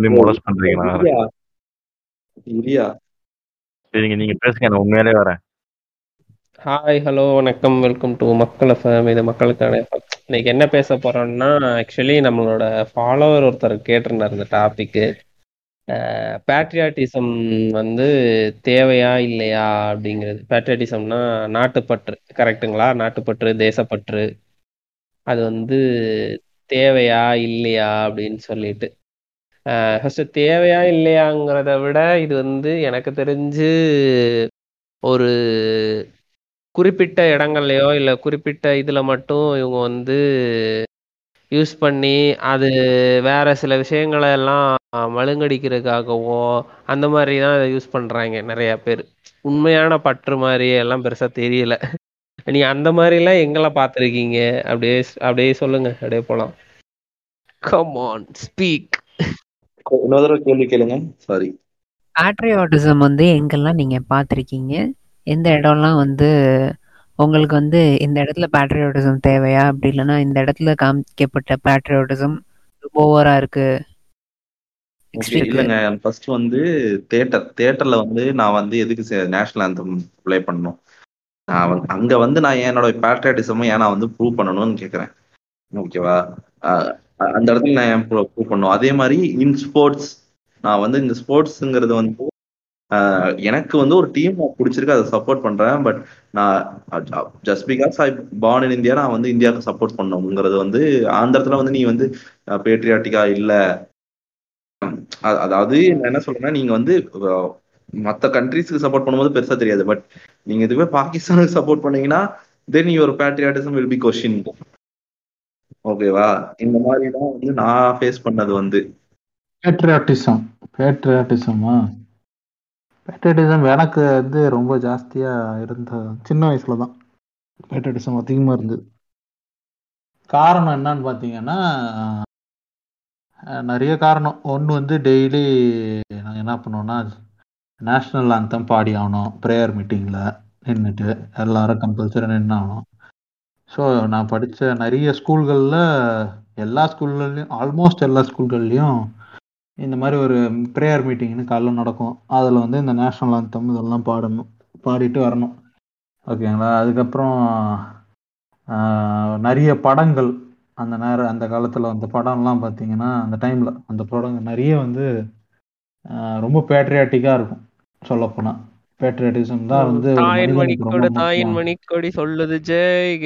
பண்ணி மோலஸ் பண்றீங்க. நான் வரேன். இரியா. இரியா. சரிங்க. நீங்க பேசுங்க. நான் உண்மையாலே வரேன். ஹாய், ஹலோ, வணக்கம். Welcome to Makkal FM. இது மக்களுக்கான. இன்னைக்கு என்ன பேச போறோம்னா, ஆக்சுவலி நம்மளோட ஃபாலோவர் ஒருத்தர் கேட்டிருந்தார் இந்த டாபிக்கு. பேட்ரியாட்டிசம் வந்து தேவையா? இல்லையா? அப்படிங்கிறது. பேட்ரியாட்டிசம்னா நாட்டுப்பற்று. கரெக்ட்டுங்களா? நாட்டுப்பற்று, தேசப்பற்று. அது வந்து தேவையா? இல்லையா? அப்படின்னு சொல்லிட்டு. ஃபர்ஸ்ட் தேவையா? இல்லையாங்கிறத விட, இது வந்து எனக்கு தெரிஞ்சு ஒரு குறிப்பிட்ட இடங்கள்லையோ இல்ல குறிப்பிட்ட இதுல மட்டும் இவங்க வந்து யூஸ் பண்ணி, அது வேற சில விஷயங்களை எல்லாம் மழுங்கடிக்கிறதுக்காகவோ, அந்த மாதிரி தான் இதை யூஸ் பண்ணுறாங்க நிறையா பேர் உண்மையான பற்று மாதிரி எல்லாம் பெருசா தெரியல. நீ அந்த மாதிரிலாம் எங்களை பார்த்துருக்கீங்க? அப்படியே அப்படியே சொல்லுங்க. அப்படியே போலாம். Come on speak. இன்னொரு கேள்வி கேளுங்க. சாரி. பேட்ரியாட்டிசம் வந்து எங்கெல்லாம் நீங்க பார்த்துருக்கீங்க? எந்த இடம்லாம் வந்து உங்களுக்கு வந்து இந்த இடத்துல பேட்ரியாட்டிசம் தேவையா? அப்படி இல்லன்னா இந்த இடத்துல காமிக்கப்பட்ட பேட்ரியாட்டிசம் ஓவரா இருக்கு. இல்லங்க. ஃபர்ஸ்ட் வந்து தியேட்டர். தியேட்டர்ல வந்து நான் வந்து எதுக்கு நேஷனல் ஆந்தம் ப்ளே பண்ணணும்? அங்க வந்து நான் என்னோட பேட்ரியாட்டிசம ஏன் நான் வந்து ப்ரூவ் பண்ணணும்னு கேட்கிறேன். ஓகேவா? அந்த இடத்துல நான் ப்ரூவ் பண்ணணும்? அதே மாதிரி இன் ஸ்போர்ட்ஸ் நான் வந்து இந்த ஸ்போர்ட்ஸுங்கிறது வந்து எனக்கு வந்து ஒரு டீம் பிடிச்சிருக்கு அதை சப்போர்ட் பண்றேன். பட் நான் just because I born in India நான் வந்து இந்தியாவுக்கு சப்போர்ட் பண்ணணுங்கிறது வந்து அந்த இடத்துல வந்து நீ வந்து பேட்ரியாட்டிக்கா இல்ல. அதாவது நான் என்ன சொல்றேன்னா, நீங்க வந்து மற்ற மத்த கண்ட்ரீஸ்க்கு சப்போர்ட் பண்ணும்போது பெருசா தெரியாது. பட் நீங்க இதுவே பாகிஸ்தானுக்கு சப்போர்ட் பண்ணீங்கன்னா, then your patriotism will be question ஓகேவா? இந்த மாதிரி தான் வந்து நான் ஃபேஸ் பண்ணது வந்து. பேட்ரியாட்டிசம் பேட்ரியாட்டிசமா? பேட்ரியாட்டிசம் எனக்கு வந்து ரொம்ப ஜாஸ்தியா இருந்த சின்ன வயசுல தான். பேட்ரியாட்டிசம் அதிகமா இருந்தது. காரணம் என்னன்னு பார்த்தீங்கன்னா, நிறைய காரணம். ஒன்று வந்து டெய்லி நாங்க என்ன பண்ணுவோம்னா, நேஷனல் ஆந்தம் பாடி ஆகணும். ப்ரேயர் மீட்டிங்ல நின்றுட்டு எல்லாரும் கம்பல்சரி நின்று ஆகணும் ஸோ நான் படித்த நிறைய ஸ்கூல்களில் எல்லா ஸ்கூல்கள்லையும் ஆல்மோஸ்ட் எல்லா ஸ்கூல்கள்லேயும் இந்த மாதிரி ஒரு ப்ரேயர் மீட்டிங்னு காலைல நடக்கும். அதில் வந்து இந்த நேஷ்னல் ஆந்தம் இதெல்லாம் பாடணும். பாடிட்டு வரணும். ஓகேங்களா? அதுக்கப்புறம் நிறைய படங்கள் அந்த நேரம் அந்த காலத்தில் வந்த படம்லாம் பார்த்தீங்கன்னா, அந்த டைமில் அந்த படம் நிறைய வந்து ரொம்ப பேட்ரியாட்டிக்காக இருக்கும். சொல்லப்போனால் பேட்ரியாட்டிசம் தான் வந்து தாயின் மணிக்கொடி தாயின். மணிக்கொடி சொல்லுது ஜெய்.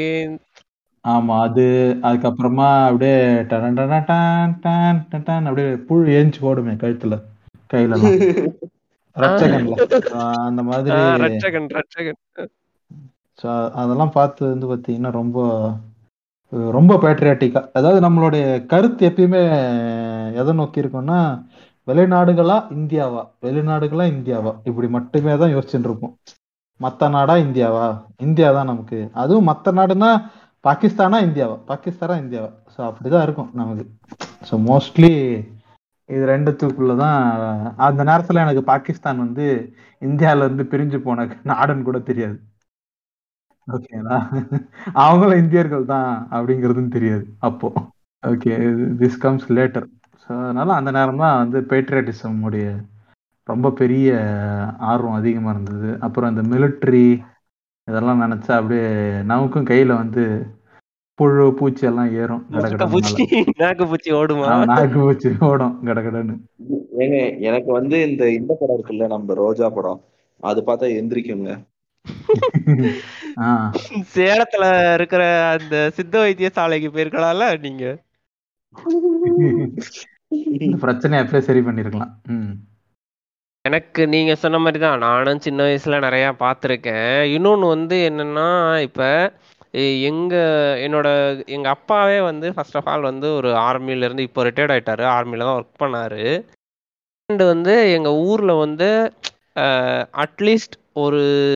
ஆமா. அது அதுக்கப்புறமா அப்படியே டான் டான் டன் டான் அப்படியே புழு எந்திச்சு ஓடுமே கழுத்துல, கையிலலாம். ஆ. ரட்சகன்ல. அந்த மாதிரி ரட்சகன், ரட்சகன். ஸோ அதெல்லாம் பார்த்து வந்து பார்த்தீங்கன்னா, ரொம்ப ரொம்ப பேட்ரியாட்டிக்கா அதாவது நம்மளுடைய கருத்து எப்பயுமே எத நோக்கி இருக்கும்னா, வெளிநாடுகளா? இந்தியாவா? வெளிநாடுகளா? இந்தியாவா? இப்படி மட்டுமே தான் யோசிச்சுட்டு இருப்போம். மத்த நாடா? இந்தியாவா? இந்தியா தான் நமக்கு. அதுவும் மத்த நாடுன்னா, பாகிஸ்தானா? இந்தியாவா? பாகிஸ்தானா? இந்தியாவா? ஸோ அப்படிதான் இருக்கும் நமக்கு. ஸோ மோஸ்ட்லி இது 2த்துக்குள்ள தான் அந்த நேரத்துல எனக்கு பாகிஸ்தான் வந்து இந்தியால இருந்து பிரிஞ்சு போன நாடுன்னு கூட தெரியாது. ஓகேங்களா? அவங்களும் இந்தியர்கள் தான் அப்படிங்கிறதும் தெரியாது அப்போ. Okay. This comes later. So அதனால அந்த நேரம் தான் வந்து பேட்ரியாட்டிசம் உடைய ரொம்ப பெரிய ஆர்வம் அதிகமா இருந்தது. அப்புறம் இந்த மிலிட்டரி இதெல்லாம் நெனச்சா அப்படியே நமக்கும் கையில வந்து புழு, பூச்சி எல்லாம் ஏறும் நாக்கு கடகடன்னு பூச்சி ஓடுமா? நாக்கு பூச்சி ஓடும் கடகடன்னு. ஏங்க எனக்கு வந்து இந்த இந்த படம் இருக்குல்ல, நம்ம ரோஜா படம். அது பார்த்தா எந்திரிக்குங்க. சேலத்துல இருக்கிற அந்த சித்த வைத்தியசாலைக்கு போயிருக்கலாம்ல நீங்க? இந்த பிரச்சனை அப்பயே சரி பண்ணியிருக்கலாம். ம். எனக்கு நீங்க சொன்ன மாதிரி தான். நானும் சின்ன வயசுல நிறைய பார்த்துருக்கேன். இன்னொன்று வந்து என்னன்னா, இப்போ எங்க என்னோட எங்க அப்பாவே வந்து ஃபர்ஸ்ட் ஆஃப் ஆல் வந்து ஒரு ஆர்மில இருந்து இப்போ ரிட்டயர்ட் ஆயிட்டாரு. ஆர்மில தான் ஒர்க் பண்ணாரு. அண்ட் வந்து எங்க ஊர்ல வந்து அட்லீஸ்ட் ஒரு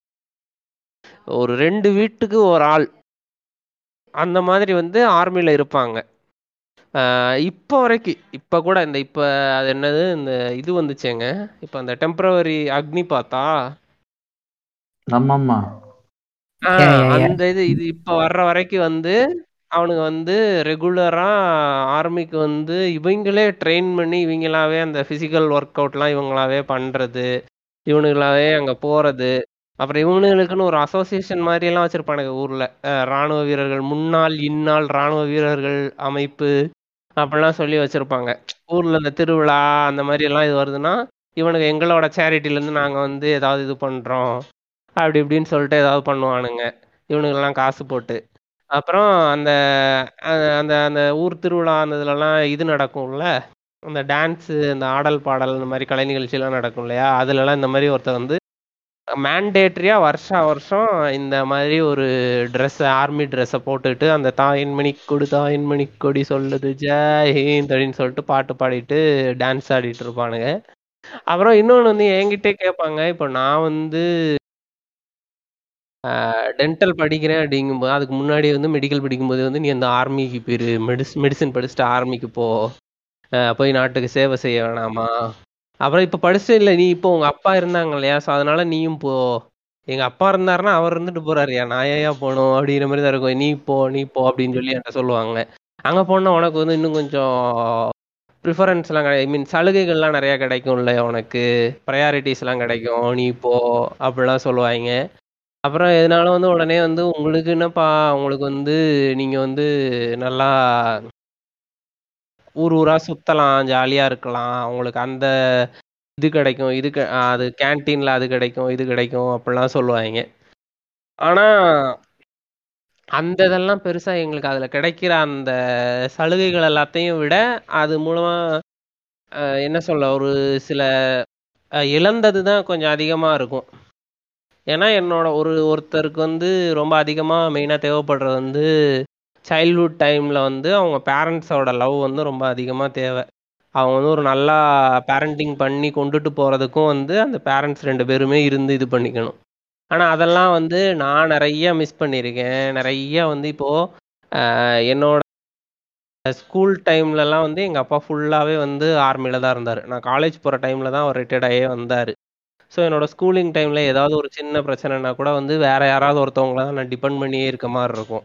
ஒரு ரெண்டு வீட்டுக்கு ஒரு ஆள். அந்த மாதிரி வந்து ஆர்மியில் இருப்பாங்க. இப்போ வரைக்கு இப்ப கூட இந்த இப்ப அது என்னது இந்த இது வந்துச்சேங்க. இப்ப அந்த டெம்பரவரி அக்னிபாத்தா? ஆமாமா. ஆ யா, யா, யா. அந்த இது இது இப்ப வர்ற வரைக்கும் வந்து அவனுங்க வந்து ரெகுலரா ஆர்மிக்கு வந்து இவங்களே ட்ரெயின் பண்ணி இவங்களாவே அந்த பிசிக்கல் ஒர்க் அவுட்லாம் இவங்களாவே பண்றது இவனுங்களாவே அங்க போறது அப்புறம் இவனுங்களுக்குன்னு ஒரு அசோசியேஷன் மாதிரி எல்லாம் வச்சிருப்பானுங்க ஊர்ல ராணுவ வீரர்கள் முன்னாள் இந்நாள் ராணுவ வீரர்கள் அமைப்பு அப்படிலாம் சொல்லி வச்சிருப்பாங்க. ஊர்ல இந்த திருவிழா அந்த மாதிரி எல்லாம் இது வருதுன்னா இவனுங்க எங்களோட சேரிட்டில இருந்து நாங்க வந்து ஏதாவது இது பண்றோம். அப்படி இப்படின்னு சொல்லிட்டு ஏதாவது பண்ணுவானுங்க. இவனுங்கெல்லாம் காசு போட்டு. அப்புறம் அந்த அந்த அந்த ஊர் திருவிழா அந்த இதுலலாம் இது நடக்கும்ல? அந்த டான்ஸு இந்த ஆடல் பாடல் இந்த மாதிரி கலை நிகழ்ச்சியெல்லாம் நடக்கும் இல்லையா? அதுலலாம் இந்த மாதிரி ஒருத்தர் வந்து மேண்டேட்ரியா வருஷா வருஷம் இந்த மாதிரி ஒரு ட்ரெஸ் ஆர்மி ட்ரெஸ்ஸை போட்டுட்டு அந்த தாயின் மணி கொடு தாயின் மணி கொடி சொல்லுது ஜெய் ஹிந்த் அப்படின்னு சொல்லிட்டு பாட்டு பாடிட்டு டான்ஸ் ஆடிட்டு இருப்பானுங்க. அப்புறம் இன்னொன்று வந்து என்கிட்டே கேட்பாங்க இப்போ நான் வந்து டென்டல் படிக்கிறேன் அப்படிங்கும்போது அதுக்கு முன்னாடி வந்து மெடிக்கல் படிக்கும்போது வந்து நீ அந்த ஆர்மிக்கு போயிரு மெடிஸ் மெடிசன் படிச்சுட்டு ஆர்மிக்கு போ. போய் நாட்டுக்கு சேவை செய்ய வேணாமா? அப்புறம் இப்போ படிச்சு இல்லை. நீ இப்போ உங்க அப்பா இருந்தாங்க இல்லையா? ஸோ அதனால நீயும் போ. எங்க அப்பா இருந்தாருன்னா அவர் இருந்துட்டு போறாருயா நான் ஏயா போகணும்? அப்படிங்கிற மாதிரி தான் இருக்கும். நீ போ நீ போ அப்படின்னு சொல்லி என்கிட்ட சொல்லுவாங்க. அங்க போனா உனக்கு வந்து இன்னும் கொஞ்சம் ப்ரிஃபரன்ஸ்லாம் கிடையாது ஐ மீன் சலுகைகள்லாம் நிறைய கிடைக்கும்ல உனக்கு? ப்ரையாரிட்டிஸ்லாம் கிடைக்கும். நீ போ அப்படிலாம் சொல்லுவாங்க. அப்புறம் எதனால வந்து உடனே வந்து உங்களுக்கு என்னப்பா உங்களுக்கு வந்து நீங்க வந்து நல்லா ஊர் ஊரா சுத்தலாம் ஜாலியா இருக்கலாம். உங்களுக்கு அந்த இது கிடைக்கும் இது அது கேன்டீன்ல அது கிடைக்கும் இது கிடைக்கும் அப்படிலாம் சொல்லுவாங்க. ஆனா அந்த இதெல்லாம் பெருசா எங்களுக்கு அதுல கிடைக்கிற அந்த சலுகைகள் எல்லாத்தையும் விட அது மூலமா என்ன சொல்ல ஒரு சில இழந்தது தான் கொஞ்சம் அதிகமா இருக்கும். ஏன்னா என்னோட ஒரு ஒருத்தருக்கு வந்து ரொம்ப அதிகமாக மெயினாக தேவைப்படுறது வந்து சைல்ட்ஹுட் டைமில் வந்து அவங்க பேரண்ட்ஸோட லவ் வந்து ரொம்ப அதிகமாக தேவை. அவங்க வந்து ஒரு நல்லா பேரண்டிங் பண்ணி கொண்டுட்டு போகிறதுக்கும் வந்து அந்த பேரண்ட்ஸ் ரெண்டு பேருமே இருந்து இது பண்ணிக்கணும். ஆனால் அதெல்லாம் வந்து நான் நிறைய மிஸ் பண்ணியிருக்கேன் நிறைய வந்து இப்போது என்னோட ஸ்கூல் டைம்லலாம் வந்து எங்கள் அப்பா ஃபுல்லாகவே வந்து ஆர்மியில் தான் இருந்தார். நான் காலேஜ் போகிற டைமில் தான் அவர் ரிட்டையர்ட் வந்தார். ஸோ என்னோட ஸ்கூலிங் டைமில் ஏதாவது ஒரு சின்ன பிரச்சனைனா கூட வந்து வேறு யாராவது ஒருத்தவங்கள தான் நான் டிபெண்ட் பண்ணியே இருக்க மாதிரி இருக்கும்.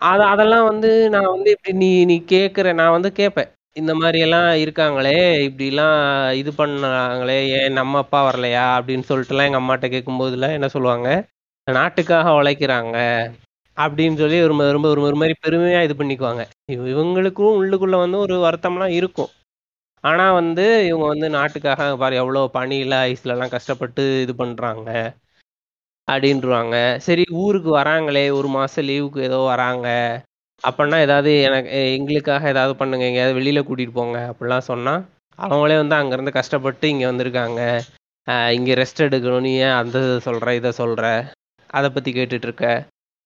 அது அதெல்லாம் வந்து நான் வந்து இப்படி நீ நீ கேட்குற நான் வந்து கேட்பேன் இந்த மாதிரி எல்லாம் இருக்காங்களே இப்படிலாம் இது பண்ணாங்களே ஏன் நம்ம அப்பா வரலையா அப்படின்னு சொல்லிட்டுலாம் எங்கள் அம்மாட்ட கேட்கும்போதுலாம் என்ன சொல்லுவாங்க? நாட்டுக்காக உழைக்கிறாங்க அப்படின்னு சொல்லி ஒரு ரொம்ப ஒரு ஒரு மாதிரி பெருமையாக இது பண்ணிக்குவாங்க. இவங்களுக்கும் உள்ளுக்குள்ளே வந்து ஒரு வருத்தம்லாம் இருக்கும். ஆனால் வந்து இவங்க வந்து நாட்டுக்காக பாரு எவ்வளோ பனியில ஐஸ்லலாம் கஷ்டப்பட்டு இது பண்ணுறாங்க அப்படின்றாங்க சரி ஊருக்கு வராங்களே ஒரு மாசம் லீவுக்கு ஏதோ வராங்க. அப்படின்னா ஏதாவது எனக்கு எங்களுக்காக ஏதாவது பண்ணுங்க எங்கேயாவது வெளியில கூட்டிட்டு போங்க அப்படிலாம் சொன்னா அவங்களே வந்து அங்கிருந்து கஷ்டப்பட்டு இங்க வந்திருக்காங்க. இங்கே இங்க ரெஸ்ட் எடுக்கணும் நீ ஏன் அந்த இதை சொல்ற இதை சொல்ற அதை பத்தி கேட்டுட்டு இருக்க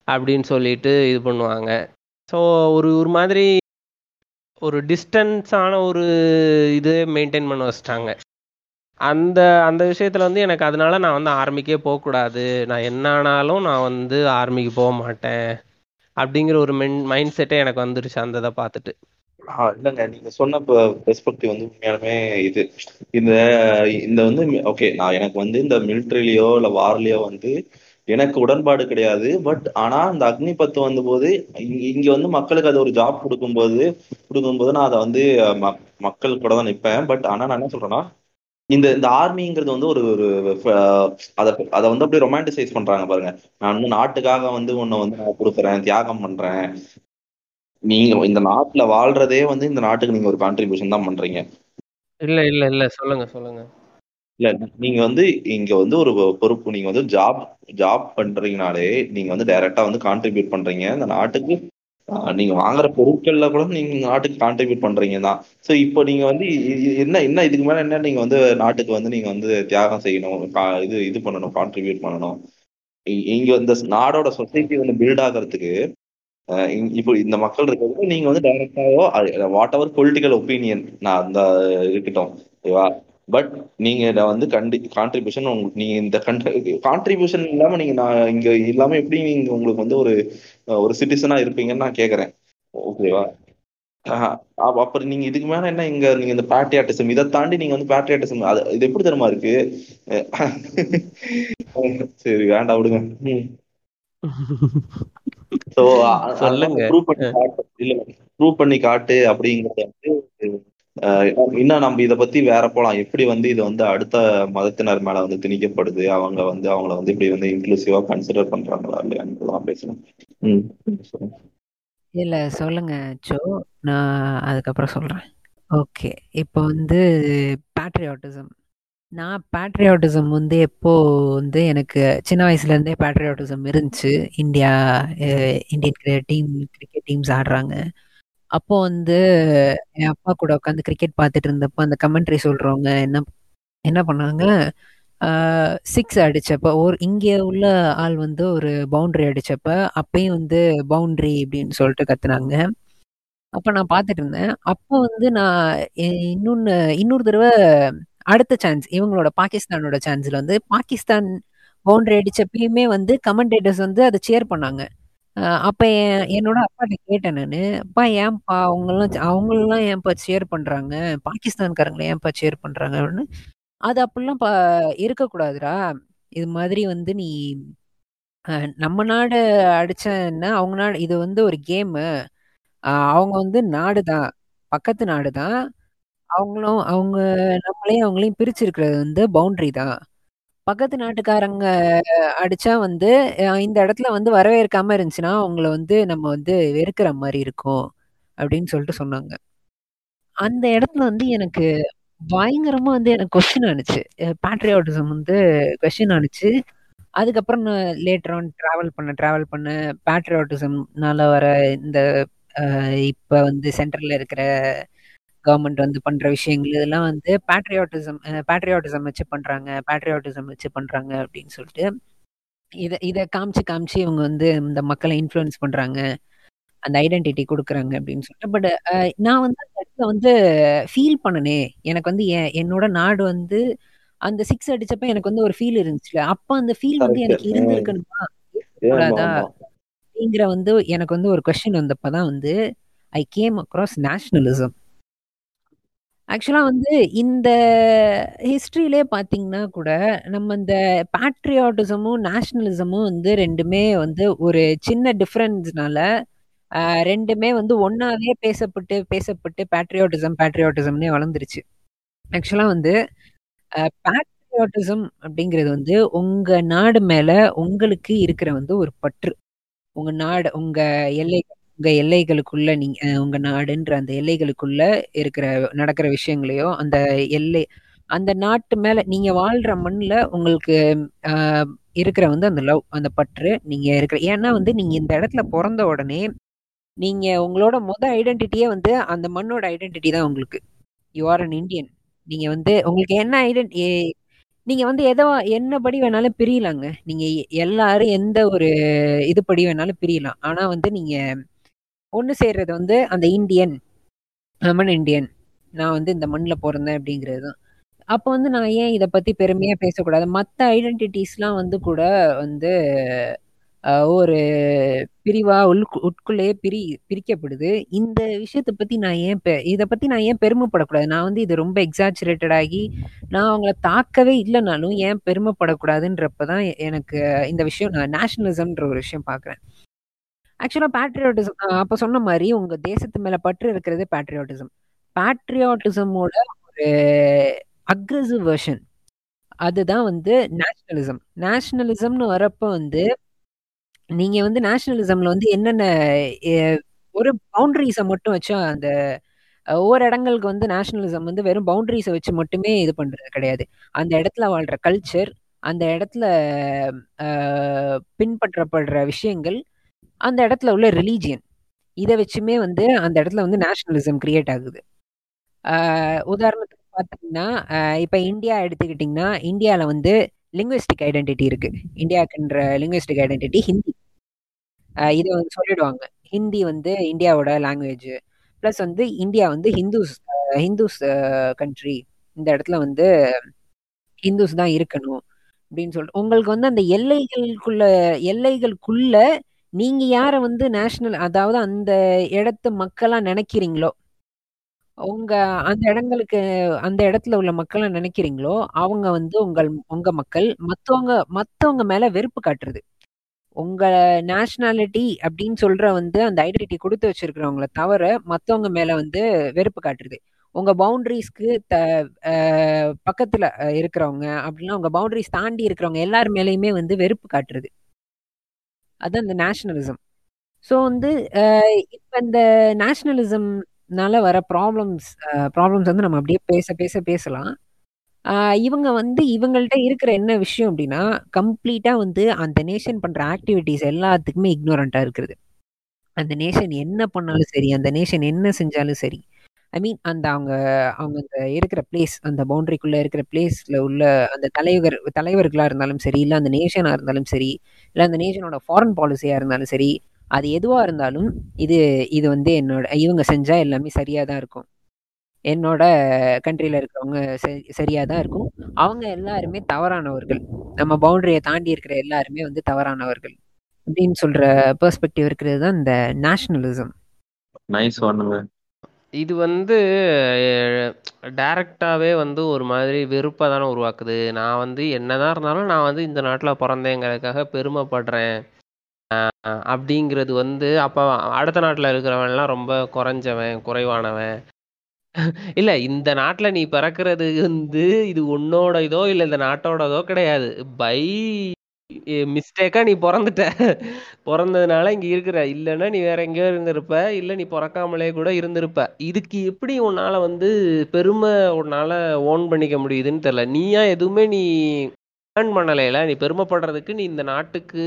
அப்படின்னு சொல்லிட்டு இது பண்ணுவாங்க. ஸோ ஒரு ஒரு மாதிரி ஒரு டிஸ்டன்ஸான ஒரு இது மெயின்டைன் பண்ண வச்சிட்டாங்க. அந்த அந்த விஷயத்துல வந்து எனக்கு அதனால நான் வந்து ஆர்மிக்கே போகக்கூடாது நான் என்ன ஆனாலும் நான் வந்து ஆர்மிக்கு போக மாட்டேன். அப்படிங்கிற ஒரு மென் மைண்ட் செட்டே எனக்கு வந்துருச்சு அந்த இதை பார்த்துட்டு. ஆ, இல்லைங்க. நீங்க சொன்ன பெர்ஸ்பெக்டிவ் வந்து உண்மையாலுமே இது. இந்த இந்த வந்து ஓகே நான் எனக்கு வந்து இந்த மிலிட்ரிலயோ இல்ல வார்லயோ வந்து எனக்கு உடன்பாடு கிடையாது. பட் ஆனா இந்த அக்னிபத் வந்தபோது இங்க இங்க வந்து மக்களுக்கு அது ஒரு ஜாப் கொடுக்கும்போது கொடுக்கும்போது நான் அதை வந்து ம- மக்கள் கூட தான் நிப்பேன். பட் ஆனா நான் என்ன சொல்றேன்னா இந்த இந்த ஆர்மிங்கிறது வந்து ஒரு ஒரு அத அதை வந்து அப்படியே ரொமான்டிசைஸ் பண்றாங்க பாருங்க. நான் வந்து நாட்டுக்காக வந்து உன்னை வந்து நான் கொடுக்குறேன் தியாகம் பண்றேன். நீங்க இந்த நாட்டுல வாழ்றதே வந்து இந்த நாட்டுக்கு நீங்க ஒரு கான்ட்ரிபியூஷன் தான் பண்றீங்க. இல்ல இல்ல இல்ல. சொல்லுங்க சொல்லுங்க. இல்ல நீங்க வந்து இங்க வந்து ஒரு பொறுப்பு நீங்க வந்து ஜாப் ஜாப் பண்றீங்கனாலே நீங்க வந்து டைரக்டா வந்து கான்ட்ரிபியூட் பண்றீங்க. இந்த நாட்டுக்கு நீங்க வாங்குற பொருட்கள்ல கூட நீங்க நாட்டுக்கு கான்ட்ரிபியூட் பண்றீங்க தான். சோ இப்போ நீங்க வந்து என்ன என்ன இதுக்கு மேல என்ன நீங்க வந்து நாட்டுக்கு வந்து நீங்க வந்து தியாகம் செய்யணும் கா- இது இது பண்ணணும் கான்ட்ரிபியூட் பண்ணணும். இங்க இந்த நாடோட சொசைட்டி வந்து பில்ட் ஆகிறதுக்கு இப்போ இந்த மக்கள் இருக்கிறது நீங்க வந்து டைரக்டாவோ வாட் எவர் பொலிட்டிக்கல் ஒப்பீனியன் நான் அந்த இருக்கட்டும் ஓகேவா? பட் நீங்க இதை வந்து கண்டி கான்ட்ரிபியூஷன் உங்களுக்கு நீங்க இந்த கண்ட்ரி கான்ட்ரிபியூஷன் இல்லாம நீங்க நான் இங்க இல்லாம எப்படி நீங்க உங்களுக்கு வந்து ஒரு ஒரு சிட்டிசனா இருப்பீங்கன்னு நான் கேக்குறேன். ஓகேவா அப்புறம் நீங்க இதுக்கு மேல என்ன இங்க நீங்க இந்த பேட்ரியாட்டிசம் இதை தாண்டி நீங்க வந்து பேட்ரியாட்டிசம் அது இது எப்படி தெரியுமா இருக்கு? சரி வேண்டாம் விடுங்க. ப்ரூவ் பண்ணி காட்டு இல்ல ப்ரூவ் பண்ணி காட்டு அப்படிங்கறது வந்து இன்னும் நம்ம இதை பத்தி வேற போலாம். எப்படி வந்து இது வந்து அடுத்த மதத்தினர் மேல வந்து திணிக்கப்படுது? அவங்க வந்து அவங்கள வந்து இப்படி வந்து இன்க்ளூசிவா கன்சிடர் பண்றாங்களா இல்லையான்னு பேசணும் சொல்லுங்க. இல்ல சொல்லுங்க சோ நான் அதுக்கப்புறம் சொல்றேன். ஓகே. இப்போ வந்து பேட்ரியாட்டிசம் நான் பேட்ரியாட்டிசம் வந்து எப்போ வந்து எனக்கு சின்ன வயசுல இருந்தே பேட்ரியாட்டிசம் இருந்துச்சு. India Indian team cricket teams ஆடுறாங்க. அப்போ வந்து என் அப்பா கூட உட்காந்து கிரிக்கெட் பார்த்துட்டு இருந்தப்போ அந்த கமெண்ட்ரி சொல்றவங்க என்ன என்ன பண்ணாங்க? சிக்ஸ் அடிச்சப்ப ஒரு இங்கே உள்ள ஆள் வந்து ஒரு பவுண்ட்ரி அடிச்சப்ப அப்பயும் வந்து பவுண்ட்ரி அப்படின்னு சொல்லிட்டு கத்துனாங்க. அப்ப நான் பார்த்துட்டு இருந்தேன். அப்போ வந்து நான் இன்னொன்று இன்னொன்னு இன்னொரு தடவை அடுத்த சான்ஸ் இவங்களோட பாகிஸ்தானோட சான்ஸ்ல வந்து பாகிஸ்தான் பவுண்டரி அடிச்சப்பயுமே வந்து கமெண்டேட்டர்ஸ் வந்து அதை சேர் பண்ணாங்க. அப்போ அப்ப என் என்னோட அப்பாட்ட கேட்டேன் நானு. அப்பா ஏன்பா அவங்கெல்லாம் அவங்களெல்லாம் ஏன்பா சேர் பண்றாங்க? பாகிஸ்தான்காரங்களை ஏன்பா சேர் பண்றாங்க? அப்படின்னு. அது அப்படிலாம் பா இருக்கக்கூடாதுடா. இது மாதிரி வந்து நீ நம்ம நாடு அடிச்சன்னா, அவங்க நாடு இது வந்து ஒரு கேமு அவங்க வந்து நாடு தான். பக்கத்து நாடு தான். அவங்களும் அவங்க நம்மளையும் அவங்களையும் பிரிச்சிருக்கிறது வந்து பவுண்டரி தான். பக்கத்து நாட்டுக்காரங்க அடிச்சா வந்து இந்த இடத்துல வந்து வரவேற்காம இருந்துச்சுன்னா அவங்கள வந்து நம்ம வந்து வெறுக்கிற மாதிரி இருக்கும் அப்படின்னு சொல்லிட்டு சொன்னாங்க. அந்த இடத்துல வந்து எனக்கு பயங்கரமா வந்து எனக்கு கொஸ்டின் ஆனிச்சு. பேட்ரியாட்டிசம் வந்து கொஸ்டின் ஆனிச்சு. அதுக்கப்புறம் நான் லேட்டர் ஆன் ட்ராவல் பண்ண ட்ராவல் பண்ண பேட்ரியாட்டிசம்னால வர இந்த இப்போ இப்ப வந்து சென்டரில் இருக்கிற கவர்மெண்ட் வந்து பண்ற விஷயங்கள் இதெல்லாம் வந்து பேட்ரியாட்டிசம் பேட்ரியாட்டிசம் வச்சு பண்றாங்க பேட்ரியாட்டிசம் வச்சு பண்றாங்க அப்படின்னு சொல்லிட்டு இதை இதை காமிச்சு காமிச்சு இவங்க வந்து இந்த மக்களை இன்ஃப்ளூயன்ஸ் பண்றாங்க அந்த ஐடென்டிட்டி கொடுக்குறாங்க அப்படின்னு சொல்லிட்டு பட் நான் வந்து அந்த இடத்துல வந்து ஃபீல் பண்ணனே எனக்கு வந்து என் என்னோட நாடு வந்து அந்த சிக்ஸ் அடிச்சப்ப எனக்கு வந்து ஒரு ஃபீல் இருந்துச்சுல அப்ப அந்த ஃபீல் வந்து. எனக்கு. இருந்திருக்கணுமா. அப்படிங்கிற வந்து எனக்கு வந்து ஒரு கொஸ்டின் வந்தப்பதான் வந்து ஐ கேம் அக்ராஸ் நேஷனலிசம் ஆக்சுவலா வந்து இந்த ஹிஸ்டரியிலே பார்த்தீங்கன்னா கூட நம்ம இந்த பேட்ரியாட்டிசமும் நேஷனலிசமும் வந்து ரெண்டுமே வந்து ஒரு சின்ன டிஃபரன்ஸ்னால ரெண்டுமே வந்து ஒன்றாவே பேசப்பட்டு பேசப்பட்டு பேட்ரியாட்டிசம் பேட்ரியாட்டிசம்னே வளர்ந்துருச்சு. ஆக்சுவலா வந்து பேட்ரியாட்டிசம் அப்படிங்கிறது வந்து உங்க நாடு மேல உங்களுக்கு இருக்கிற வந்து ஒரு பற்று. உங்க நாடு உங்க எல்லைகள். உங்க எல்லைகளுக்குள்ள நீங்க உங்கள் உங்க நாடுன்ற அந்த எல்லைகளுக்குள்ள இருக்கிற நடக்கிற விஷயங்களையோ அந்த எல்லை அந்த நாட்டு மேல நீங்க வாழ்ற மண்ணில் உங்களுக்கு இருக்கிற வந்து அந்த லவ் அந்த பற்று நீங்க இருக்கிற ஏன்னா வந்து நீங்க இந்த இடத்துல பிறந்த உடனே நீங்க உங்களோட முத ஐடென்டிட்டியே வந்து அந்த மண்ணோட ஐடென்டிட்டி தான் உங்களுக்கு. யூ ஆர் அன் இண்டியன் நீங்க வந்து உங்களுக்கு என்ன ஐடென்டி நீங்க வந்து எதோ என்னபடி வேணாலும் பிரியலாங்க. நீங்க எல்லாரும் எந்த ஒரு இது படி வேணாலும் பிரியலாம். ஆனா வந்து நீங்க ஒன்று சேர்றது வந்து அந்த இந்தியன் அமன் இந்தியன் நான் வந்து இந்த மண்ணில் பிறந்தேன் அப்படிங்கிறது தான். அப்போ வந்து நான் ஏன் இதை பற்றி பெருமையாக பேசக்கூடாது? மற்ற ஐடென்டிட்டிஸ்லாம் வந்து கூட வந்து ஒரு பிரிவா உள் உட்குள்ளேயே பிரி பிரிக்கப்படுது. இந்த விஷயத்தை பற்றி நான் ஏன் பெ- இதை பற்றி நான் ஏன் பெருமைப்படக்கூடாது? நான் வந்து இது ரொம்ப எக்ஸாச்சுரேட்டட் ஆகி நான் அவங்கள தாக்கவே இல்லைனாலும் ஏன் பெருமைப்படக்கூடாதுன்றப்ப தான் எனக்கு இந்த விஷயம் நான் நேஷனலிசம்ன்ற ஒரு விஷயம் பார்க்குறேன். ஆக்சுவலாக பேட்ரியாட்டிசம் அப்போ சொன்ன மாதிரி உங்க தேசத்து மேல பற்று இருக்கிறது பேட்ரியாட்டிசம் பேட்ரியாட்டிசமோட ஒரு அக்ரஸிவ் வெர்ஷன் அதுதான் வந்து நேஷனலிசம் நேஷனலிசம்னு வரப்போ வந்து நீங்க வந்து நேஷனலிசம்ல வந்து என்னென்ன ஒரு பவுண்டரிஸை மட்டும் வச்சு அந்த ஒவ்வொரு இடங்களுக்கு வந்து நேஷனலிசம் வந்து வெறும் பவுண்டரிஸை வச்சு மட்டுமே இது பண்றது கிடையாது. அந்த இடத்துல வாழ்ற கல்ச்சர் அந்த இடத்துல பின்பற்றப்படுற விஷயங்கள் அந்த இடத்துல உள்ள ரிலீஜியன் இதை வச்சுமே வந்து அந்த இடத்துல வந்து நேஷனலிசம் கிரியேட் ஆகுது. உதாரணத்துக்கு பார்த்தீங்கன்னா இப்ப இந்தியா எடுத்துக்கிட்டிங்கன்னா இந்தியாவில் வந்து லிங்குவிஸ்டிக் ஐடென்டிட்டி இருக்கு. இந்தியாவுக்குன்ற லிங்குவிஸ்டிக் ஐடென்டிட்டி ஹிந்தி. இதை வந்து சொல்லிடுவாங்க. ஹிந்தி வந்து இந்தியாவோட லாங்குவேஜ் ப்ளஸ் வந்து இந்தியா வந்து ஹிந்துஸ் ஹிந்துஸ் கண்ட்ரி இந்த இடத்துல வந்து ஹிந்துஸ் தான் இருக்கணும். அப்படின்னு சொல்லிட்டு உங்களுக்கு வந்து அந்த எல்லைகளுக்குள்ள எல்லைகளுக்குள்ள நீங்க யார வந்து நேஷனல் அதாவது அந்த இடத்து மக்களா நினைக்கிறீங்களோ உங்க அந்த இடங்களுக்கு அந்த இடத்துல உள்ள மக்களா நினைக்கிறீங்களோ அவங்க வந்து உங்கள் உங்க மக்கள் மத்தவங்க மத்தவங்க மேல வெறுப்பு காட்டுறது. உங்க நேஷனாலிட்டி அப்படின்னு சொல்ற வந்து அந்த ஐடென்டிட்டி கொடுத்து வச்சிருக்கிறவங்கள தவிர மத்தவங்க மேல வந்து வெறுப்பு காட்டுறது. உங்க பவுண்டரிஸ்க்கு த பக்கத்துல இருக்கிறவங்க அப்படின்னா உங்க பவுண்டரிஸ் தாண்டி இருக்கிறவங்க எல்லார் மேலேயுமே வந்து வெறுப்பு காட்டுறது. அது அந்த நேஷனலிசம் ஸோ வந்து இப்போ இந்த நேஷனலிசம்னால வர ப்ராப்ளம்ஸ் ப்ராப்ளம்ஸ் வந்து நம்ம அப்படியே பேச பேச பேசலாம். இவங்க வந்து இவங்கள்ட்ட இருக்கிற என்ன விஷயம் அப்படின்னா கம்ப்ளீட்டாக வந்து அந்த நேஷன் பண்ணுற ஆக்டிவிட்டீஸ் எல்லாத்துக்குமே இக்னோரண்ட்டாக இருக்கிறது. அந்த நேஷன் என்ன பண்ணாலும் சரி அந்த நேஷன் என்ன செஞ்சாலும் சரி ஐ மீன் அந்த அவங்க அவங்க அந்த இருக்கிற பிளேஸ் அந்த பவுண்டரிக்குள்ள இருக்கிற பிளேஸ்ல உள்ள அந்த தலைவர் தலைவர்களா இருந்தாலும் சரி இல்ல அந்த நேஷனா இருந்தாலும் சரி இல்ல அந்த நேஷனோட ஃபாரின் பாலிசியா இருந்தாலும் சரி அது எதுவாக இருந்தாலும் இது இது வந்து என்னோட இவங்க செஞ்சா எல்லாமே சரியாக தான் இருக்கும். என்னோட கண்ட்ரியில் இருக்கிறவங்க சரி சரியா தான் இருக்கும். அவங்க எல்லாருமே தவறானவர்கள். நம்ம பவுண்டரியை தாண்டி இருக்கிற எல்லாருமே வந்து தவறானவர்கள். அப்படின்னு சொல்ற பெர்ஸ்பெக்டிவ் இருக்கிறது தான் இந்த நேஷனலிசம் நைஸ் ஒன்றுங்க இது வந்து டைரக்டாவே வந்து ஒரு மாதிரி வெறுப்பை தானே உருவாக்குது. நான் வந்து என்னதான் இருந்தாலும் நான் வந்து இந்த நாட்டில் பிறந்தேங்கிறதுக்காக பெருமைப்படுறேன். அப்படிங்கிறது வந்து அப்போ அடுத்த நாட்டில் இருக்கிறவன்லாம் ரொம்ப குறைஞ்சவன் குறைவானவன். இல்லை இந்த நாட்டில் நீ பிறக்கிறது வந்து இது உன்னோட இதோ இல்லை இந்த நாட்டோட இதோ கிடையாது. பை மிஸ்டேக்கா நீ பிறந்துட்ட. பிறந்ததுனால இங்க இருக்கிற இல்லைன்னா நீ வேற எங்கேயோ இருந்திருப்ப இல்ல நீ பிறக்காமலே கூட இருந்திருப்ப. இதுக்கு எப்படி உன்னால வந்து பெருமை உன்னால ஓன் பண்ணிக்க முடியுதுன்னு தெரியல. நீயா எதுவுமே நீ ஏர்ன் பண்ணலைல. நீ பெருமைப்படுறதுக்கு நீ இந்த நாட்டுக்கு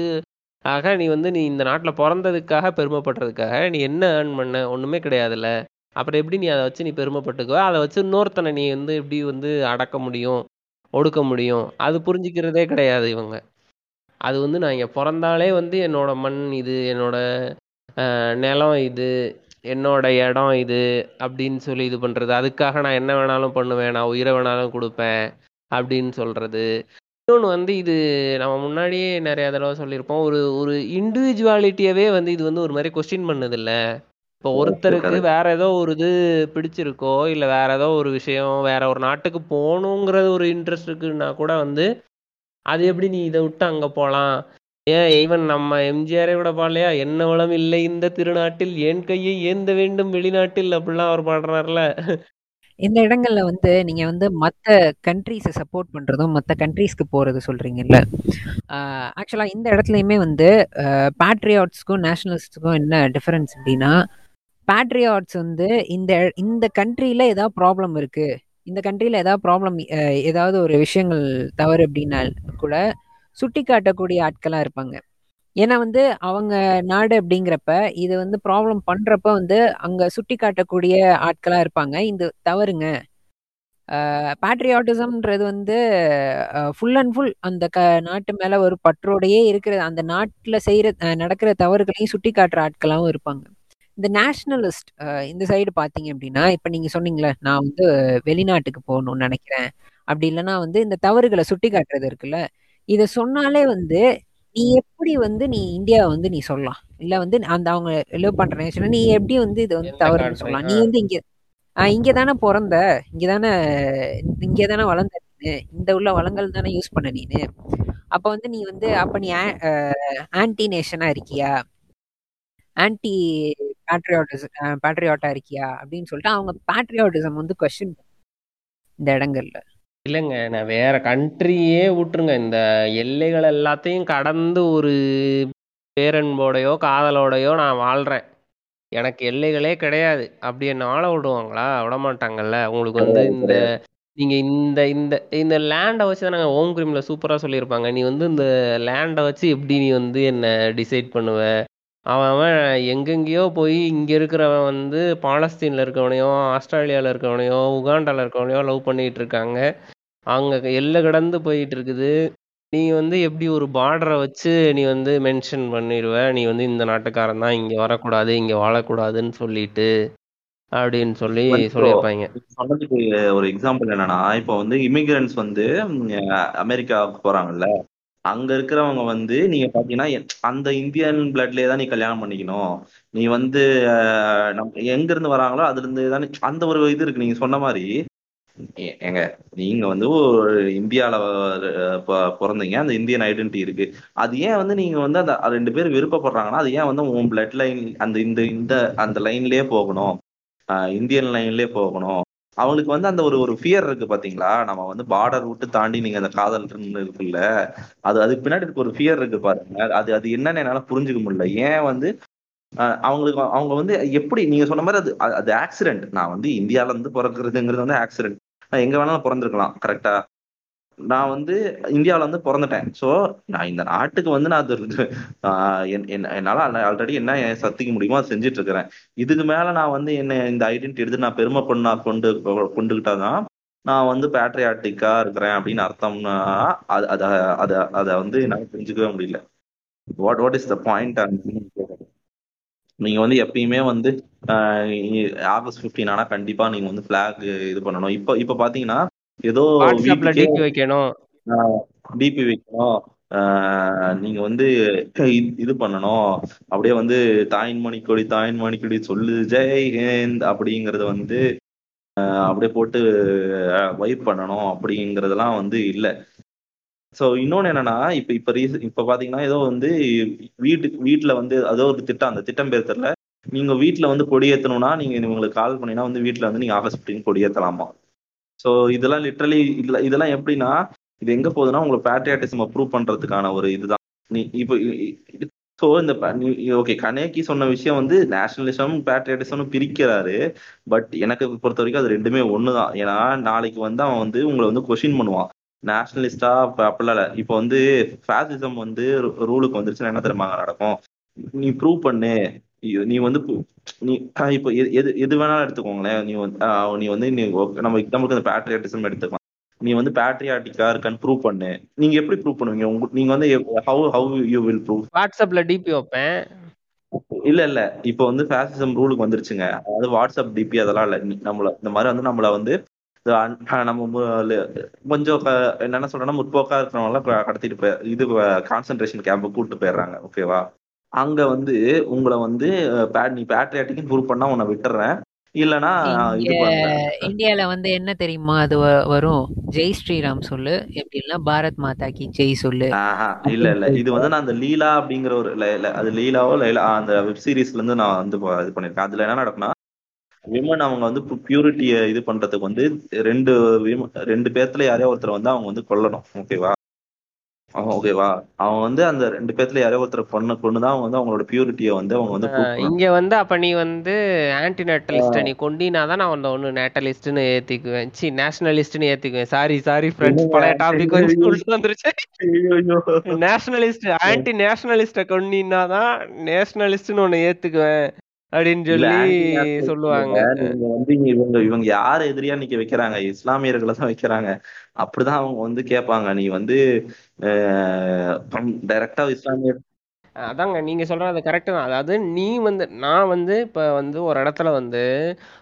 ஆக நீ வந்து நீ இந்த நாட்டுல பிறந்ததுக்காக பெருமைப்படுறதுக்காக நீ என்ன ஏர்ன் பண்ண? ஒண்ணுமே கிடையாதுல்ல அப்புறம் எப்படி நீ அதை வச்சு நீ பெருமைப்பட்டுக்குவ அதை வச்சு இன்னொருத்தனை நீ வந்து எப்படி வந்து அடக்க முடியும் ஒடுக்க முடியும்? அது புரிஞ்சுக்கிறதே கிடையாது இவங்க. அது வந்து நான் இங்கே பிறந்தாலே வந்து என்னோட மண் இது என்னோட அஹ், நிலம் இது என்னோட இடம் இது அப்படின்னு சொல்லி இது பண்ணுறது அதுக்காக நான் என்ன வேணாலும் பண்ணுவேன். நான் உயிரை வேணாலும் கொடுப்பேன் அப்படின்னு சொல்கிறது இன்னொன்று வந்து இது நம்ம முன்னாடியே நிறைய தடவை சொல்லியிருப்போம். ஒரு ஒரு இண்டிவிஜுவாலிட்டியவே வந்து இது வந்து ஒரு மாதிரி கொஸ்டின் பண்ணுது இல்ல இப்போ ஒருத்தருக்கு. வேற ஏதோ ஒரு இது பிடிச்சிருக்கோ இல்லை வேற ஏதோ ஒரு விஷயம் வேற ஒரு நாட்டுக்கு போகணுங்கிறது ஒரு இன்ட்ரெஸ்ட் இருக்குன்னா கூட வந்து அது எப்படி நீ இதை விட்டு அங்க போலாம்? ஏன் ஈவன் நம்ம எம்ஜிஆரை விட பாடலையா என்ன வளம் இல்லை இந்த திருநாட்டில். ஏன் கையை ஏந்த வேண்டும் வெளிநாட்டில்? அப்படிலாம் அவர் பாடுறாருல. இந்த இடங்கள்ல வந்து நீங்க வந்து மத்த கண்ட்ரீஸை சப்போர்ட் பண்றதும் மத்த கண்ட்ரீஸ்க்கு போறது சொல்றீங்கல்ல? ஆக்சுவலா இந்த இடத்துலயுமே வந்து பேட்ரியாட்ஸ்க்கும் நேஷனலிஸ்டுக்கும் என்ன டிஃபரன்ஸ் அப்படின்னா பேட்ரியாட்ஸ் வந்து இந்த இந்த கண்ட்ரியில ஏதாவது ப்ராப்ளம் இருக்கு. இந்த கண்ட்ரியில் ஏதாவது ப்ராப்ளம் ஏதாவது ஒரு விஷயங்கள் தவறு அப்படின்னா கூட சுட்டி காட்டக்கூடிய ஆட்களாக இருப்பாங்க. ஏன்னா வந்து அவங்க நாடு அப்படிங்கிறப்ப இது வந்து ப்ராப்ளம் பண்ணுறப்ப வந்து அங்கே சுட்டி காட்டக்கூடிய ஆட்களாக இருப்பாங்க. இந்த தவறுங்க. பேட்ரியாட்டிசம்ன்றது வந்து ஃபுல் அண்ட் ஃபுல் அந்த க நாட்டு மேலே ஒரு பற்றோடையே இருக்கிற அந்த நாட்டில் செய்கிற நடக்கிற தவறுகளையும் சுட்டி காட்டுற ஆட்களாகவும் இருப்பாங்க. இந்த நேஷனலிஸ்ட் இந்த சைடு பாத்தீங்க அப்படின்னா இப்ப நீங்க சொன்னீங்களே நான் வந்து வெளிநாட்டுக்கு போகணும்னு நினைக்கிறேன் அப்படி இல்லைன்னா வந்து இந்த தவறுகளை சுட்டி காட்டுறது இருக்குல்ல இத சொன்னாலே வந்து நீ எப்படி வந்து நீ இந்தியாவை வந்து நீ சொல்லலாம் இல்ல வந்து அந்த அவங்க லிவ் பண்ற நேஷன் நீ எப்படி வந்து இது வந்து தவறுன்னு? சொல்லலாம் நீ. வந்து இங்க ஆஹ் இங்க தானே பிறந்த இங்க தானே இங்க தானே வளர்ந்த நீனு இந்த உள்ள வளங்கள் தானே யூஸ் பண்ண நீனு அப்ப வந்து நீ வந்து அப்ப நீ ஆன்டி நேஷனா இருக்கியா ஆன்டி பேட்ரியாட்டிசம் பேட்ரியாட்டா இருக்கியா? அப்படின்னு சொல்லிட்டு அவங்க பேட்ரியாட்டிசம் வந்து கொஸ்டின் இந்த இடங்கள்ல. இல்லைங்க நான் வேற கண்ட்ரியே விட்டுருங்க. இந்த எல்லைகள் எல்லாத்தையும் கடந்து ஒரு பேரன்போடையோ காதலோடையோ நான் வாழ்றேன். எனக்கு எல்லைகளே கிடையாது. அப்படி என்ன வாழ விடுவாங்களா? விட மாட்டாங்கல்ல உங்களுக்கு வந்து இந்த நீங்க இந்த இந்த இந்த லேண்டை வச்சு தான் நாங்கள் ஓம் கிரீம்ல சூப்பரா சொல்லியிருப்பாங்க. நீ வந்து இந்த லேண்டை வச்சு எப்படி நீ வந்து என்ன டிசைட் பண்ணுவ? அவன் அவன் எங்கெங்கேயோ போய் இங்க இருக்கிறவன் வந்து பாலஸ்தீன்ல இருக்கவனையோ ஆஸ்திரேலியால இருக்கவனையோ உகாண்டால இருக்கவனையோ லவ் பண்ணிட்டு இருக்காங்க. அங்க எல்லை கடந்து போயிட்டு இருக்குது. நீ வந்து எப்படி ஒரு பார்டரை வச்சு நீ வந்து மென்ஷன் பண்ணிடுவ? நீ வந்து இந்த நாட்டுக்காரன் தான் இங்க வரக்கூடாது இங்க வாழக்கூடாதுன்னு சொல்லிட்டு அப்படின்னு சொல்லி சொல்லியிருப்பாங்க. சொன்னதுக்கு ஒரு எக்ஸாம்பிள் என்னன்னா இப்போ வந்து இமிகிரன்ஸ் வந்து அமெரிக்காவுக்கு போறாங்கல்ல? அங்க இருக்கிறவங்க வந்து நீங்க பாத்தீங்கன்னா அந்த இந்தியன் பிளட்லயே தான் நீ கல்யாணம் பண்ணிக்கணும். நீ வந்து அஹ், நம்ம எங்க இருந்து வராங்களோ அதுல இருந்து தானே அந்த ஒரு இது இருக்கு. நீங்க சொன்ன மாதிரி ஏ- ஏங்க நீங்க வந்து ஒரு இந்தியால ப- பிறந்தீங்க. அந்த இந்தியன் ஐடென்டிட்டி இருக்கு. அது ஏன் வந்து நீங்க வந்து அந்த அது ரெண்டு பேரும் விருப்பப்படுறாங்கன்னா அது ஏன் வந்து உன் பிளட் லைன் அந்த இந்த இந்த அந்த லைன்லயே போகணும். ஆஹ் இந்தியன் லைன்லயே போகணும். அவங்களுக்கு வந்து அந்த ஒரு ஒரு ஃபியர் இருக்கு பாத்தீங்களா? நம்ம வந்து பார்டர் விட்டு தாண்டி நீங்க அந்த காதல் இருக்குல்ல அது அதுக்கு பின்னாடி இருக்க ஒரு ஃபியர் இருக்கு பாருங்க. அது அது என்னன்னு என்னால புரிஞ்சுக்க முடியல. ஏன் வந்து ஆஹ் அவங்களுக்கு அவங்க வந்து எப்படி நீங்க சொன்ன மாதிரி அது அது- அது ஆக்சிடென்ட் நான் வந்து இந்தியால இருந்து பிறக்கிறதுங்கிறது வந்து ஆக்சிடென்ட் நான் எங்க வேணாலும் பிறந்திருக்கலாம். கரெக்டா நான் வந்து இந்தியாவில வந்து பிறந்துட்டேன். சோ நான் இந்த நாட்டுக்கு வந்து நான் என்னால் என்னால ஆல்ரெடி என்ன என் சத்திக்க முடியுமோ அதை செஞ்சுட்டு இருக்கிறேன். இதுக்கு மேல நான் வந்து என்ன இந்த ஐடென்டி எடுத்து நான் பெருமை கொண்டு கொண்டுகிட்டா தான் நான் வந்து பேட்ரியாட்டிக்கா இருக்கிறேன் அப்படின்னு அர்த்தம்னா அது அத அத அத வந்து என்னால் புரிஞ்சுக்கவே முடியல. What what is the point நீங்க வந்து எப்பயுமே வந்து ஆஹ் ஆகஸ்ட் 15 ஆனா கண்டிப்பா நீங்க வந்து பிளாக் இது பண்ணணும். இப்ப இப்ப பாத்தீங்கன்னா ஏதோ டிபி வைக்கணும். டிபி வைக்கணும். நீங்க வந்து இது பண்ணணும். அப்படியே வந்து தாயின் மணிக்கொடி தாயின் மணிக்கொடி சொல்லு ஜெய் ஹிந்த் அப்படிங்கறத வந்து அப்படியே போட்டு வைப் பண்ணணும் அப்படிங்கறதெல்லாம் வந்து இல்ல. சோ இன்னொன்னு என்னன்னா இப்ப இப்ப ரீச இப்ப பாத்தீங்கன்னா ஏதோ வந்து வீட்டுக்கு வீட்டுல வந்து ஏதோ ஒரு திட்டம் அந்த திட்டம் பேர் தெரியல நீங்க வீட்டுல வந்து கொடியேத்தணும்னா நீங்க இவங்களுக்கு கால் பண்ணீங்கன்னா வந்து வீட்டுல வந்து நீங்க ஆகஸ்ட் 15 கொடியேத்தலாமா ஸோ இதெல்லாம் லிட்ரலி இதுல இதெல்லாம் எப்படின்னா இது எங்க போகுதுன்னா உங்களை பேட்ரியாட்டிசம் ப்ரூவ் பண்றதுக்கான ஒரு இதுதான். நீ இப்போ ஸோ இந்த ஓகே கனேக்கி சொன்ன விஷயம் வந்து நேஷனலிசம் பேட்ரியாட்டிசம்னு பிரிக்கிறாரு. பட் எனக்கு பொறுத்த வரைக்கும் அது ரெண்டுமே ஒன்று தான் ஏன்னா நாளைக்கு வந்து அவன் வந்து உங்களை வந்து கொஷின் பண்ணுவான். நேஷனலிஸ்டா அப்படிலாம் இல்லை. இப்போ வந்து ஃபேசிசம் வந்து ரூலுக்கு வந்துருச்சுன்னா என்ன தெரியுமா நடக்கும்? நீ ப்ரூவ் பண்ணு. நீ- வந்து நீ இப்போ எது எது வேணாலும் எடுத்துக்கோங்களேன். நீ வந்து நீ வந்து நீ நம்ம எக்ஸாம்பிளுக்கு அந்த பேட்ரியாட்டிசம் எடுத்துக்கலாம். நீ வந்து பேட்ரியாட்டிக்கா இருக்கான்னு ப்ரூவ் பண்ணு. நீங்க எப்படி ப்ரூவ் பண்ணுவீங்க? உங்க நீங்க வந்து how how you will prove வாட்ஸ்அப்ல டிபி வைப்பேன். இல்ல இல்ல. இப்போ வந்து ஃபேசிசம் ரூலுக்கு வந்துருச்சுங்க. அதாவது வாட்ஸ்அப் டிபி அதெல்லாம் இல்ல. நம்மள இந்த மாதிரி வந்து நம்மள வந்து நம்ம கொஞ்சம் என்னென்ன சொல்றேன்னா முற்போக்கா இருக்கிறவங்க எல்லாம் கடத்திட்டு போய் இது கான்சென்ட்ரேஷன் கேம்ப் கூட்டு போயிடுறாங்க. ஓகேவா அங்க வந்து உங்களை வந்து நீ பேட்ரியாட்டிக் ப்ரூவ் பண்ணா உன்னை விட்டுறேன். இல்லனா இந்தியால வந்து என்ன தெரியுமா அது வரும்? ஜெய் ஸ்ரீராம் சொல்லு. எப்படின்னா பாரத் மாதா கி ஜெய் சொல்லு. ஆஹா இல்ல இல்ல. இது வந்து நான் அந்த லீலா அப்படிங்கிற ஒரு அது லீலாவோ லைலா அந்த வெப் சீரிஸ்ல இருந்து நான் வந்து இது பண்ணிருக்கேன். அதுல என்ன நடக்கும்னா விமன் அவங்க வந்து பியூரிட்டிய இது பண்றதுக்கு வந்து ரெண்டு ரெண்டு பேர்த்துல யாரையோ ஒருத்தர் வந்து அவங்க வந்து கொல்லணும். ஓகேவா ஓகேவா அவங்க வந்து அந்த ரெண்டு பேர்த்துல யாரையோ ஒருத்தர் பொண்ணு பொண்ணுதான். வந்து அவங்களோட பியூரிட்டியை வந்து அவங்க வந்து. இங்க வந்து அப்ப நீ வந்து ஆன்டி நேட்டலிஸ்ட நீ கொண்டினாதான் நான் வந்து ஒண்ணு நேட்டலிஸ்ட்னு ஏத்திக்குவேன். சி நேஷனலிஸ்ட்னு ஏத்திக்குவேன். சாரி சாரி ஃப்ரெண்ட்ஸ் பழைய டாபிக் வந்துருச்சு. நேஷனலிஸ்ட் ஆன்டி நேஷனலிஸ்ட கொண்டினாதான் நேஷனலிஸ்ட்னு ஒண்ணு ஏத்துக்குவேன். அப்படின்னு சொல்லி சொல்லுவாங்க. நீங்க வந்து இவங்க இவங்க யார எதிரியா நிக்க வைக்கிறாங்க? இஸ்லாமியர்களை தான் வைக்கிறாங்க. அப்படிதான் அவங்க வந்து கேட்பாங்க. நீ வந்து டைரக்டா இஸ்லாமியர் அதாங்க நீங்க சொல்றது கரெக்ட் தான். அதாவது நீ வந்து நான் வந்து இப்ப வந்து ஒரு இடத்துல வந்து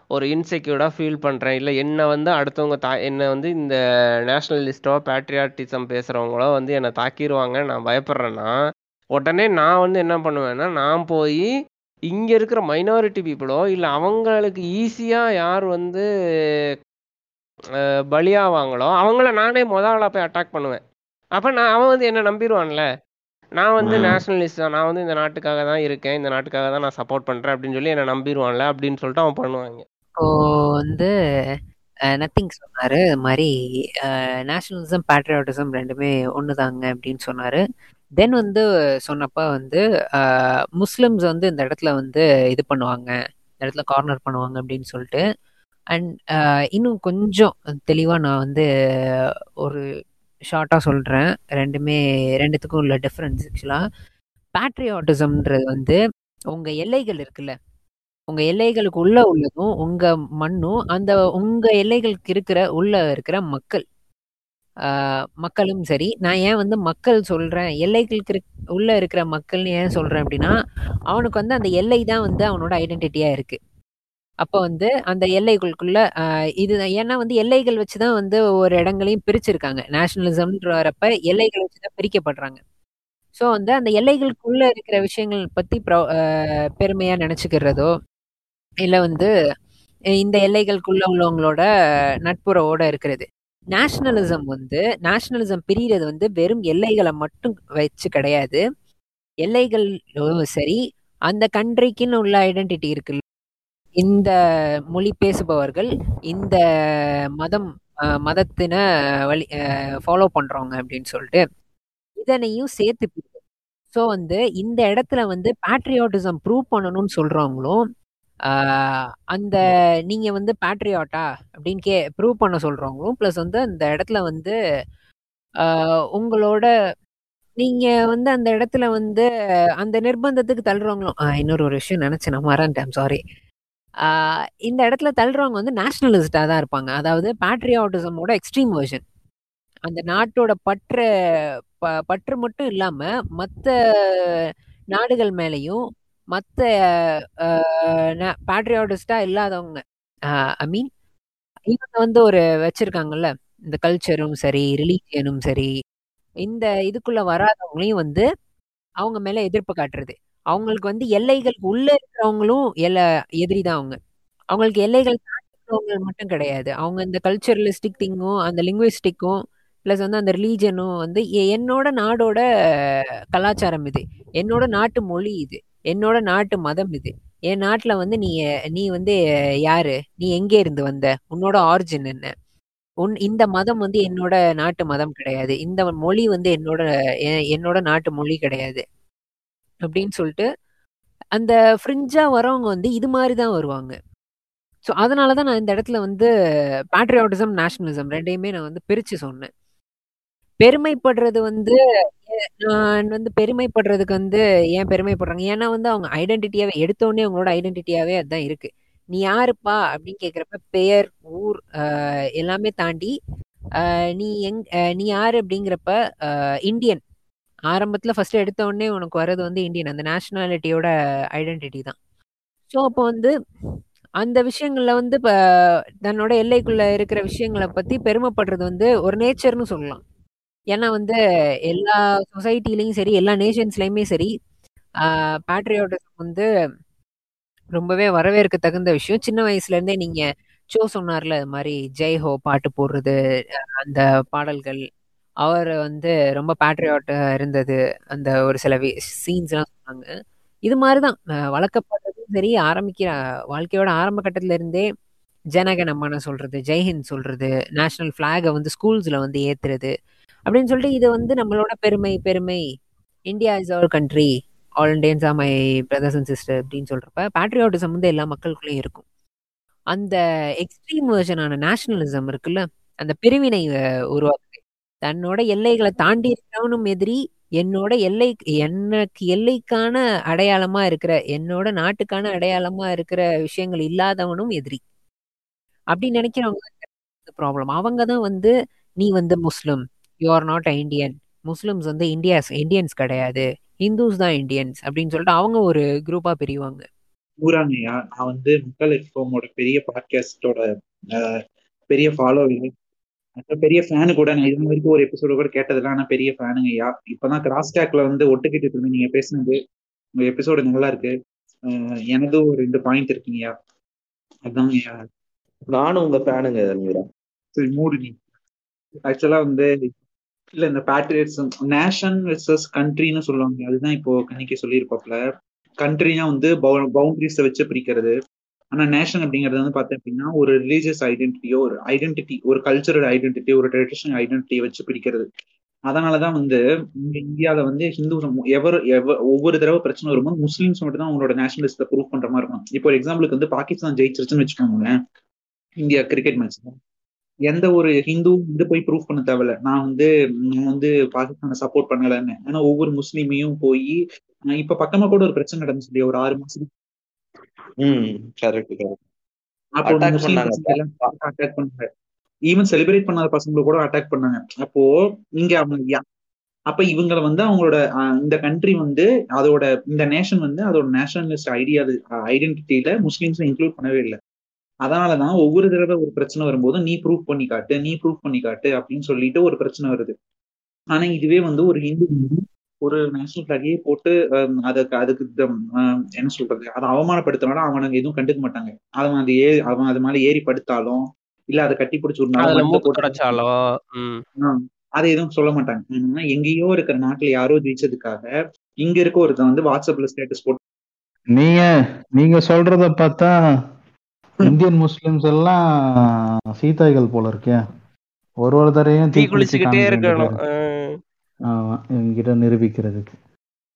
ஒரு இன்செக்யூர்டா ஃபீல் பண்றேன். இல்ல என்ன வந்து அடுத்தவங்க தா என்ன வந்து இந்த நேஷனலிஸ்டோ பேட்ரியாட்டிசம் பேசுறவங்களோ வந்து என்னை தாக்கிடுவாங்க நான் பயப்படுறேன்னா உடனே நான் வந்து என்ன பண்ணுவேன்னா நான் போய் இங்க இருக்கிற மைனாரிட்டி பீப்புளோ இல்ல அவங்களுக்கு ஈஸியா யார் வந்து பலியாவாங்களோ அவங்கள நானே முத ஆளா போய் அட்டாக் பண்ணுவேன். அப்ப நான் அவன் வந்து என்ன நம்பிடுவான்ல? நான் வந்து. நேஷனலிஸ்ட் தான். நான் வந்து இந்த நாட்டுக்காக தான் இருக்கேன். இந்த நாட்டுக்காக தான் நான் சப்போர்ட் பண்றேன் அப்படின்னு சொல்லி என்ன நம்பிடுவான்ல அப்படின்னு சொல்லிட்டு அவன் பண்ணுவாங்க. இப்போ வந்து நத்திங் சொன்னாரு. இது மாதிரி நேஷனலிசம் பேட்ரியாட்டிசம் ரெண்டுமே ஒண்ணுதாங்க அப்படின்னு சொன்னாரு. தென் வந்து சொன்னப்ப வந்து முஸ்லிம்ஸ் வந்து இந்த இடத்துல வந்து இது பண்ணுவாங்க. இந்த இடத்துல கார்னர் பண்ணுவாங்க அப்படின்னு சொல்லிட்டு. அண்ட் இன்னும் கொஞ்சம் தெளிவாக நான் வந்து ஒரு ஷார்ட்டாக சொல்கிறேன் ரெண்டுமே ரெண்டுத்துக்கும் உள்ள டிஃப்ரென்ஸ் ஆக்சுவலாக பேட்ரியாட்டிசம்ன்றது வந்து உங்கள் எல்லைகள் இருக்குல்ல. உங்கள் எல்லைகளுக்கு உள்ள உள்ளதும் உங்கள் மண்ணும் அந்த உங்கள் எல்லைகளுக்கு இருக்கிற உள்ள இருக்கிற மக்கள். மக்களும் சரி. நான் ஏன் வந்து மக்கள் சொல்கிறேன் எல்லைகளுக்கு உள்ளே இருக்கிற மக்கள்னு ஏன் சொல்கிறேன் அப்படின்னா அவனுக்கு வந்து அந்த எல்லை தான் வந்து அவனோட ஐடென்டிட்டியாக இருக்குது அப்போ வந்து அந்த எல்லைகளுக்குள்ள இது ஏன்னா வந்து எல்லைகள் வச்சு தான் வந்து ஒவ்வொரு இடங்களையும் பிரிச்சிருக்காங்க. நேஷனலிசம்ன்ற வரப்ப எல்லைகள் வச்சுதான் பிரிக்கப்படுறாங்க. ஸோ வந்து அந்த எல்லைகளுக்குள்ள இருக்கிற விஷயங்கள் பற்றி பெருமையாக நினச்சிக்கிறதோ இல்லை வந்து இந்த எல்லைகளுக்குள்ள உள்ளவங்களோட நட்புறவோட இருக்கிறது. நேஷனலிசம் வந்து நேஷனலிசம் பிரியறது வந்து வெறும் எல்லைகளை மட்டும் வச்சு கிடையாது. எல்லைகள் சரி. அந்த கண்ட்ரிக்குன்னு உள்ள ஐடென்டிட்டி இருக்குல்ல. இந்த மொழி பேசுபவர்கள் இந்த மதம் மதத்தின வழி ஃபாலோ பண்றவங்க அப்படின்னு சொல்லிட்டு இதனையும் சேர்த்து ஸோ வந்து இந்த இடத்துல வந்து பேட்ரியாட்டிசம் ப்ரூவ் பண்ணணும்னு சொல்றவங்களும் அந்த நீங்க வந்து பேட்ரியாட்டா அப்படின்னு கே ப்ரூவ் பண்ண சொல்றவங்களும் ப்ளஸ் வந்து அந்த இடத்துல வந்து உங்களோட நீங்க வந்து அந்த இடத்துல வந்து அந்த நிர்பந்தத்துக்கு தள்ளுறவங்களும் இன்னொரு ஒரு விஷயம் நினைச்சேன் நான் மறந்துட்டேன் சாரி இந்த இடத்துல தள்ளுறவங்க வந்து நேஷனலிஸ்டா தான் இருப்பாங்க. அதாவது பேட்ரியாட்டிசமோட எக்ஸ்ட்ரீம் வெர்ஷன் அந்த நாட்டோட பற்று ப- பற்று மட்டும் இல்லாம மற்ற நாடுகள் மேலேயும் மற்ற பேட்ரியாட்டிஸ்டா இல்லாதவங்க. ஐ மீன் இவங்க வந்து ஒரு வச்சிருக்காங்கல்ல இந்த கல்ச்சரும் சரி ரிலீஜியனும் சரி இந்த இதுக்குள்ள வராதவங்களையும் வந்து அவங்க மேல எதிர்ப்பு காட்டுறது. அவங்களுக்கு வந்து எல்லைகளுக்கு உள்ள இருக்கிறவங்களும் எல்ல எதிரி தான் அவங்க. அவங்களுக்கு எல்லைகள் தாண்டிக்கிறவங்க மட்டும் கிடையாது. அவங்க இந்த கல்ச்சரலிஸ்டிக் திங்கும் அந்த லிங்குவிஸ்டிக்கும் ப்ளஸ் வந்து அந்த ரிலீஜனும் வந்து எ- என்னோட நாடோட கலாச்சாரம் இது. என்னோட நாட்டு மொழி இது. என்னோட நாட்டு மதம் இது. என் நாட்டில் வந்து நீ நீ வந்து யாரு? நீ எங்கே இருந்து வந்த? உன்னோட ஆரிஜின் என்ன? உன் இந்த மதம் வந்து என்னோட நாட்டு மதம் கிடையாது. இந்த மொழி வந்து என்னோட என்னோட நாட்டு மொழி கிடையாது. அப்படின்னு சொல்லிட்டு அந்த ஃப்ரிஞ்சா வரவங்க வந்து இது மாதிரி தான் வருவாங்க. ஸோ அதனால தான் நான் இந்த இடத்துல வந்து பேட்ரியாட்டிசம் நேஷனலிசம் ரெண்டையுமே நான் வந்து பிரித்து சொன்னேன். பெருமைப்படுறது வந்து நான் வந்து பெருமைப்படுறதுக்கு வந்து ஏன் பெருமைப்படுறாங்க? ஏன்னா வந்து அவங்க ஐடென்டிட்டியாவே எடுத்தோடனே அவங்களோட ஐடென்டிட்டியாவே அதுதான் இருக்கு. நீ யாருப்பா? அப்படின்னு கேக்குறப்ப பெயர் ஊர் எல்லாமே தாண்டி நீ எங் நீ யாரு அப்படிங்கிறப்ப இந்தியன். ஆரம்பத்துல ஃபர்ஸ்ட் எடுத்த உடனே உனக்கு வர்றது வந்து இந்தியன். அந்த நேஷனாலிட்டியோட ஐடென்டிட்டி தான். ஸோ அப்போ வந்து அந்த விஷயங்கள்ல வந்து இப்போ தன்னோட எல்லைக்குள்ள இருக்கிற விஷயங்களை பத்தி பெருமைப்படுறது வந்து ஒரு நேச்சர்னு சொல்லலாம். ஏன்னா வந்து எல்லா சொசைட்டிலையும் சரி எல்லா நேஷன்ஸ்லயுமே சரி பேட்ரியாட்டிசம் வந்து ரொம்பவே வரவேற்க தகுந்த விஷயம். சின்ன வயசுல இருந்தே நீங்க சோ சொன்னார்ல இது மாதிரி ஜெய் ஹோ பாட்டு போடுறது அந்த பாடல்கள். அவர் வந்து ரொம்ப பேட்ரியாட்டா இருந்தது. அந்த ஒரு சில சீன்ஸ் எல்லாம் சொன்னாங்க. இது மாதிரிதான். தான் வளர்க்கப்படுறதும் சரி ஆரம்பிக்கிற வாழ்க்கையோட ஆரம்ப கட்டத்துல இருந்தே ஜனகணமன சொல்றது ஜெய்ஹிந்த் சொல்றது நேஷனல் ஃபிளாகை வந்து ஸ்கூல்ஸ்ல வந்து ஏத்துறது அப்படின்னு சொல்லிட்டு இது வந்து நம்மளோட பெருமை பெருமை. India is our country all Indians are my brothers and sister அப்படின்னு சொல்றப்ப பேட்ரியாட்டிசம் வந்து எல்லா மக்களுக்குள்ளேயும் இருக்கும். அந்த எக்ஸ்ட்ரீம் வேர்ஷனான நேஷனலிசம் இருக்குல்ல அந்த பிரிவினை உருவாக்குது. தன்னோட எல்லைகளை தாண்டி இருக்கிறவனும் எதிரி என்னோட எல்லை எனக்கு எல்லைக்கான அடையாளமா இருக்கிற என்னோட நாட்டுக்கான அடையாளமா இருக்கிற விஷயங்கள் இல்லாதவனும் எதிரி. அப்படி நினைக்கிறவங்க ப்ராப்ளம் அவங்க தான் வந்து நீ வந்து முஸ்லிம். You are not a Indian Muslims வந்து இந்தியாஸ் இந்தியன்ஸ் கிடையாது. ஹிந்துஸ் தான் இந்தியன்ஸ் அப்படின்னு சொல்லிட்டு அவங்க ஒரு குரூப்பா பிரிவாங்க. ஊராங்கய்யா நான் வந்து மக்கள் எஃப்எம்மோட பெரிய பாட்காஸ்டோட பெரிய ஃபாலோவிங் பெரிய ஃபேனு கூட நான் இது வரைக்கும் ஒரு எபிசோடு கூட கேட்டதில்ல. ஆனா பெரிய ஃபேனுங்கய்யா இப்பதான் கிராஸ் டேக்ல வந்து ஒட்டுக்கிட்டு இருக்கு நீங்க பேசுனது உங்க எபிசோடு நல்லா இருக்கு. எனது ஒரு ரெண்டு பாயிண்ட் இருக்குங்கய்யா அதாங்கய்யா நானும் உங்க ஃபேனுங்க சரி மூடு நீ ஆக்சுவலா வந்து இல்ல இந்த பேட்ரியட்ஸம் நேஷன் வெர்சஸ் கண்ட்ரின்னு சொல்லுவாங்க. அதுதான் இப்போ கண்ணிக்கு சொல்லியிருப்பாப்ல கண்ட்ரினா வந்து பவுண்டரிஸை வச்சு பிரிக்கிறது. ஆனா நேஷன் அப்படிங்கறது வந்து பார்த்தேன் அப்படின்னா ஒரு ரிலீஜியஸ் ஐடென்டிட்டியோ ஒரு ஐடென்டிட்டி ஒரு கல்ச்சரல் ஐடென்டிட்டி ஒரு ட்ரெடிஷனல் ஐடென்டிட்டியை வச்சு பிரிக்கிறது. அதனாலதான் வந்து இங்க இந்தியால வந்து ஹிந்து எவர் எவ ஒவ்வொரு தடவை பிரச்சனை வரும்போது முஸ்லீம்ஸ் மட்டும் தான் அவங்களோட நேஷனலிஸ்ட ப்ரூவ் பண்ற மாதிரி இருக்கும் இப்போ ஒரு எக்ஸாம்பிளுக்கு வந்து பாகிஸ்தான் ஜெயிச்சிருச்சுன்னு வச்சுக்கோங்களேன். இந்தியா கிரிக்கெட் மேட்ச் எந்த ஒரு ஹிந்து வந்து போய் ப்ரூவ் பண்ண தேவையில்ல. நான் வந்து நான் வந்து பாகிஸ்தானை சப்போர்ட் பண்ணலன்னு. ஆனா ஒவ்வொரு முஸ்லீமையும் போய் இப்ப பக்கமா கூட ஒரு பிரச்சனை நடந்துச்சு இல்லையா, ஒரு ஆறு மாசம். அட்டாக் பண்ணாங்க. ஈவன் செலிப்ரேட் பண்ணாத பசங்களை கூட அட்டாக் பண்ணாங்க. அப்போ இங்க அவங்க அப்ப இவங்கள வந்து அவங்களோட இந்த கண்ட்ரி வந்து அதோட இந்த நேஷன் வந்து அதோட நேஷனலிஸ்ட் ஐடியா ஐடென்டிட்டியில முஸ்லீம்ஸ் இன்க்ளூட் பண்ணவே இல்லை. அதனாலதான் ஒவ்வொரு தடவை ஒரு பிரச்சனை வரும்போது நீ ப்ரூவ் பண்ணி காட்டு நீ ப்ரூவ் பண்ணி காட்டு அப்படின்னு சொல்லிட்டு ஒரு பிரச்சனை வருது. ஆனா இதுவே வந்து ஒரு ஹிந்து ஒரு நேஷனல் ஃபிளாகையே போட்டு அதுக்கு அதுக்கு என்ன சொல்றது அதை அவமானப்படுத்தினாலும் அவனுங்க எதுவும் கண்டுக்க மாட்டாங்க. அவன் அது ஏ அவன் அது மேல ஏறி படுத்தாலும் இல்ல அதை கட்டி பிடிச்சி விடனாலும் அதை எதுவும் சொல்ல மாட்டாங்க. ஏன்னா எங்கேயோ இருக்கிற நாட்டுல யாரோ ஜெயிச்சதுக்காக இங்க இருக்க ஒருத்தன் வந்து வாட்ஸ்அப்ல ஸ்டேட்டஸ் போட்டு நீங்க நீங்க சொல்றத பார்த்தா இந்தியன் முஸ்லிம்ஸ் எல்லாம் சீதாய்கள் போல இருக்கே. ஒரு ஒரு தரையும் தீ தீ குளிச்சு குளிச்சுக்கிட்டே இருக்கணும். இவங்கிட்ட நிரூபிக்கிறதுக்கு.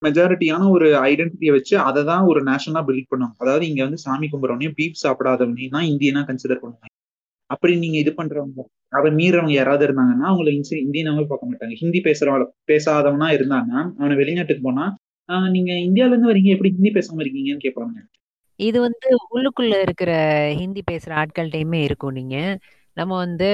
மெஜாரிட்டியான ஒரு ஐடென்டிட்டியை வச்சு அதை தான் ஒரு நேஷனலா பில்ட் பண்ணுவாங்க. அதாவது இங்க வந்து சாமி கும்பிட்றவனையும் பீப் சாப்பிடாதவனையும் தான் இந்தியனா கன்சிடர் பண்ணுவாங்க. அப்படி நீங்க இது பண்றவங்க அதை மீறவங்க யாராவது இருந்தாங்கன்னா அவங்களை இன்சி- இந்தியனாவே பார்க்க மாட்டாங்க. ஹிந்தி பேசுறவங்க பேசாதவனா இருந்தாங்கன்னா அவனை வெளிநாட்டுக்கு போனா நீங்க இந்தியால இருந்து வரீங்க எப்படி ஹிந்தி பேசாம இருக்கீங்கன்னு கேட்பாங்க. இது வந்து உள்ளுக்குள்ள இருக்கிற ஹிந்தி பேசுற ஆட்கள்கிட்டயுமே இருக்கும் நீங்க. நம்ம வந்து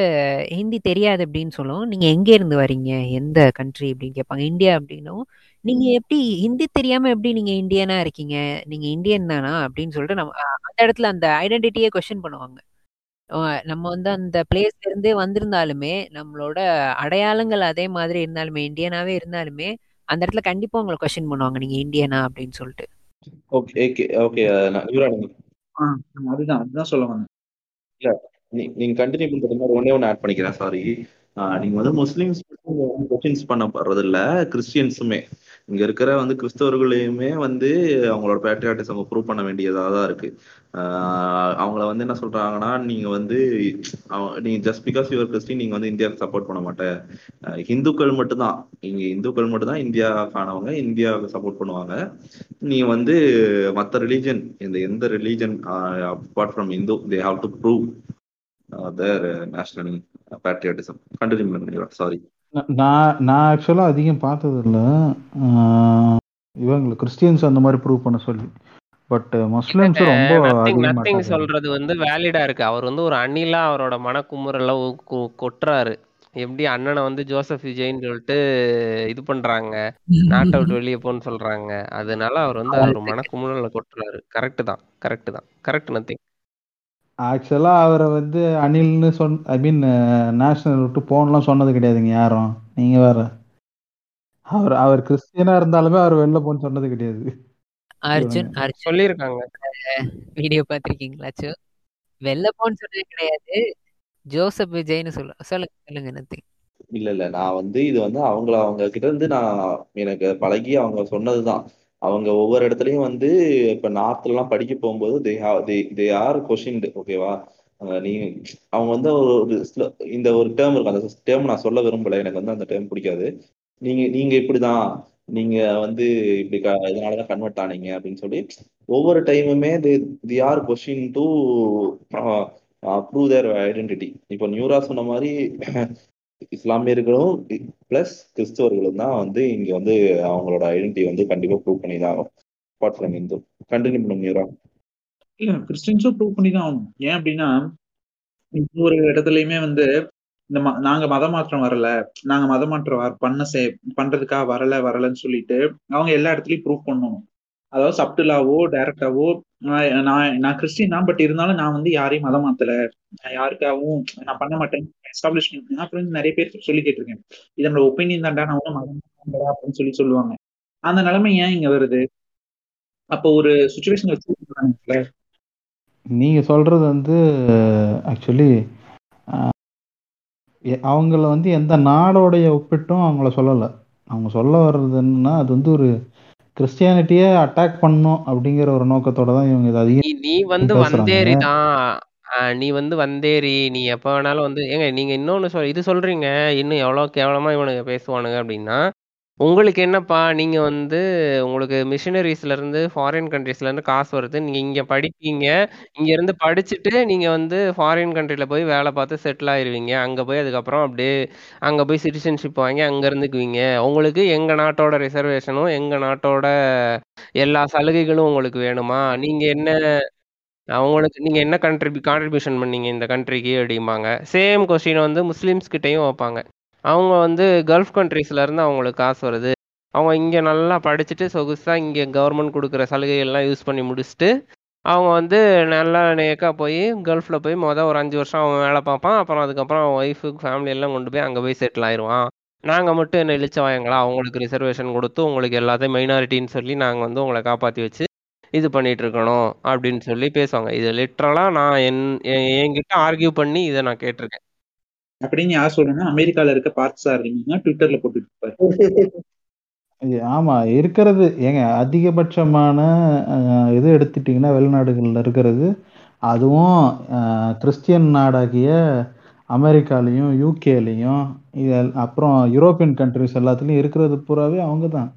ஹிந்தி தெரியாது அப்படின்னு சொல்லுவோம். நீங்க எங்க இருந்து வரீங்க? எந்த கண்ட்ரி அப்படின்னு கேட்பாங்க. இந்தியா அப்படின்னும். நீங்க எப்படி ஹிந்தி தெரியாம எப்படி நீங்க இந்தியனா இருக்கீங்க? நீங்க இந்தியன் தானா அப்படின்னு சொல்லிட்டு நம்ம அந்த இடத்துல அந்த ஐடென்டிட்டியே கொஸ்டின் பண்ணுவாங்க. அஹ் நம்ம வந்து அந்த பிளேஸ்ல இருந்தே வந்திருந்தாலுமே நம்மளோட அடையாளங்கள் அதே மாதிரி இருந்தாலுமே இந்தியனாவே இருந்தாலுமே அந்த இடத்துல கண்டிப்பா உங்களை கொஸ்டின் பண்ணுவாங்க. நீங்க இந்தியனா அப்படின்னு சொல்லிட்டு. அதுதான் அதுதான் சொல்ல வந்தேன். இல்ல நீ நீங்க கண்டினியூ பண்றது மாதிரி ஒன்னே ஒன்று ஆட் பண்ணிக்கிறேன் சாரி நீங்க வந்து முஸ்லிம்ஸ் கொஸ்டின்ஸ் பண்ணப்படுறது இல்ல கிறிஸ்டியன்ஸுமே இங்க இருக்கிற வந்து கிறிஸ்தவர்களையுமே வந்து அவங்களோட பேட்ரியாட்டிசம் ப்ரூவ் பண்ண வேண்டியதா தான் இருக்கு. அவங்கள வந்து என்ன சொல்றாங்கன்னா நீங்க வந்து அவ- நீங்க ஜஸ்ட் பிகாஸ் யுவர் கிறிஸ்டின் நீங்க வந்து இந்தியாவுக்கு சப்போர்ட் பண்ண மாட்டேன் இந்துக்கள் மட்டும்தான். இங்க இந்துக்கள் மட்டும்தான் இந்தியாக்கானவங்க இந்தியாவுக்கு சப்போர்ட் பண்ணுவாங்க. நீ வந்து மத்த ரிலீஜன் இந்த எந்த religion apart from Hindu they have to prove their national patriotism continue பண்ணுங்க சாரி நான் நான் ஆக்சுவலா அதிகம் பார்த்தது இல்லை இவங்களை கிறிஸ்டியன்ஸ் அந்த மாதிரி ப்ரூவ் பண்ண சொல்லி. பட் முஸ்லிம்ஸ் ரொம்ப நத்திங் சொல்றது வந்து வேலிடா இருக்கு. அவர் வந்து ஒரு அணிலா அவரோட மனக்குமுறல கொட்டுறாரு. எப்படி அண்ணனை வந்து ஜோசப் விஜய்ன்னு சொல்லிட்டு இது பண்றாங்க நாட் அவுட் வெளியே போன்னு சொல்றாங்க. அதனால அவர் வந்து அவர் மனக்குமுறல கொட்டுறாரு. கரெக்ட் தான் கரெக்ட் தான். கரெக்ட் நத்திங் ஆக்சுவலா அவரை வந்து அனில்னு சொன் ஐ மீன் நேஷனல் விட்டு போகணும்லாம் சொன்னது கிடையாதுங்க யாரும். நீங்க வேற. அவர் அவர் கிறிஸ்டியனா இருந்தாலுமே அவர் வெளில போன்னு சொன்னது கிடையாது. அர்ஜுன் அர்ஜுன் சொல்லியிருக்காங்க. வீடியோ பார்த்திருக்கீங்களாச்சு வெளில போன்னு சொன்னது கிடையாது. ஜோசப் விஜய்னு சொல்ல சொல்லுங்க சொல்லுங்க நத்திங் இல்ல இல்ல. நான் வந்து இது வந்து அவங்கள அவங்க கிட்ட இருந்து நான் எனக்கு பழகி அவங்க சொன்னதுதான். அவங்க ஒவ்வொரு இடத்துலயும் வந்து இப்ப நார்த்ல எல்லாம் படிக்க போகும்போது தே தே தே ஆர் கொஷின்டு ஓகேவா நீ அவங்க வந்து ஒரு இந்த ஒரு டேர்ம் இருக்கும் அந்த டேர்ம் நான் சொல்ல விரும்பல. எனக்கு வந்து அந்த டேர்ம் பிடிக்காது. நீங்க நீங்க இப்படிதான். நீங்க வந்து இப்படி க- இதனாலதான் கன்வெர்ட் ஆனீங்க அப்படின்னு சொல்லி ஒவ்வொரு டைமுமே they are question to prove their identity இப்போ நியூரா சொன்ன மாதிரி இஸ்லாமியர்களும் பிளஸ் கிறிஸ்தவர்களும் தான் வந்து இங்க வந்து அவங்களோட ஐடென்டிட்டி வந்து கண்டிப்பா ப்ரூவ் பண்ணி தான் ஆகும் அப்பார்ட் ஃப்ரம் இந்து கண்டினியூ பண்ணும் நியூரா. இல்ல கிறிஸ்டின்ஸும் ப்ரூவ் பண்ணி தான் ஆகணும். ஏன் அப்படின்னா ஒரு இடத்துலயுமே வந்து இந்த ம- நாங்க மத மாற்றம் வரல நாங்க மத மாற்றம் வர- பண்ண செய் பண்றதுக்காக வரல வரலன்னு சொல்லிட்டு அவங்க எல்லா இடத்துலயும் ப்ரூவ் பண்ணணும். அதாவது சப்டிலாவோ டைரக்டாவோ நான் நான் நான் கிறிஸ்டின் தான் பட் இருந்தாலும் நான் வந்து யாரையும் மதம் மாத்தல நான் யாருக்காகவும் நான் பண்ண மாட்டேன் எஸ்டாப்ளிஷ் பண்ணேன் அப்புறம் நிறைய பேர் சொல்லி கேட்டிருக்கேன். இது என்னோட ஒப்பீனியன் தான்டா நான் ஒன்றும் மதம் அப்படின்னு சொல்லி சொல்லுவாங்க. அந்த நிலைமை ஏன் இங்க வருது? அப்போ ஒரு சுச்சுவேஷன் வச்சு நீங்க சொல்றது வந்து ஆக்சுவலி அவங்கள வந்து எந்த நாடோடைய ஒப்பிட்டும் அவங்கள சொல்லலை அவங்க சொல்ல வர்றது என்னன்னா அது வந்து ஒரு கிறிஸ்டியானிட்டியை அட்டாக் பண்ணும் அப்படிங்கிற ஒரு நோக்கத்தோட தான் இவங்க இது அதிகம் நீ வந்து. வந்தேரி தான் நீ வந்து வந்தேரி நீ எப்ப வேணாலும் வந்து ஏங்க நீங்க இன்னொன்னு சொல் இது சொல்றீங்க இன்னும் எவ்வளவு கேவலமா இவனுங்க பேசுவானுங்க அப்படின்னா உங்களுக்கு என்னப்பா? நீங்க வந்து உங்களுக்கு மிஷினரிஸ்ல இருந்து ஃபாரின் கண்ட்ரீஸ்ல இருந்து காசு வருது. நீங்க இங்க படிப்பீங்க. இங்க இருந்து படிச்சுட்டு நீங்க வந்து ஃபாரின் கண்ட்ரில போய் வேலை பார்த்து செட்டில் ஆயிருவீங்க. அங்க போய் அதுக்கப்புறம் அப்படியே அங்க போய் சிட்டிசன்ஷிப் வாங்கி அங்க இருந்துக்குவீங்க. உங்களுக்கு எங்க நாட்டோட ரிசர்வேஷனும் எங்க நாட்டோட எல்லா சலுகைகளும் உங்களுக்கு வேணுமா? நீங்க என்ன அவங்களுக்கு நீங்க என்ன கண்ட்ரிபி கான்ட்ரிபியூஷன் பண்ணீங்க இந்த கண்ட்ரிக்கு அப்படிம்பாங்க. சேம் கொஸ்டின் வந்து முஸ்லிம்ஸ் கிட்டயும் வைப்பாங்க. அவங்க வந்து கல்ஃப் கண்ட்ரீஸ்லேருந்து அவங்களுக்கு காசு வருது. அவங்க இங்கே நல்லா படிச்சுட்டு சொகுசாக இங்கே கவர்மெண்ட் கொடுக்குற சலுகைகள்லாம் யூஸ் பண்ணி முடிச்சுட்டு அவங்க வந்து நல்லா நேக்காக போய் கல்ஃபில் போய் மொதல் ஒரு அஞ்சு வருஷம் அவன் வேலை பார்ப்பான். அப்புறம் அதுக்கப்புறம் அவன் ஒய்ஃபு ஃபேமிலி எல்லாம் கொண்டு போய் அங்கே போய் செட்டில் ஆயிடுவான் நாங்கள் மட்டும் என்ன இளிச்சவாயங்களா அவங்களுக்கு ரிசர்வேஷன் கொடுத்து உங்களுக்கு எல்லாத்தையும் மைனாரிட்டின்னு சொல்லி நாங்கள் வந்து உங்களை காப்பாற்றி வச்சு இது பண்ணிட்டு இருக்கணும் அப்படின்னு சொல்லி பேசுவாங்க. இது லிட்ரலாக நான் என் என்- என்கிட்ட ஆர்கியூ பண்ணி இதை நான் கேட்டிருக்கேன். அப்படின்னு யார் சொல்றேன்னா அமெரிக்கால இருக்க பார்ட் சார் ட்விட்டர்ல போட்டுட்டு இருப்பாரு ஆமா இருக்கிறது. ஏங்க அதிகபட்சமான இது எடுத்துட்டீங்கன்னா வெளிநாடுகள்ல இருக்கிறது. அதுவும் கிறிஸ்டியன் நாடாகிய அமெரிக்காலையும் யூகேலையும் இது அப்புறம் யூரோப்பியன் கண்ட்ரிஸ் எல்லாத்துலயும் இருக்கிறது பூராவே அவங்க தான்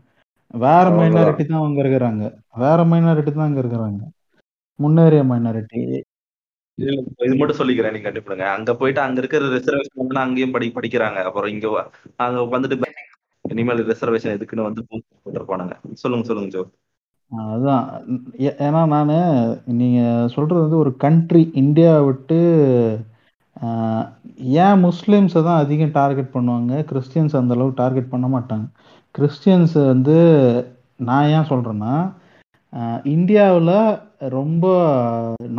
வேற. மைனாரிட்டி தான் அவங்க இருக்கிறாங்க. வேற மைனாரிட்டி தான் அங்க இருக்கிறாங்க. முன்னேறிய மைனாரிட்டி இது மட்டும் சொல்லிக்கிறேன். நீங்க கண்டிப்பாங்க அங்க போயிட்டு அங்க இருக்கிற ரிசர்வேஷன் அங்கேயும் படி படிக்கிறாங்க. அப்புறம் இங்க வ- அங்க வந்துட்டு இனிமேல் ரிசர்வேஷன் எதுக்குன்னு வந்து போட்டுருப்பானுங்க சொல்லுங்க சொல்லுங்க ஜோ. அதான். ஏ- ஏன்னா நான் நீங்க சொல்றது வந்து ஒரு கண்ட்ரி இந்தியா விட்டு ஆஹ், ஏன் முஸ்லிம்ஸை தான் அதிகம் டார்கெட் பண்ணுவாங்க? கிறிஸ்டியன்ஸ் அந்த அளவுக்கு டார்கெட் பண்ண மாட்டாங்க. கிறிஸ்டியன்ஸ் வந்து நான் ஏன் சொல்றேன்னா இந்தியாவில் ரொம்ப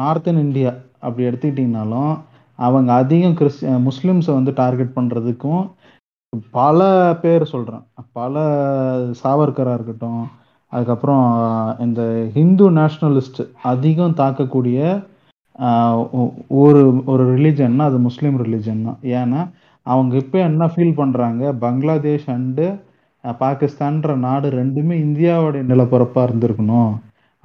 நார்த்தன் இந்தியா அப்படி எடுத்துக்கிட்டிங்கனாலும் அவங்க அதிகம் கிறிஸ்ட முஸ்லீம்ஸை வந்து டார்கெட் பண்ணுறதுக்கும் பல பேர் சொல்கிறேன் பல சாவர்கராக இருக்கட்டும் அதுக்கப்புறம் இந்த ஹிந்து நேஷ்னலிஸ்ட் அதிகம் தாக்கக்கூடிய ஒரு ஒரு ரிலீஜன்னா அது முஸ்லீம் ரிலீஜன் தான். ஏன்னா அவங்க இப்போ என்ன ஃபீல் பண்ணுறாங்க பங்களாதேஷ் அண்டு பாகிஸ்தான்ற நாடு ரெண்டுமே இந்தியாவோடைய நிலப்பரப்பாக இருந்திருக்கணும்.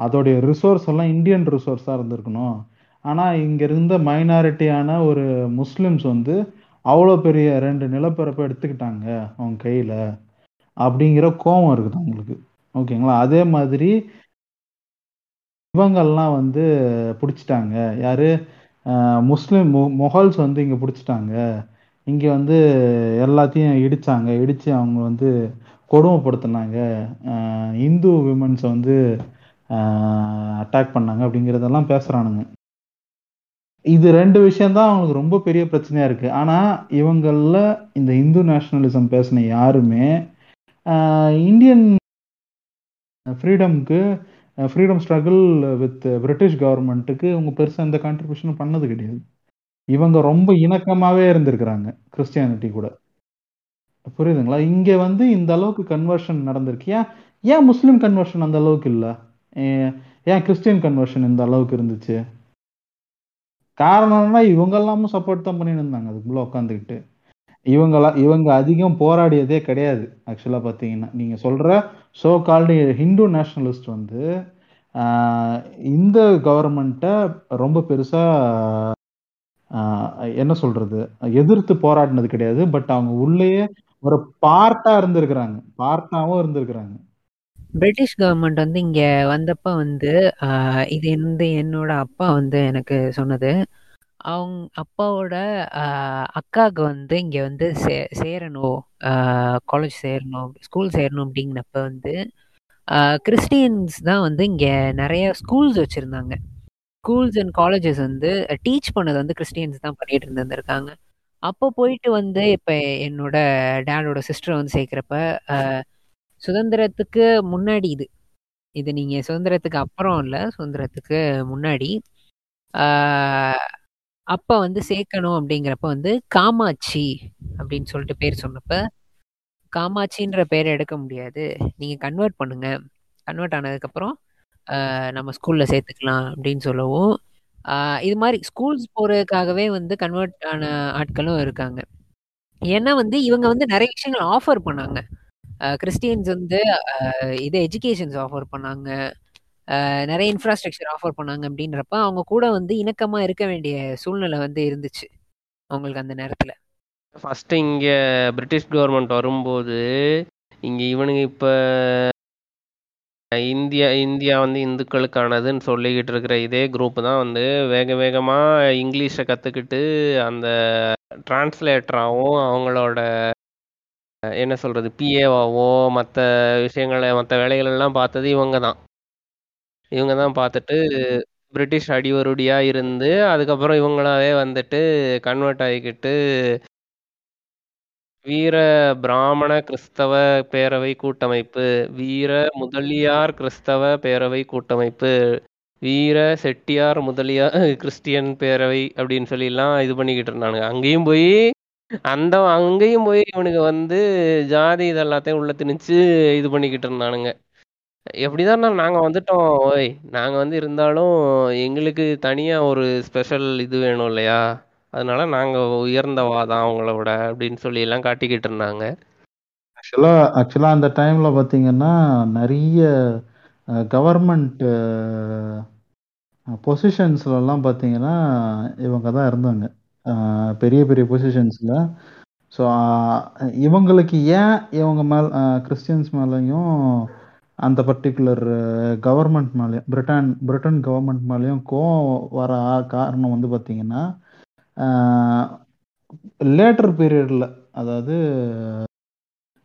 அதோடைய ரிசோர்ஸ் எல்லாம் இந்தியன் ரிசோர்ஸாக இருந்திருக்கணும். ஆனால் இங்கே இருந்த மைனாரிட்டியான ஒரு முஸ்லிம்ஸ் வந்து அவ்வளோ பெரிய ரெண்டு நிலப்பரப்பை எடுத்துக்கிட்டாங்க அவங்க கையில். அப்படிங்கிற கோபம் இருக்குது அவங்களுக்கு. ஓகேங்களா அதே மாதிரி இவங்கள்லாம் வந்து பிடிச்சிட்டாங்க. யார்? முஸ்லீம் முஸ்லிம் மொ- மொஹல்ஸ் வந்து இங்கே பிடிச்சிட்டாங்க. இங்கே வந்து எல்லாத்தையும் இடித்தாங்க இடித்து அவங்க வந்து கொடுமைப்படுத்தினாங்க. இந்து விமன்ஸை வந்து அட்டாக் பண்ணாங்க அப்படிங்கிறதெல்லாம் பேசுகிறானுங்க இது ரெண்டு விஷயம்தான் அவங்களுக்கு ரொம்ப பெரிய பிரச்சனையாக இருக்குது ஆனால் இவங்களில் இந்த இந்து நேஷனலிசம் பேசின யாருமே இந்தியன் ஃப்ரீடம்க்கு ஃப்ரீடம் ஸ்ட்ரகிள் வித் பிரிட்டிஷ் கவர்மெண்ட்டுக்கு இவங்க பெருசாக எந்த கான்ட்ரிபியூஷனும் பண்ணது கிடையாது. இவங்க ரொம்ப இணக்கமாகவே இருந்திருக்கிறாங்க கிறிஸ்டியானிட்டி கூட. புரியுதுங்களா? இங்கே வந்து இந்த அளவுக்கு கன்வர்ஷன் நடந்திருக்கு. ஏன் ஏன் முஸ்லீம் கன்வர்ஷன் அந்த அளவுக்கு இல்லை? ஏன் கிறிஸ்டியன் கன்வர்ஷன் இந்த அளவுக்கு இருந்துச்சு? காரணம்னா இவங்க எல்லாமும் சப்போர்ட் தான் பண்ணிட்டு இருந்தாங்க. அதுக்குள்ள உட்காந்துக்கிட்டு இவங்கெல்லாம் இவங்க அதிகம் போராடியதே கிடையாது. ஆக்சுவலாக பார்த்தீங்கன்னா நீங்கள் சொல்கிற ஸோ கால்டு ஹிந்து நேஷனலிஸ்ட் வந்து இந்த கவர்மெண்ட்டை ரொம்ப பெருசாக என்ன சொல்கிறது எதிர்த்து போராடினது கிடையாது. பட் அவங்க உள்ளேயே ஒரு பார்ட்டாக இருந்திருக்கிறாங்க. பார்ட்டாவும் இருந்திருக்கிறாங்க. பிரிட்டிஷ் கவர்மெண்ட் வந்து இங்க வந்தப்ப வந்து ஆஹ், இது வந்து என்னோட அப்பா வந்து எனக்கு சொன்னது. அவங்க அப்பாவோட ஆஹ், அக்காவுக்கு வந்து இங்க வந்து சே சேரணும் காலேஜ் சேரணும் ஸ்கூல் சேரணும் அப்படிங்கிறப்ப வந்து கிறிஸ்டியன்ஸ் தான் வந்து இங்க நிறைய ஸ்கூல்ஸ் வச்சிருந்தாங்க. ஸ்கூல்ஸ் அண்ட் காலேஜஸ் வந்து டீச் பண்ணது வந்து கிறிஸ்டியன்ஸ் தான் பண்ணிட்டு இருந்திருக்காங்க. அப்போ போயிட்டு வந்து இப்போ என்னோட டேடோட சிஸ்டரை வந்து சேர்க்குறப்ப சுதந்திரத்துக்கு முன்னாடி இது. இது நீங்க சுதந்திரத்துக்கு அப்புறம் இல்லை சுதந்திரத்துக்கு முன்னாடி. ஆஹ், அப்ப வந்து சேர்க்கணும் அப்படிங்கிறப்ப வந்து காமாட்சி அப்படின்னு சொல்லிட்டு பேர் சொன்னப்ப காமாட்சின்ற பேரை எடுக்க முடியாது. நீங்க கன்வெர்ட் பண்ணுங்க. கன்வெர்ட் ஆனதுக்கப்புறம் நம்ம ஸ்கூல்ல சேர்த்துக்கலாம் அப்படின்னு சொல்லவும் இது மாதிரி ஸ்கூல்ஸ் போறதுக்காகவே வந்து கன்வெர்ட் ஆன ஆட்களும் இருக்காங்க. ஏன்னா வந்து இவங்க வந்து நிறைய விஷயங்கள் ஆஃபர் பண்ணாங்க. கிறிஸ்டியன்ஸ் வந்து இது எஜுகேஷன்ஸ் ஆஃபர் பண்ணாங்க. நிறைய இன்ஃப்ராஸ்ட்ரக்சர் ஆஃபர் பண்ணாங்க அப்படின்றப்ப அவங்க கூட வந்து இணக்கமா இருக்க வேண்டிய சூழ்நிலை வந்து இருந்துச்சு அவங்களுக்கு அந்த நேரத்துல. ஃபர்ஸ்ட் இங்க பிரிட்டிஷ் கவர்மெண்ட் வரும்போது இங்க இவனுங்க இப்ப இந்தியா இந்தியா வந்து இந்துக்களுக்கானதுன்னு சொல்லிக்கிட்டு இருக்கிற இதே குரூப் தான் வந்து வேக வேகமாக இங்கிலீஷை கற்றுக்கிட்டு அந்த டிரான்ஸ்லேட்டராகவும் அவங்களோட என்ன சொல்றது? பிஏவாவோ மற்ற விஷயங்களை மற்ற வேலைகள் எல்லாம் பார்த்தது இவங்க தான் இவங்க தான் பார்த்துட்டு பிரிட்டிஷ் அடிவருடியா இருந்து அதுக்கப்புறம் இவங்களாவே வந்துட்டு கன்வெர்ட் ஆகிக்கிட்டு வீர பிராமண கிறிஸ்தவ பேரவை கூட்டமைப்பு வீர முதலியார் கிறிஸ்தவ பேரவை கூட்டமைப்பு வீர செட்டியார் முதலியார் கிறிஸ்டியன் பேரவை அப்படின்னு சொல்லிலாம் இது பண்ணிக்கிட்டு இருந்தானுங்க. அங்கேயும் போய் அந்த அங்கேயும் போய் இவனுங்க வந்து ஜாதி இது எல்லாத்தையும் உள்ள திணிச்சு இது பண்ணிக்கிட்டு இருந்தானுங்க. எப்படிதான் நாங்க வந்துட்டோம். ஓய் நாங்க வந்து இருந்தாலும் எங்களுக்கு தனியா ஒரு ஸ்பெஷல் இது வேணும் இல்லையா? அதனால நாங்க உயர்ந்தவா தான் அவங்கள விட அப்படின்னு சொல்லி எல்லாம் காட்டிக்கிட்டு இருந்தாங்க. ஆக்சுவலா ஆக்சுவலா அந்த டைம்ல பாத்தீங்கன்னா நிறைய கவர்மெண்ட் பொசிஷன்ஸ்ல எல்லாம் பாத்தீங்கன்னா இவங்க தான் இருந்தாங்க. பெரிய பெரிய பொசிஷன்ஸில் ஸோ இவங்களுக்கு ஏன் இவங்க மேல் கிறிஸ்டியன்ஸ் மேலேயும் அந்த பர்டிகுலர் கவர்மெண்ட் மேலேயும் பிரிட்டன் பிரிட்டன் கவர்மெண்ட் மேலேயும் கோவம் வர காரணம் வந்து பார்த்தீங்கன்னா லேட்டர் பீரியடில் அதாவது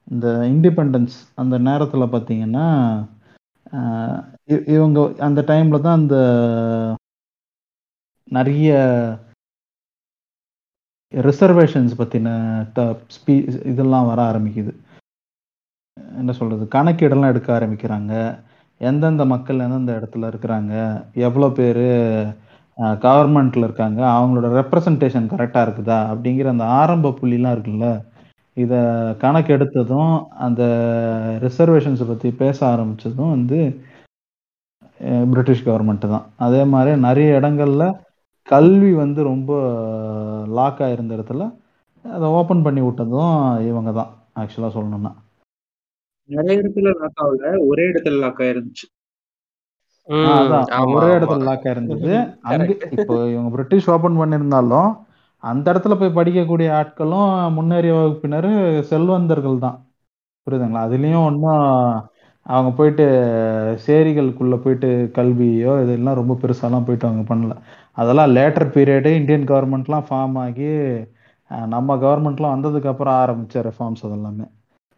இந்த இண்டிபெண்டன்ஸ் அந்த நேரத்தில் பார்த்தீங்கன்னா இவங்க அந்த டைமில் தான் அந்த நிறைய ரிசர்வேஷன்ஸ் பற்றின ஸ்பீ இதெல்லாம் வர ஆரம்பிக்குது. என்ன சொல்கிறது கணக்கீடெல்லாம் எடுக்க ஆரம்பிக்கிறாங்க. எந்தெந்த மக்கள் எந்தெந்த இடத்துல இருக்கிறாங்க? எவ்வளோ பேர் கவர்மெண்ட்டில் இருக்காங்க? அவங்களோட ரெப்ரசன்டேஷன் கரெக்டாக இருக்குதா? அப்படிங்கிற அந்த ஆரம்ப புள்ளிலாம் இருக்குல்ல? இதை கணக்கெடுத்ததும் அந்த ரிசர்வேஷன்ஸை பற்றி பேச ஆரம்பித்ததும் வந்து பிரிட்டிஷ் கவர்மெண்ட்டு தான். அதே மாதிரி நிறைய இடங்கள்ல கல்வி வந்து ரொம்ப லாக் ஆயிருந்த இடத்துல அதை ஓப்பன் பண்ணி விட்டதும் இவங்க தான் ஆக்சுவலாக சொல்லணும்னா. நிறைய இடத்துல லாக் ஆகல ஒரே இடத்துல லாக் ஆயிருந்துச்சு. ஒரே இடத்துல லாக் ஆயிருந்தது. அங்க இப்போ இவங்க பிரிட்டிஷ் ஓபன் பண்ணியிருந்தாலும் அந்த இடத்துல போய் படிக்கக்கூடிய ஆட்களும் முன்னேறிய வகுப்பினர் செல்வந்தர்கள் தான். புரியுதுங்களா? அதுலயும் ஒன்றும் அவங்க போயிட்டு சேரிகளுக்குள்ளே போயிட்டு கல்வியோ இதெல்லாம் ரொம்ப பெருசாலாம் போயிட்டு அவங்க பண்ணல. அதெல்லாம் லேட்டர் பீரியடு இந்தியன் கவர்மெண்ட்லாம் ஃபார்ம் ஆகி நம்ம கவர்மெண்ட்லாம் வந்ததுக்கப்புறம் ஆரம்பித்த ரெஃபார்ம்ஸ் அதெல்லாமே.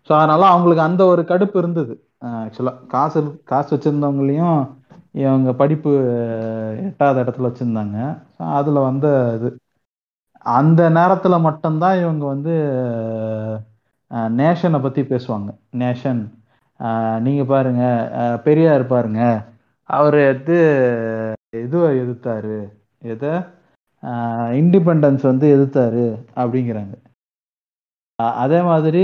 ஸோ அதனால அவங்களுக்கு அந்த ஒரு கடுப்பு இருந்தது. ஆக்சுவலாக காசு காசு வச்சுருந்தவங்களையும் இவங்க படிப்பு எட்டாவது எட்டாத இடத்துல வச்சுருந்தாங்க. ஸோ அதில் வந்த இது. அந்த நேரத்தில் மட்டும்தான் இவங்க வந்து நேஷனை பற்றி பேசுவாங்க. நேஷன் நீங்கள் பாருங்க. அஹ், பெரியார் பாருங்க. அவர் வந்து இதுவை எதிர்த்தாரு? எதை? இண்டிபெண்டன்ஸ் வந்து எதிர்த்தாரு அப்படிங்கிறாங்க. அதே மாதிரி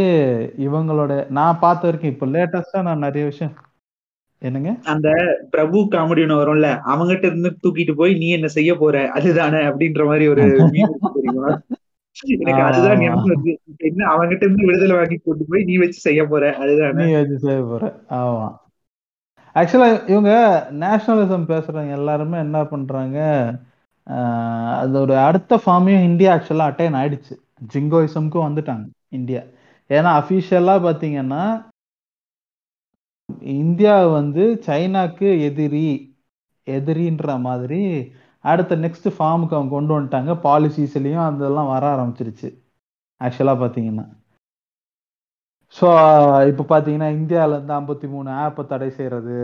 இவங்களோட நான் பார்த்த வரைக்கும் இப்போ லேட்டஸ்டாக நான் நிறைய விஷயம் என்னங்க? அந்த பிரபு காமெடின்னு வரும்ல அவங்கிட்ட இருந்து தூக்கிட்டு போய் நீ என்ன செய்ய போற? அதுதானே அப்படின்ற மாதிரி ஒரு தெரியுமா? எனக்கு அதுதான் என்ன அவங்கிட்ட இருந்து விடுதலை வாங்கி கொண்டு போய் நீ வச்சு செய்ய போற? அதுதானே. நீ வச்சு செய்ய போற. ஆமா. ஆக்சுவலா இவங்க நேஷனலிசம் பேசுறவங்க எல்லாருமே என்ன பண்றாங்க ஆஹ் அதோட அடுத்த ஃபார்மையும் இந்தியா ஆக்சுவலா அட்டைன் ஆயிடுச்சு. ஜிங்கோயிசம்க்கும் வந்துட்டாங்க இந்தியா. ஏன்னா அஃபிஷியலா பாத்தீங்கன்னா இந்தியா வந்து சைனாக்கு எதிரி எதிரின்ற மாதிரி அடுத்த நெக்ஸ்ட் ஃபார்முக்கு அவங்க கொண்டு வந்துட்டாங்க. பாலிசிஸ்லேயும் அதெல்லாம் வர ஆரம்பிச்சிருச்சு. ஆக்சுவலாக பார்த்தீங்கன்னா ஸோ இப்போ பார்த்தீங்கன்னா இந்தியாவிலேருந்து ஐம்பத்தி மூணு ஆப்பை தடை செய்கிறது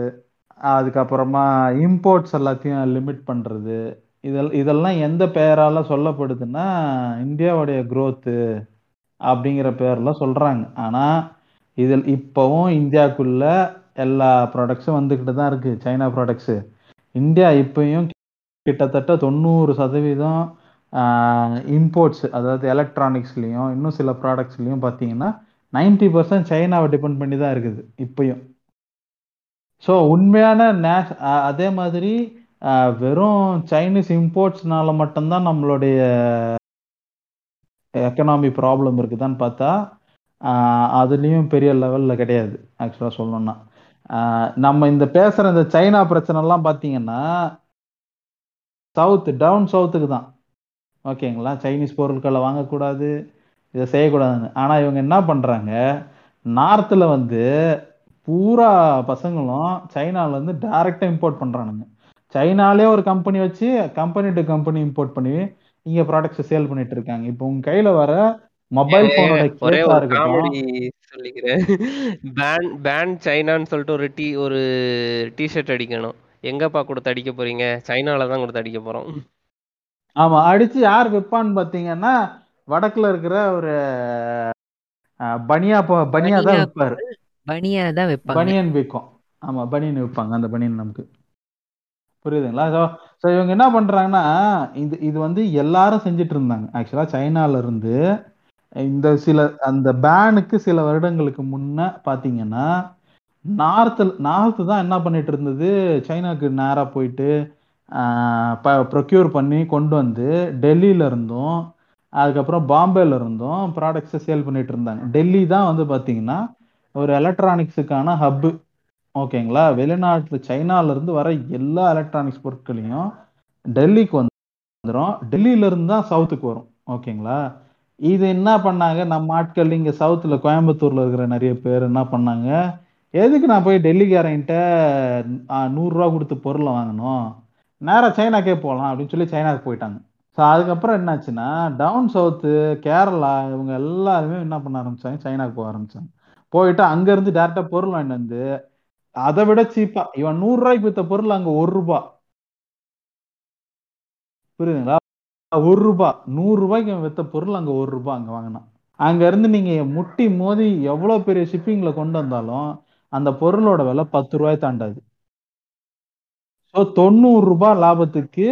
அதுக்கப்புறமா இம்போர்ட்ஸ் எல்லாத்தையும் லிமிட் பண்ணுறது இதெல் இதெல்லாம் எந்த பெயரால் சொல்லப்படுதுன்னா இந்தியாவுடைய க்ரோத்து அப்படிங்கிற பேரில் சொல்கிறாங்க ஆனால் இதில் இப்போவும் இந்தியாவுக்குள்ள எல்லா ப்ராடக்ட்ஸும் வந்துக்கிட்டு தான் இருக்குது சைனா ப்ராடக்ட்ஸு இந்தியா இப்பயும் கிட்டத்தட்ட தொண்ணூறு சதவீதம் இம்போர்ட்ஸ் அதாவது எலக்ட்ரானிக்ஸ்லேயும் இன்னும் சில ப்ராடக்ட்ஸ்லேயும் பார்த்தீங்கன்னா நைன்டி பர்சன்ட் சைனாவை டிபெண்ட் பண்ணி தான் இருக்குது இப்பயும். ஸோ உண்மையான நேஷ் அதே மாதிரி வெறும் சைனீஸ் இம்போர்ட்ஸ்னால மட்டும்தான் நம்மளுடைய எக்கனாமி ப்ராப்ளம் இருக்குதான்னு பார்த்தா அதுலேயும் பெரிய லெவலில் கிடையாது ஆக்சுவலாக சொல்லணும்னா. நம்ம இந்த பேசுகிற இந்த சைனா பிரச்சனைலாம் பார்த்தீங்கன்னா சவுத் டவுன் சவுத்துக்கு தான். ஓகேங்களா சைனீஸ் பொருட்களை வாங்கக்கூடாது இதை செய்யக்கூடாதுன்னு. ஆனால் இவங்க என்ன பண்ணுறாங்க நார்த்தில் வந்து பூரா பசங்களும் சைனாலேருந்து டைரெக்டாக இம்போர்ட் பண்ணுறானுங்க சைனாலே ஒரு கம்பெனி வச்சு கம்பெனி டு கம்பெனி இம்போர்ட் பண்ணி இங்கே ப்ராடக்ட்ஸை சேல் பண்ணிட்டு இருக்காங்க. இப்போ உங்க கையில் வர மொபைல் சொல்லிக்கிறேன். பேன் பேன் சைனான்னு சொல்லிட்டு ஒரு டீ ஒரு டிஷர்ட் அடிக்கணும். எங்கப்பா கொடுத்து அடிக்க போறீங்க? சைனால தான் கொடுத்து அடிக்க போறோம். ஆமா அடிச்சு யார் விற்பான்னு பார்த்தீங்கன்னா வடக்குல இருக்கிற ஒரு பனியா போ- பனியா தான் விற்பாரு. பனியா தான் வைப்பாங்க பனியன் விற்கும். ஆமா பனியன் விற்பாங்க அந்த பனியன் நமக்கு. புரியுதுங்களா? ஸோ ஸோ இவங்க என்ன பண்றாங்கன்னா இது இது வந்து எல்லாரும் செஞ்சுட்டு இருந்தாங்க. ஆக்சுவலா சைனால இருந்து இந்த சில அந்த பேனுக்கு சில வருடங்களுக்கு முன்ன பாத்தீங்கன்னா நார்த்து நார்த்து தான் என்ன பண்ணிட்டு இருந்தது சைனாக்கு நேராக போயிட்டு ப்ரொக்யூர் பண்ணி கொண்டு வந்து டெல்லியில இருந்தும் அதுக்கப்புறம் பாம்பேல இருந்தும் ப்ராடக்ட்ஸை சேல் பண்ணிட்டு இருந்தாங்க டெல்லி தான் வந்து பார்த்தீங்கன்னா ஒரு எலக்ட்ரானிக்ஸுக்கான ஹப்பு ஓகேங்களா? வெளிநாட்டு சைனாலேருந்து வர எல்லா எலக்ட்ரானிக்ஸ் பொருட்களையும் டெல்லிக்கு வந்துடும் டெல்லியில இருந்து தான் சவுத்துக்கு வரும். ஓகேங்களா? இது என்ன பண்ணாங்க? நம்ம ஆட்கள் இங்கே சவுத்தில் கோயம்புத்தூரில் இருக்கிற நிறைய பேர் என்ன பண்ணாங்க? எதுக்கு நான் போய் டெல்லிக்காரன்ட்ட நூறுரூவா கொடுத்து பொருளை வாங்கணும்? நேராக சைனாக்கே போகலாம் அப்படின்னு சொல்லி சைனாவுக்கு போயிட்டாங்க. ஸோ அதுக்கப்புறம் என்னாச்சுன்னா டவுன் சவுத்து கேரளா இவங்க எல்லாருமே என்ன பண்ண ஆரம்பிச்சாங்க? சைனாக்கு போக ஆரம்பிச்சாங்க. போயிட்டு அங்கேருந்து டேரெக்டாக பொருள் வாங்கிட்டு வந்து அதை விட சீப்பா இவன் நூறுரூவாய்க்கு விற்ற பொருள் அங்கே ஒரு ரூபா. புரியுதுங்களா? ஒரு ரூபா. நூறு ரூபாய்க்கு அவன் விற்ற பொருள் அங்கே ஒரு ரூபா அங்கே வாங்கினான். அங்கேருந்து நீங்கள் முட்டி மோதி எவ்வளோ பெரிய ஷிப்பிங்கில் கொண்டு வந்தாலும் அந்த பொருளோட விலை பத்து ரூபாய் தாண்டாது. ஸோ தொண்ணூறு ரூபாய் லாபத்துக்கு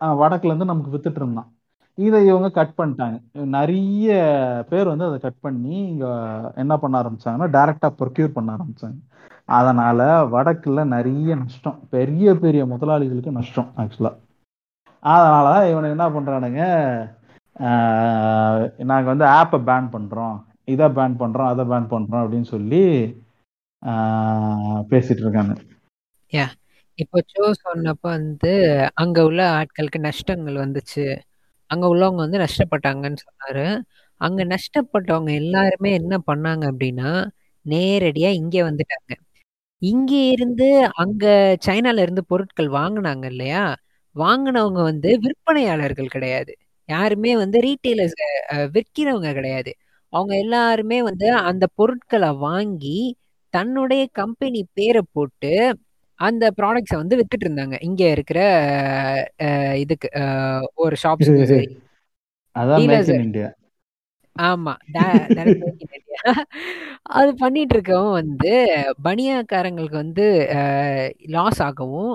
வடக்குல இருந்து நமக்கு வித்துட்டு இருந்தான். இதை இவங்க கட் பண்ணிட்டாங்க. நிறைய பேர் வந்து அதை கட் பண்ணி இங்க என்ன பண்ண ஆரம்பிச்சாங்கன்னா டைரக்டா ப்ரொக்யூர் பண்ண ஆரம்பிச்சாங்க. அதனால வடக்குல நிறைய நஷ்டம். பெரிய பெரிய முதலாளிகளுக்கு நஷ்டம் ஆக்சுவலா அதனால இவனுக்கு என்ன பண்றானுங்க நாங்கள் வந்து ஆப்பை பேன் பண்றோம். இதை பேன் பண்றோம் அதை பேன் பண்றோம் அப்படின்னு சொல்லி பேசிட்டு இருக்காங்க யா. இப்போ சோ சொன்னப்ப வந்து அங்க உள்ள ஆட்களுக்கு நஷ்டங்கள் வந்துச்சு. அங்க உள்ளவங்க வந்து நஷ்டப்பட்டாங்கன்னு சொன்னாரு. அங்க நஷ்டப்பட்டவங்க எல்லாருமே என்ன பண்ணாங்க அப்படின்னா நேரடியா இங்க வந்துட்டாங்க. இங்க இருந்து அங்க சைனால இருந்து பொருட்கள் வாங்குனாங்க இல்லையா? வாங்கினவங்க வந்து விற்பனையாளர்கள் கிடையாது. யாருமே வந்து ரீட்டைலர்ஸ் விற்கிறவங்க கிடையாது. அவங்க எல்லாருமே வந்து அந்த பொருட்களை வாங்கி தன்னுடைய கம்பெனி பேரை போட்டு அந்த ப்ராடக்ட்ஸை வந்து வித்துட்டு இருந்தாங்க. இங்க இருக்கிற இதுக்கு ஒரு இந்தியா ஆமா. அது பண்ணிட்டு இருக்கவன் வந்து பனியாக்காரங்களுக்கு வந்து லாஸ் ஆகவும்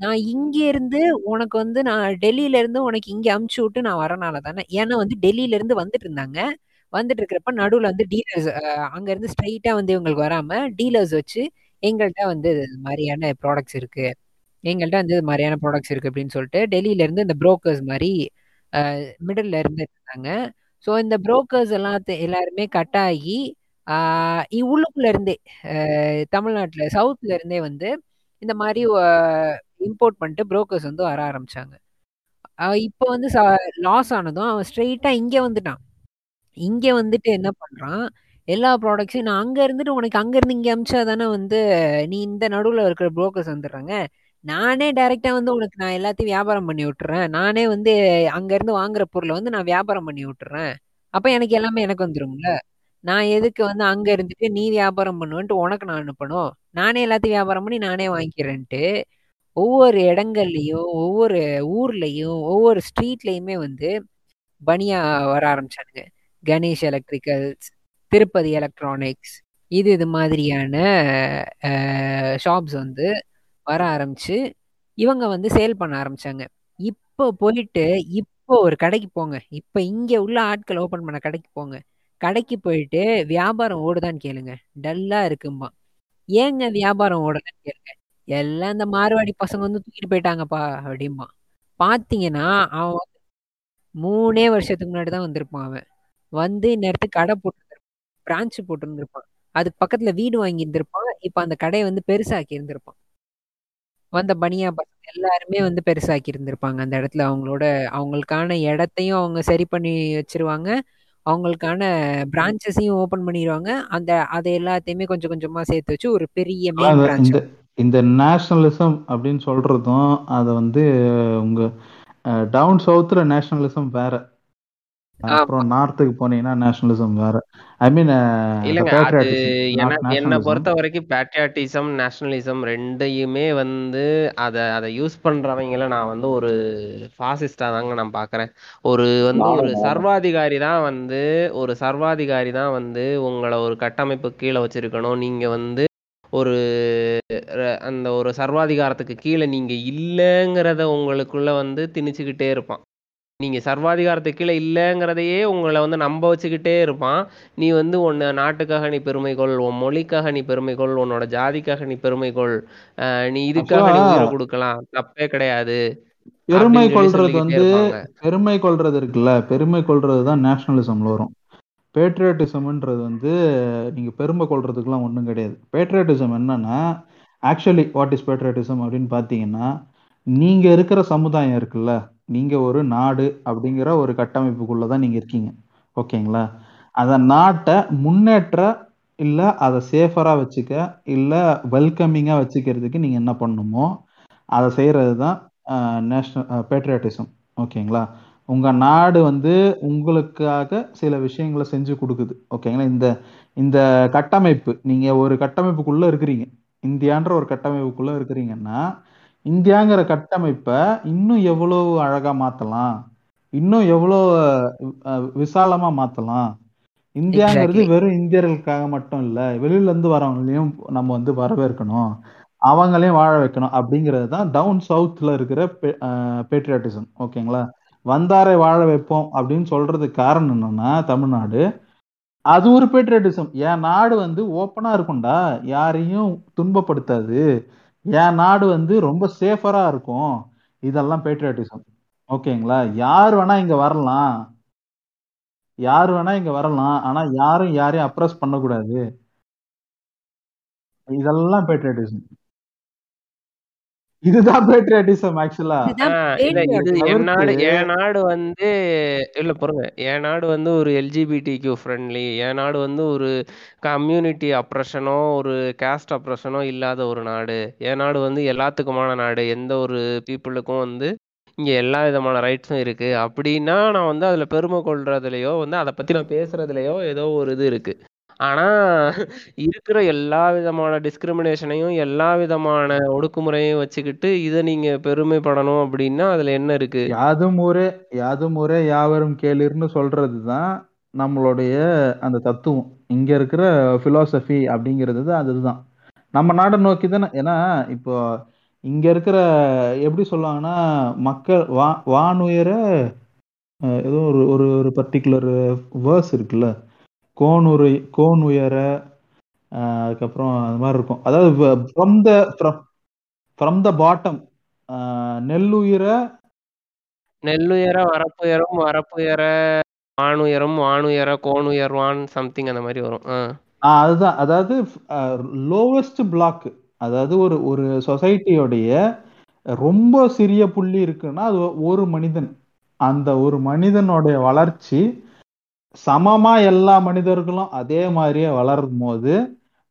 நான் இங்க இருந்து உனக்கு வந்து நான் டெல்லியில இருந்து உனக்கு இங்க அமுச்சு விட்டு நான் வரனால தானே ஏன்னா வந்து டெல்லியில இருந்து வந்துட்டு இருந்தாங்க. வந்துட்டு இருக்கிறப்ப நடுவில் வந்து டீலர்ஸ் அங்கேருந்து ஸ்ட்ரைட்டாக வந்து இவங்களுக்கு வராமல் டீலர்ஸ் வச்சு எங்கள்கிட்ட வந்து இது மாதிரியான ப்ராடக்ட்ஸ் இருக்குது எங்கள்கிட்ட வந்து இது மாதிரியான ப்ராடக்ட்ஸ் இருக்குது அப்படின்னு சொல்லிட்டு டெல்லியிலேருந்து இந்த புரோக்கர்ஸ் மாதிரி மிடில் இருந்து இருந்தாங்க ஸோ இந்த புரோக்கர்ஸ் எல்லாத்த எல்லாருமே கட் ஆகி இ- உள்ளுக்குள்ள இருந்தே ஆஹ் இருந்தே வந்து இந்த மாதிரி இம்போர்ட் பண்ணிட்டு புரோக்கர்ஸ் வந்து வர ஆரம்பிச்சாங்க. இப்போ வந்து லாஸ் ஆனதும் அவன் ஸ்ட்ரெயிட்டாக இங்கே வந்துட்டான். இங்க வந்துட்டு என்ன பண்றான்? எல்லா ப்ராடக்ட்ஸையும் நான் அங்க இருந்துட்டு உனக்கு அங்க இருந்து இங்க அமிச்சா தானே வந்து நீ இந்த நடுவுல இருக்கிற புரோக்கர்ஸ் வந்துடுறாங்க நானே டைரக்டா வந்து உனக்கு நான் எல்லாத்தையும் வியாபாரம் பண்ணி விட்டுறேன். நானே வந்து அங்க இருந்து வாங்குற பொருளை வந்து நான் வியாபாரம் பண்ணி விட்டுறேன். அப்ப எனக்கு எல்லாமே எனக்கு வந்துரும்ல. நான் எதுக்கு வந்து அங்க இருந்துட்டு நீ வியாபாரம் பண்ணுவேன்ட்டு உனக்கு நான் அனுப்பணும். நானே எல்லாத்தையும் வியாபாரம் பண்ணி நானே வாங்கிக்கிறேன்ட்டு ஒவ்வொரு இடங்கள்லயும் ஒவ்வொரு ஊர்லயும் ஒவ்வொரு ஸ்ட்ரீட்லயுமே வந்து பனியா வர ஆரம்பிச்சானுங்க. கணேஷ் எலக்ட்ரிக்கல்ஸ் திருப்பதி எலக்ட்ரானிக்ஸ் இது இது மாதிரியான ஷாப்ஸ் வந்து வர ஆரம்பிச்சு இவங்க வந்து சேல் பண்ண ஆரம்பிச்சாங்க. இப்போ போயிட்டு இப்போ ஒரு கடைக்கு போங்க. இப்போ இங்கே உள்ள ஆட்கள் ஓப்பன் பண்ண கடைக்கு போங்க. கடைக்கு போயிட்டு வியாபாரம் ஓடுதான்னு கேளுங்க. டல்லா இருக்கும்பா. ஏங்க வியாபாரம் ஓடுதான்னு கேளுங்க. எல்லாம் இந்த மார்வாடி பசங்க வந்து தூக்கிட்டு போயிட்டாங்கப்பா அப்படிம்பா. பார்த்தீங்கன்னா அவன் மூணே வருஷத்துக்கு முன்னாடி தான் வந்திருப்பான் அவன். வந்து இந்நேரத்துக்கு கடை போட்டு பிரான்ச் போட்டு இருந்திருப்பான் அதுக்கு பக்கத்துல வீடு வாங்கி இருந்திருப்பான் இப்ப அந்த கடையை வந்து பெருசாக்கி இருந்திருப்பான் வந்த பனியா பசங்க எல்லாருமே வந்து பெருசாக்கி இருந்திருப்பாங்க. அந்த இடத்துல அவங்களோட அவங்களுக்கான இடத்தையும் அவங்க சரி பண்ணி வச்சிருவாங்க. அவங்களுக்கான பிரான்ச்சஸையும் ஓபன் பண்ணிடுவாங்க. அந்த அதை எல்லாத்தையுமே கொஞ்சம் கொஞ்சமா சேர்த்து வச்சு ஒரு பெரிய இந்த இந்த நேஷனலிசம் அப்படின்னு சொல்றதும் அதை வந்து உங்க டவுன் சவுத்துல நேஷனலிசம் வேற. அப்புறம் நார்த்துக்கு போனீங்கன்னா நேஷனலிசம் வேற. ஐ மீன் இல்லைங்க அது பேட்ரியாட்டிசம் என நாட் என்னை பொறுத்த வரைக்கும் பேட்ரியாட்டிசம் நேஷனலிசம் ரெண்டையுமே வந்து அதை அதை யூஸ் பண்றவங்கள நான் வந்து ஒரு ஃபாசிஸ்டா தாங்க நான் பார்க்கறேன் ஒரு வந்து ஒரு சர்வாதிகாரி தான் வந்து ஒரு சர்வாதிகாரி தான் வந்து உங்களை ஒரு கட்டமைப்பு கீழே வச்சிருக்கணும். நீங்க வந்து ஒரு அந்த ஒரு சர்வாதிகாரத்துக்கு கீழே நீங்க இல்லைங்கிறத உங்களுக்குள்ள வந்து திணிச்சுக்கிட்டே இருப்பான். நீங்க சர்வாதிகாரத்துக்கு கீழே இல்லைங்கிறதையே உங்களை வந்து நம்ப வச்சுக்கிட்டே இருப்பான். நீ வந்து உன்னை நாட்டுக்காக நீ பெருமை கொள் உன் மொழிக்காக நீ பெருமை கொள் உன்னோட ஜாதிக்காக நீ பெருமை கொள். நீ இதுக்காக நீ உயிரை கொடுக்கலாம். தப்பே கிடையாது. பெருமை கொள்றது வந்து பெருமை கொள்றது இருக்குல்ல? பெருமை கொள்றது தான் நேஷனலிசம்ல வரும். பேட்ரியாட்டிசம்ன்றது வந்து நீங்க பெருமை கொள்றதுக்குலாம் ஒன்றும் கிடையாது. பேட்ரியாட்டிசம் என்னன்னா ஆக்சுவலி வாட் இஸ் பேட்ரியாட்டிசம் அப்படின்னு பார்த்தீங்கன்னா நீங்க இருக்கிற சமுதாயம் இருக்குல்ல? நீங்க ஒரு நாடு அப்படிங்கிற ஒரு கட்டமைப்புக்குள்ள தான் நீங்க இருக்கீங்க. ஓகேங்களா? அந்த நாட்டை முன்னேற்ற இல்ல அதை சேஃபரா வச்சுக்க இல்ல வெல்கமிங்கா வச்சுக்கிறதுக்கு நீங்க என்ன பண்ணணுமோ அதை செய்யறது தான் நேஷனல் பேட்ரியாட்டிசம் ஓகேங்களா? உங்க நாடு வந்து உங்களுக்காக சில விஷயங்களை செஞ்சு கொடுக்குது. ஓகேங்களா? இந்த இந்த கட்டமைப்பு நீங்க ஒரு கட்டமைப்புக்குள்ள இருக்கிறீங்க. இந்தியான்ற ஒரு கட்டமைப்புக்குள்ள இருக்கிறீங்கன்னா இந்தியாங்கிற கட்டமைப்பை இன்னும் எவ்வளவு அழகா மாத்தலாம்? இன்னும் எவ்வளோ விசாலமா மாத்தலாம்? இந்தியாங்கிறது. வெறும் இந்தியர்களுக்காக மட்டும் இல்ல வெளியில இருந்து வரவங்களையும் நம்ம வந்து வரவேற்கணும். அவங்களையும் வாழ வைக்கணும் அப்படிங்கிறது தான் டவுன் சவுத்ல இருக்கிற பேட்ரியாட்டிசம் ஓகேங்களா? வந்தாரை வாழ வைப்போம் அப்படின்னு சொல்றதுக்கு காரணம் என்னன்னா தமிழ்நாடு. அது ஒரு பேட்ரியாட்டிசம் என் நாடு வந்து ஓப்பனா இருக்கும்டா. யாரையும் துன்பப்படுத்தாது. என் நாடு வந்து ரொம்ப சேஃபரா இருக்கும். இதெல்லாம் பேட்ரியாட்டிசம் ஓகேங்களா? யார் வேணா இங்க வரலாம். யார் வேணா இங்க வரலாம். ஆனா யாரும் யாரையும் அப்ரஸ் பண்ணக்கூடாது. இதெல்லாம் பேட்ரியாட்டிசம் இதுதான் பேட்ரியாட்டிசம் ஆக்சுவலா. என் நாடு என் நாடு வந்து இல்ல பொறுங்க. என் நாடு வந்து ஒரு எல்ஜிபிடி கியூ ஃப்ரெண்ட்லி என் நாடு வந்து ஒரு கம்யூனிட்டி அப்ரஷனோ ஒரு காஸ்ட் அப்ரஷனோ இல்லாத ஒரு நாடு. என் நாடு வந்து எல்லாத்துக்குமான நாடு. எந்த ஒரு பீப்புளுக்கும் வந்து இங்க எல்லா விதமான ரைட்ஸும் இருக்கு. அப்படின்னா நான் வந்து அதுல பெருமை கொள்றதுலயோ வந்து அதை பத்தி நான் பேசுறதுலயோ ஏதோ ஒரு இது இருக்கு. ஆனா இருக்கிற எல்லா விதமான டிஸ்கிரிமினேஷனையும் எல்லா விதமான ஒடுக்குமுறையும் வச்சுக்கிட்டு இதை நீங்க பெருமைப்படணும் அப்படின்னா அதுல என்ன இருக்கு? யாதும் ஊரே யாதும் ஊரே யாவரும் கேளிர்னு சொல்றதுதான் நம்மளுடைய அந்த தத்துவம். இங்க இருக்கிற பிலாசபி அப்படிங்கிறது தான் அதுதான். நம்ம நாடை நோக்கி தானே ஏன்னா இப்போ இங்க இருக்கிற எப்படி சொல்லுவாங்கன்னா மக்கள் வா வானுயர ஏதோ ஒரு ஒரு ஒரு பர்டிகுலர் வேர்ஸ் இருக்குல்ல? உயர அஹ், அதுக்கப்புறம் அது மாதிரி இருக்கும். அதாவது from the from the bottom நெல்லுயிர நெல்லுயர வரப்புயரும் வரப்புயர வானுயரம் வானுயர கோணுயர்வான் சம்திங் அந்த மாதிரி வரும். அதுதான். அதாவது லோவஸ்ட் பிளாக் அதாவது ஒரு ஒரு சொசைட்டியோடைய ரொம்ப சிறிய புள்ளி இருக்குன்னா அது ஒரு மனிதன். அந்த ஒரு மனிதனுடைய வளர்ச்சி சமமா எல்லா மனிதர்களும் அதே மாதிரியே வளரும் போது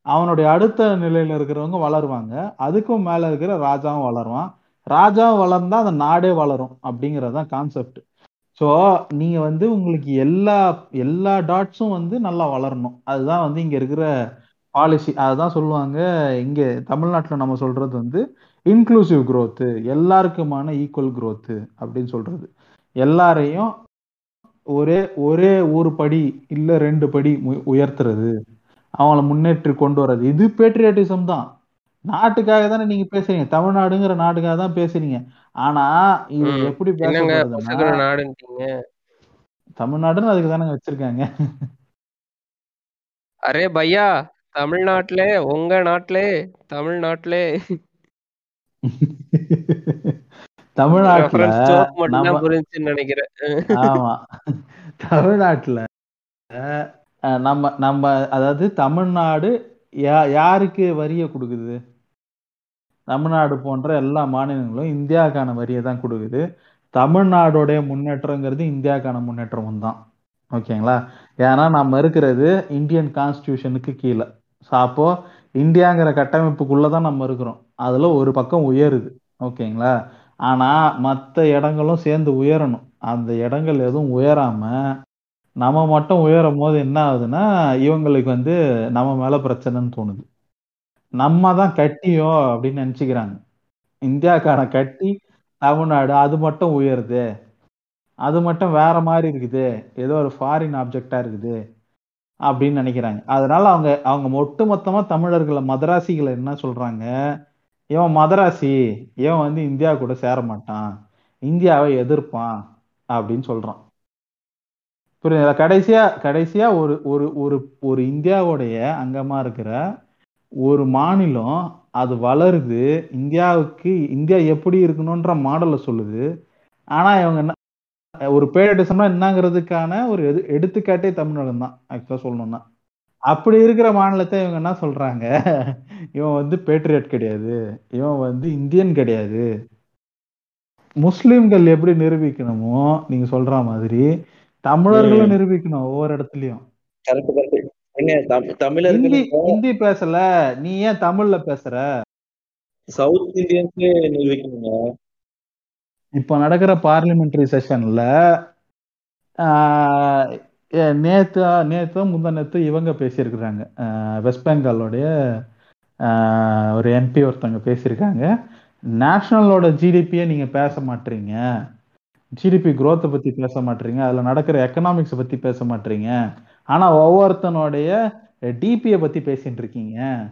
அவனுடைய அடுத்த நிலையில இருக்கிறவங்க வளருவாங்க. அதுக்கும் மேல இருக்கிற ராஜாவும் வளருவான். ராஜாவும் வளர்ந்தா அந்த நாடே வளரும் அப்படிங்கிறது தான் கான்செப்ட் ஸோ நீங்க வந்து உங்களுக்கு எல்லா எல்லா டாட்ஸும் வந்து நல்லா வளரணும். அதுதான் வந்து இங்க இருக்கிற பாலிசி அதுதான் சொல்லுவாங்க இங்க தமிழ்நாட்டில் நம்ம சொல்றது வந்து இன்க்ளூசிவ் க்ரோத்து எல்லாருக்குமான ஈக்குவல் growth அப்படின்னு சொல்றது. எல்லாரையும் ஒரே ஒரே ஒரு படி இல்ல ரெண்டு படி உய- உயர்த்துறது. அவங்கள முன்னேற்றி கொண்டு வர்றது. இது பேட்ரியாட்டிசம் தான். நாட்டுக்காக தானே நீங்க பேசுறீங்க. தமிழ்நாடுங்கிற நாட்டுக்காக தான் பேசுறீங்க. ஆனா இது. எப்படி நாடுன்ட்டீங்க தமிழ்நாடுன்னு அதுக்கு தானே வச்சிருக்காங்க. அரே பையா தமிழ்நாட்டிலே உங்க நாட்டிலே தமிழ்நாட்டிலே. தமிழ்நாட்டுல நினைக்கிறேன். ஆமா. தமிழ்நாட்டுல நம்ம நம்ம அதாவது தமிழ்நாடு யாருக்கு வரியை கொடுக்குது? தமிழ்நாடு போன்ற எல்லா மாநிலங்களும் இந்தியாவுக்கான வரியை தான் கொடுக்குது. தமிழ்நாடோடைய முன்னேற்றங்கிறது இந்தியாவுக்கான முன்னேற்றமும் தான். ஓகேங்களா? ஏன்னா நம்ம இருக்கிறது இந்தியன் கான்ஸ்டியூஷனுக்கு கீழே. ஸோ அப்போ இந்தியாங்கிற கட்டமைப்புக்குள்ள தான் நம்ம இருக்கிறோம். அதுல ஒரு பக்கம் உயருது. ஓகேங்களா? ஆனால் மற்ற இடங்களும் சேர்ந்து உயரணும். அந்த இடங்கள் எதுவும் உயராமல் நம்ம மட்டும் உயரும் போது என்ன ஆகுதுன்னா இவங்களுக்கு வந்து நம்ம மேலே பிரச்சனைன்னு தோணுது. நம்ம தான் கட்டியோ அப்படின்னு நினச்சிக்கிறாங்க. இந்தியாக்கான கட்டி தமிழ்நாடு அது மட்டும் உயருது. அது மட்டும் வேற மாதிரி இருக்குது. ஏதோ ஒரு ஃபாரின் ஆப்ஜெக்டா இருக்குது. அப்படின்னு நினைக்கிறாங்க. அதனால அவங்க அவங்க ஒட்டு மொத்தமா தமிழர்களை மதராசிகளை என்ன சொல்றாங்க? இவன் மதராசி இவன் வந்து இந்தியா கூட சேர மாட்டான் இந்தியாவை எதிர்ப்பான் அப்படின்னு சொல்றான். புரியுதா? கடைசியா கடைசியா ஒரு ஒரு ஒரு ஒரு இந்தியாவுடைய அங்கமா இருக்கிற ஒரு மாநிலம் அது வளருது. இந்தியாவுக்கு இந்தியா எப்படி இருக்கணும்ன்ற மாடலை சொல்லுது. ஆனா இவங்க என்ன ஒரு பேரடிசம்னா என்னங்கிறதுக்கான ஒரு எது எடுத்துக்காட்டே தமிழகம் தான் ஆக்சுவலா சொல்லணும்னா. அப்படி இருக்கிற மாநிலத்தை இவங்க என்ன சொல்றாங்க? இவன் வந்து பேட்ரியட் கிடையாது. இவன் வந்து இந்தியன் கிடையாது. முஸ்லிம்கள் எப்படி நிரூபிக்கணுமோ நீங்க சொல்ற மாதிரி தமிழர்களும் நிரூபிக்கணும் ஒவ்வொரு இடத்துலயும். ஹிந்தி பேசல. நீ ஏன் தமிழ்ல பேசுற? சவுத் இந்தியன்ஸே நிரூபிக்கணுங்க. இப்ப நடக்கிற பார்லிமெண்டரி செஷன்ல நேத்து நேத்து முந்தா நேத்து இவங்க பேசியிருக்கிறாங்க. வெஸ்ட் பெங்காலோடைய ஒரு எம்பி ஒருத்தவங்க பேசியிருக்காங்க. நேஷனலோட ஜிடிபியை நீங்கள் பேச மாட்டீங்க. ஜிடிபி குரோத்தை பற்றி பேச மாட்டீங்க. அதில் நடக்கிற எக்கனாமிக்ஸ் பற்றி பேச மாட்டீங்க. ஆனால் ஒவ்வொருத்தனுடைய டிபியை பற்றி பேசிகிட்டு இருக்கீங்க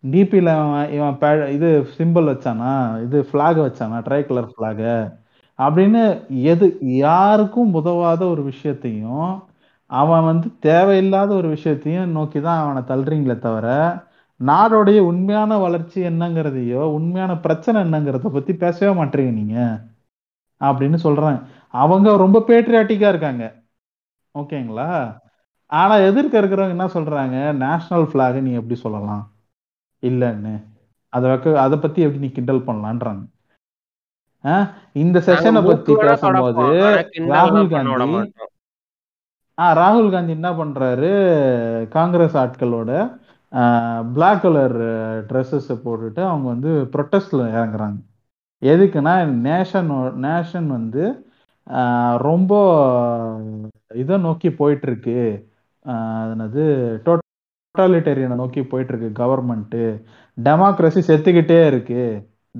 டிபியில் இவன் பே- இது சிம்பிள் வச்சானா? இது ஃப்ளாக் வச்சானா? ட்ரை கலர் ஃப்ளாகை அப்படின்னு எது யாருக்கும் உதவாத ஒரு விஷயத்தையும் அவன் வந்து தேவையில்லாத ஒரு விஷயத்தையும் நோக்கி தான் அவனை தள்ளுறீங்களே தவிர நாடோடைய உண்மையான வளர்ச்சி என்னங்கிறதையோ உண்மையான பிரச்சனை என்னங்கிறத பத்தி பேசவே மாட்டீங்க நீங்க. அப்படின்னு சொல்றாங்க அவங்க ரொம்ப பேட்ரியாட்டிக்கா இருக்காங்க. ஓகேங்களா? ஆனா எதிர்க்க இருக்கிறவங்க என்ன சொல்றாங்க? நேஷனல் பிளாக நீ எப்படி சொல்லலாம்? இல்லைன்னு. அதை வைக்க அதை பத்தி எப்படி நீ கிண்டல் பண்ணலான்றாங்க. இந்த செஷனை பத்தி பேசும்போது ராகுல் காந்தி மாட்டோம். ஆ ராகுல் காந்தி என்ன பண்றாரு? காங்கிரஸ் ஆட்களோட பிளாக் கலர் ட்ரெஸ்ஸஸ் போட்டுட்டு அவங்க வந்து ப்ரொட்டஸ்ட்ல இறங்குறாங்க. எதுக்குன்னா நேஷன் நேஷன் வந்து ஆஹ், ரொம்ப இதை நோக்கி போயிட்டு இருக்கு ஆஹ், அது என்னது? டோட்டாலிட்டேரியனை நோக்கி போயிட்டு இருக்கு கவர்மெண்ட் டெமோக்ரஸி செத்துக்கிட்டே இருக்கு.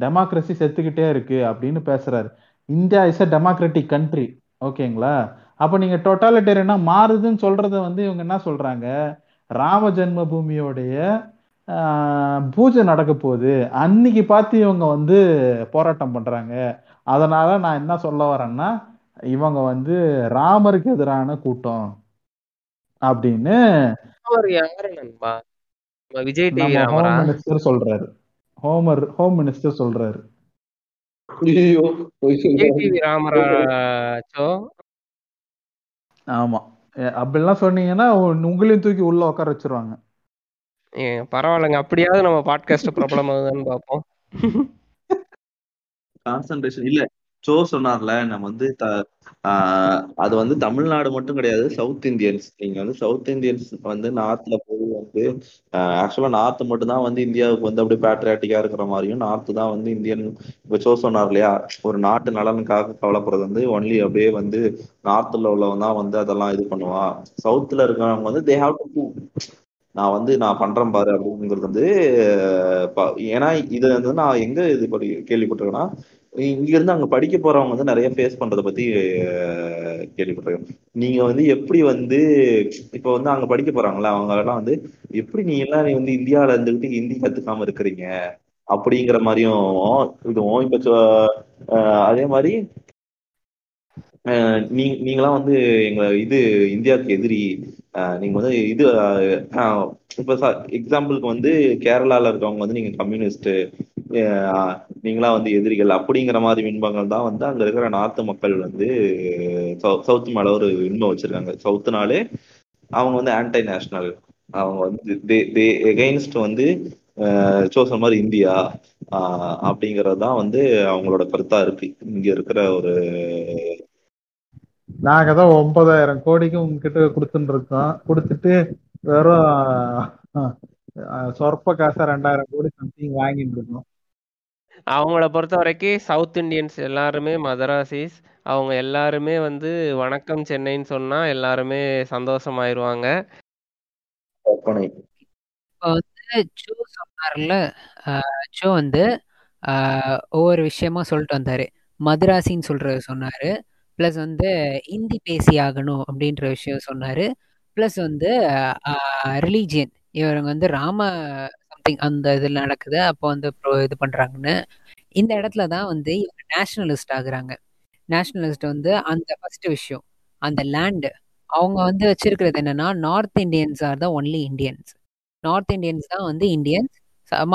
டெமோக்ரஸி செத்துக்கிட்டே இருக்கு அப்படின்னு பேசுறாரு. India is a democratic country ஓகேங்களா அப்ப நீங்க டோட்டாலிட்டேரியனா மாறுதுன்னு சொல்றத வந்து இவங்க என்ன சொல்றாங்க? ராம ஜென்ம பூமியோடைய பூஜை நடக்க போகுது. அன்னைக்கு பார்த்து இவங்க வந்து போராட்டம் பண்றாங்க. அதனால நான் என்ன சொல்ல வரேன்னா இவங்க வந்து ராமருக்கு எதிரான கூட்டம் அப்படின்னு விஜய் டிவி சொல்றாரு. ஹோமர் ஹோம் மினிஸ்டர் சொல்றாரு. ஆமா. அப்படிலாம் சொன்னீங்கன்னா உங்களையும் தூக்கி உள்ள உட்கார வச்சிருவாங்க. பரவாயில்லைங்க. அப்படியாவது நம்ம பாட்காஸ்ட் பிரபலம் ஆகுதான்னு பார்ப்போம். கான்சன்ட்ரேஷன் இல்ல சோ சொன்னார்ல நம்ம வந்து அது வந்து தமிழ்நாடு மட்டும் கிடையாது சவுத் இந்தியன்ஸ் நீங்க வந்து சவுத் இந்தியன்ஸ் வந்து நார்த்ல போய் வந்து ஆக்சுவலா நார்த் மட்டும் தான் வந்து இந்தியாவுக்கு வந்து அப்படியே பேட்ரியாட்டிக்கா இருக்கிற மாதிரியும் நார்த் தான் வந்து இந்தியன் இப்ப சோ சொன்னார் இல்லையா? ஒரு நாட்டு நலனுக்காக கவலைப்படுறது வந்து ஒன்லி அப்படியே வந்து நார்த்ல உள்ளவன் தான் வந்து அதெல்லாம் இது பண்ணுவான். சவுத்ல இருக்கிறவங்க வந்து தே ஹாவ் டு நான் வந்து நான் பண்றேன் பாரு அப்படிங்கிறது வந்து ஏன்னா இது வந்து நான் எங்க இது கேள்விப்பட்டிருக்கேன்னா இங்க இருந்து அங்க படிக்க போறவங்க வந்து நிறைய ஃபேஸ் பண்றதை பத்தி கேள்விப்பட்டிருக்கேன். நீங்க வந்து எப்படி வந்து இப்ப வந்து அங்க படிக்க போறாங்களா அவங்க எல்லாம் வந்து எப்படி நீ எல்லாம் நீ வந்து இந்தியால இருந்துகிட்டு ஹிந்தி கத்துக்காம இருக்கிறீங்க? அப்படிங்கிற மாதிரியும் இதுவும் இப்ப அதே மாதிரி நீ நீங்களாம் வந்து எங்க இது இந்தியாவுக்கு எதிரி நீங்க வந்து இது இப்ப எக்ஸாம்பிளுக்கு வந்து கேரளால இருக்கவங்க வந்து நீங்க கம்யூனிஸ்ட் நீங்களா வந்து எதிரிகள் அப்படிங்கிற மாதிரி பின்பங்கள் தான் வந்து அங்க இருக்கிற நார்த்து மக்கள் வந்து சவு- சவுத் மேல ஒரு இன்பம் வச்சிருக்காங்க. சவுத்துனாலே அவங்க வந்து ஆன்டை நேஷனல் அவங்க வந்து தே தே எகெயின்ஸ்ட் வந்து சோசன் மாதிரி இந்தியா ஆஹ் அப்படிங்கறது தான் வந்து அவங்களோட கருத்தா இருக்கு. இங்க இருக்கிற ஒரு நாங்க தான் ஒன்பதாயிரம் கோடிக்கு உங்ககிட்ட கொடுத்துட்டு இருக்கோம் கொடுத்துட்டு வெறும் சொற்ப காசா ரெண்டாயிரம் கோடி சம்திங் வாங்கிட்டு இருக்கோம். அவங்கள பொறுத்த வரைக்கும் சவுத் இண்டியன்ஸ் எல்லாருமே மதராசிஸ் அவங்க எல்லாருமே வந்து வணக்கம் சென்னைன்னு சொன்னா எல்லாருமே சந்தோஷமாயிருவாங்க. ஒப்பனை இப்போ வந்து ஜோ சொன்னார்ல ஜோ வந்து ஆஹ், ஒவ்வொரு விஷயமா சொல்லிட்டு வந்தாரு. மதராசின்னு சொல்றது சொன்னாரு. பிளஸ் வந்து இந்தி பேசி ஆகணும் அப்படின்ற விஷயம் சொன்னாரு. பிளஸ் வந்து ரிலீஜியன் இவருங்க வந்து ராம அந்த இதில் நடக்குது. அப்போ வந்து இது பண்றாங்கன்னு. இந்த இடத்துல தான் வந்து இவங்க நேஷனலிஸ்ட் ஆகுறாங்க. நேஷனலிஸ்ட் வந்து அந்த ஃபர்ஸ்ட் விஷயம். அந்த லேண்ட் அவங்க வந்து வச்சிருக்கிறது என்னன்னா North Indians are the only Indians North Indians தான் வந்து இந்தியன்ஸ்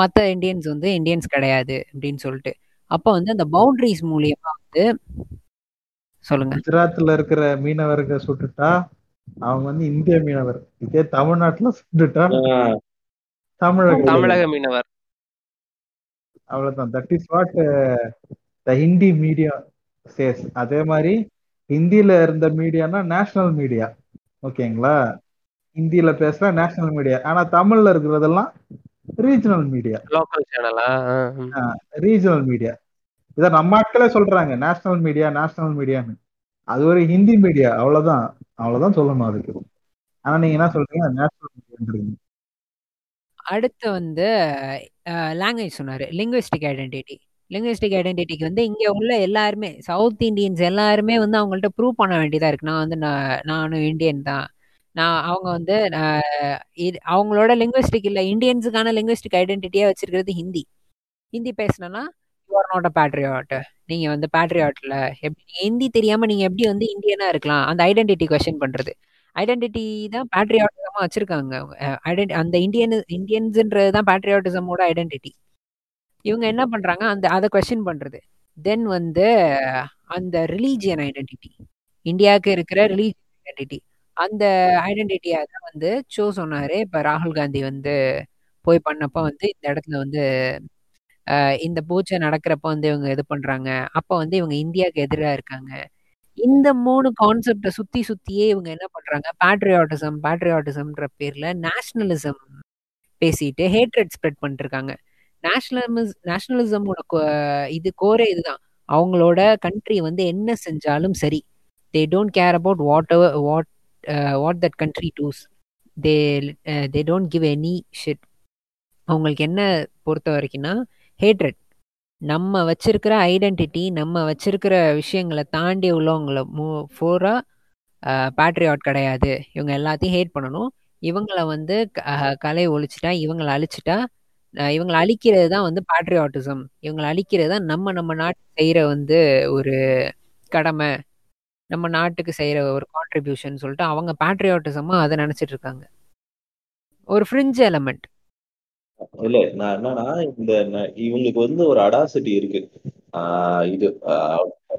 மற்ற இந்தியன்ஸ் வந்து இந்தியன்ஸ் கிடையாது அப்படின்னு சொல்லிட்டு. அப்போ வந்து அந்த பவுண்டரிஸ் மூலியமா வந்து சொல்லுங்க. குஜராத்ல இருக்கிற மீனவர்க சுட்டுட்டா அவங்க வந்து இந்திய மீனவர். இதே தமிழ்நாட்டுல சுட்டுட்டா? தமிழக தமிழக மீனவர். அவ்வளவுதான். That is what the Hindi media says அதே மாதிரி ஹிந்தில இருந்த மீடியானா நேஷனல் மீடியா ஓகேங்களா? ஹிந்தியில பேசுற நேஷனல் மீடியா ஆனா தமிழ்ல இருக்கிறதெல்லாம் ரீஜனல் மீடியா லோக்கல் சேனலா ரீஜனல் மீடியா இத நம்ம ஆட்களே சொல்றாங்க. நேஷனல் மீடியா நேஷனல் மீடியான்னு அது ஒரு ஹிந்தி மீடியா அவ்வளவுதான். அவ்வளவுதான் சொல்லணும் அதுக்கு. ஆனா நீங்க என்ன சொல்றீங்க? நேஷனல் மீடியான்றீங்க அடுத்து வந்து லாங்குவேஜ் சொன்னாரு. லிங்குவிஸ்டிக் ஐடென்டிட்டி லிங்குவிஸ்டிக் ஐடென்டிட்டிக்கு வந்து இங்கே உள்ள எல்லாருமே சவுத் இந்தியன்ஸ் எல்லாருமே வந்து அவங்கள்ட்ட ப்ரூவ் பண்ண வேண்டியதா இருக்கு. நான் வந்து நான் நானும் இந்தியன் தான். நான் அவங்க வந்து இது அவங்களோட லிங்குவிஸ்டிக் இல்லை இந்தியன்ஸுக்கான லிங்குவிஸ்டிக் ஐடென்டிட்டியாக வச்சிருக்கிறது Hindi Hindi பேசினோன்னா you are not a patriot நீங்கள் வந்து பேட்ரியாட்டில் எப்படி ஹிந்தி தெரியாமல் நீங்கள் எப்படி வந்து இந்தியனாக இருக்கலாம்? அந்த ஐடென்டிட்டி கொஷின் பண்ணுறது ஐடென்டிட்டி தான் பேட்ரியாட்டிசமா வச்சிருக்காங்க அந்த இந்தியன் இந்தியன்ஸ்ன்றது தான் பேட்ரியாட்டிசமோட ஐடென்டிட்டி இவங்க என்ன பண்றாங்க? அந்த அதை கொஸ்டின் பண்றது. தென் வந்து அந்த ரிலீஜியன் ஐடென்டிட்டி இந்தியாவுக்கு இருக்கிற ரிலீஜியன் ஐடென்டிட்டி அந்த ஐடென்டிட்டியாக தான் வந்து சோ சொன்னாரு. இப்போ ராகுல் காந்தி வந்து போய் பண்ணப்போ வந்து இந்த இடத்துல வந்து இந்த பூஜை நடக்கிறப்ப வந்து இவங்க இது பண்றாங்க. அப்போ வந்து இவங்க இந்தியாவுக்கு எதிராக இருக்காங்க. இந்த மூணு கான்செப்டை சுத்தி சுத்தியே இவங்க என்ன பண்றாங்க? பேட்ரியாட்டிசம் பேட்ரியாட்டிசம்ன்ற பேர்ல நேஷனலிசம் பேசிட்டு ஹேட்ரட் ஸ்ப்ரெட் பண்ணிருக்காங்க நேஷனலிஸ் நேஷனலிசமோட இது கோரே இதுதான். அவங்களோட கண்ட்ரி வந்து என்ன செஞ்சாலும் சரி. They don't care about what what what that country does they they don't give any shit அவங்களுக்கு என்ன பொறுத்த வரைக்கும்னா ஹேட்ரட் நம்ம வச்சிருக்கிற ஐடென்டிட்டி நம்ம வச்சிருக்கிற விஷயங்களை தாண்டி உள்ளவங்களை மூ ஃபோரா பேட்ரியாட் கிடையாது. இவங்க எல்லாத்தையும் ஹேட் பண்ணணும். இவங்களை வந்து க- கலை ஒழிச்சிட்டா இவங்களை அழிச்சிட்டா இவங்களை அழிக்கிறது தான் வந்து பேட்ரியாட்டிசம் இவங்களை அழிக்கிறது தான் நம்ம நம்ம நாட்டு செய்கிற வந்து ஒரு கடமை. நம்ம நாட்டுக்கு செய்கிற ஒரு கான்ட்ரிபியூஷன் சொல்லிட்டு அவங்க பேட்ரியாட்டிசமாக அதை நினச்சிட்டு இருக்காங்க. ஒரு ஃப்ரிஞ்ச் எலமெண்ட் இல்ல நான் என்னன்னா இந்த ந- இவங்களுக்கு வந்து ஒரு அடாசிட்டி இருக்கு. ஆஹ் இது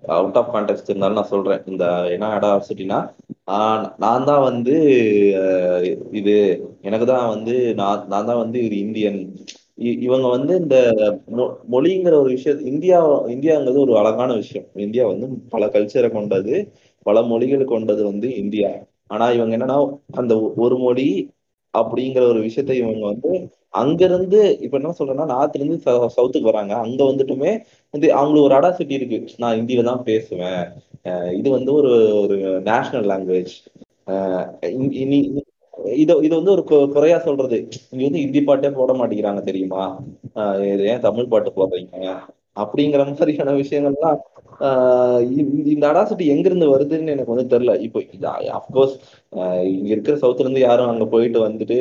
அவுட் ஆஃப் கான்டெக்ட் இருந்தாலும் நான் சொல்றேன். இந்த என்ன அடாசிட்டினா நான் தான் வந்து ஆஹ் இது எனக்கு தான் வந்து நான் நான் தான் வந்து இது இந்தியன். இ- இவங்க வந்து இந்த மொ- மொழிங்கிற ஒரு விஷயம் இந்தியா இந்தியாங்கிறது ஒரு அழகான விஷயம். இந்தியா வந்து பல கல்ச்சரை கொண்டது பல மொழிகள் கொண்டது வந்து இந்தியா. ஆனா இவங்க என்னன்னா அந்த ஒ- ஒரு மொழி அப்படிங்கிற ஒரு விஷயத்தை இவங்க வந்து அங்கிருந்து இப்ப என்ன சொல்றேன்னா நார்த்ல இருந்து ச- சவுத்துக்கு வராங்க. அங்க வந்துட்டுமே வந்து அவங்களுக்கு ஒரு அடாசிட்டி இருக்கு. நான் ஹிந்தியில தான் பேசுவேன். இது வந்து ஒரு ஒரு நேஷனல் லாங்குவேஜ் இனி இது வந்து ஒரு குறையா சொல்றது. இங்க வந்து ஹிந்தி பாட்டே போட மாட்டேங்கிறாங்க தெரியுமா? ஆஹ் இது ஏன் தமிழ் பாட்டு போடுறீங்க? அப்படிங்கிற மாதிரியான விஷயங்கள்லாம் இந்த அடாசிட்டி எங்க இருந்து வருதுன்னு எனக்கு வந்து தெரியல. இப்போ அப்கோர்ஸ் இங்க இருக்கிற சவுத்துல இருந்து யாரும் அங்க போயிட்டு வந்துட்டு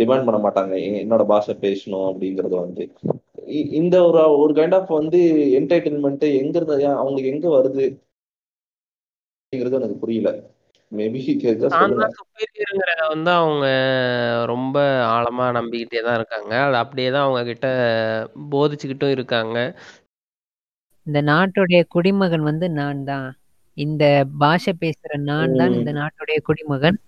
டிமாண்ட் பண்ண மாட்டாங்க. என்னோட பாஷை பேசணும் அப்படிங்கறது வந்து. இந்த ஒரு ஒரு கைண்ட் ஆஃப் வந்து என்டர்டைன்மெண்ட் எங்க இருந்து ஏன் அவங்களுக்கு எங்க வருது? அப்படிங்கிறது எனக்கு புரியல. மேபி வந்து அவங்க ரொம்ப ஆழமா நம்பிக்கிட்டே தான் இருக்காங்க. அது அப்படியே தான் அவங்க கிட்ட போதிச்சுக்கிட்டும் இருக்காங்க. இந்த நாட்டுடைய குடிமகன் வந்து நான் தான் இந்த பாஷை பேசுற நான் தான் இந்த நாட்டுடைய குடிமகன்.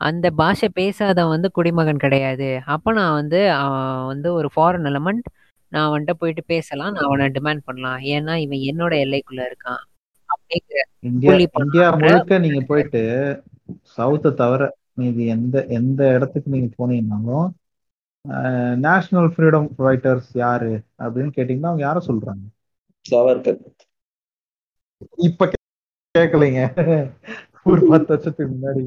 அந்த பாஷை பேசாதவன் வந்து குடிமகன் கிடையாது. அப்ப நான் வந்து அவன் வந்து ஒரு ஃபாரின் எலமெண்ட் நான் அவன்கிட்ட போயிட்டு பேசலாம். நான் அவனை டிமாண்ட் பண்ணலாம். ஏன்னா இவன் என்னோட எல்லைக்குள்ள இருக்கான். அப்படிங்கிற இந்தியா முழுக்க நீங்க போயிட்டு சவுத்தை தவிர மீதி எந்த எந்த இடத்துக்கு நீங்க போனீங்கன்னாலும் நேஷனல் ஃப்ரீடம் ஃபைட்டர்ஸ் யாரு? அப்படின்னு கேட்டீங்கன்னா அவங்க யார சொல்றாங்க? சவர்கர் இப்ப கே- கேட்கலைங்க ஒரு பத்து வருஷத்துக்கு முன்னாடி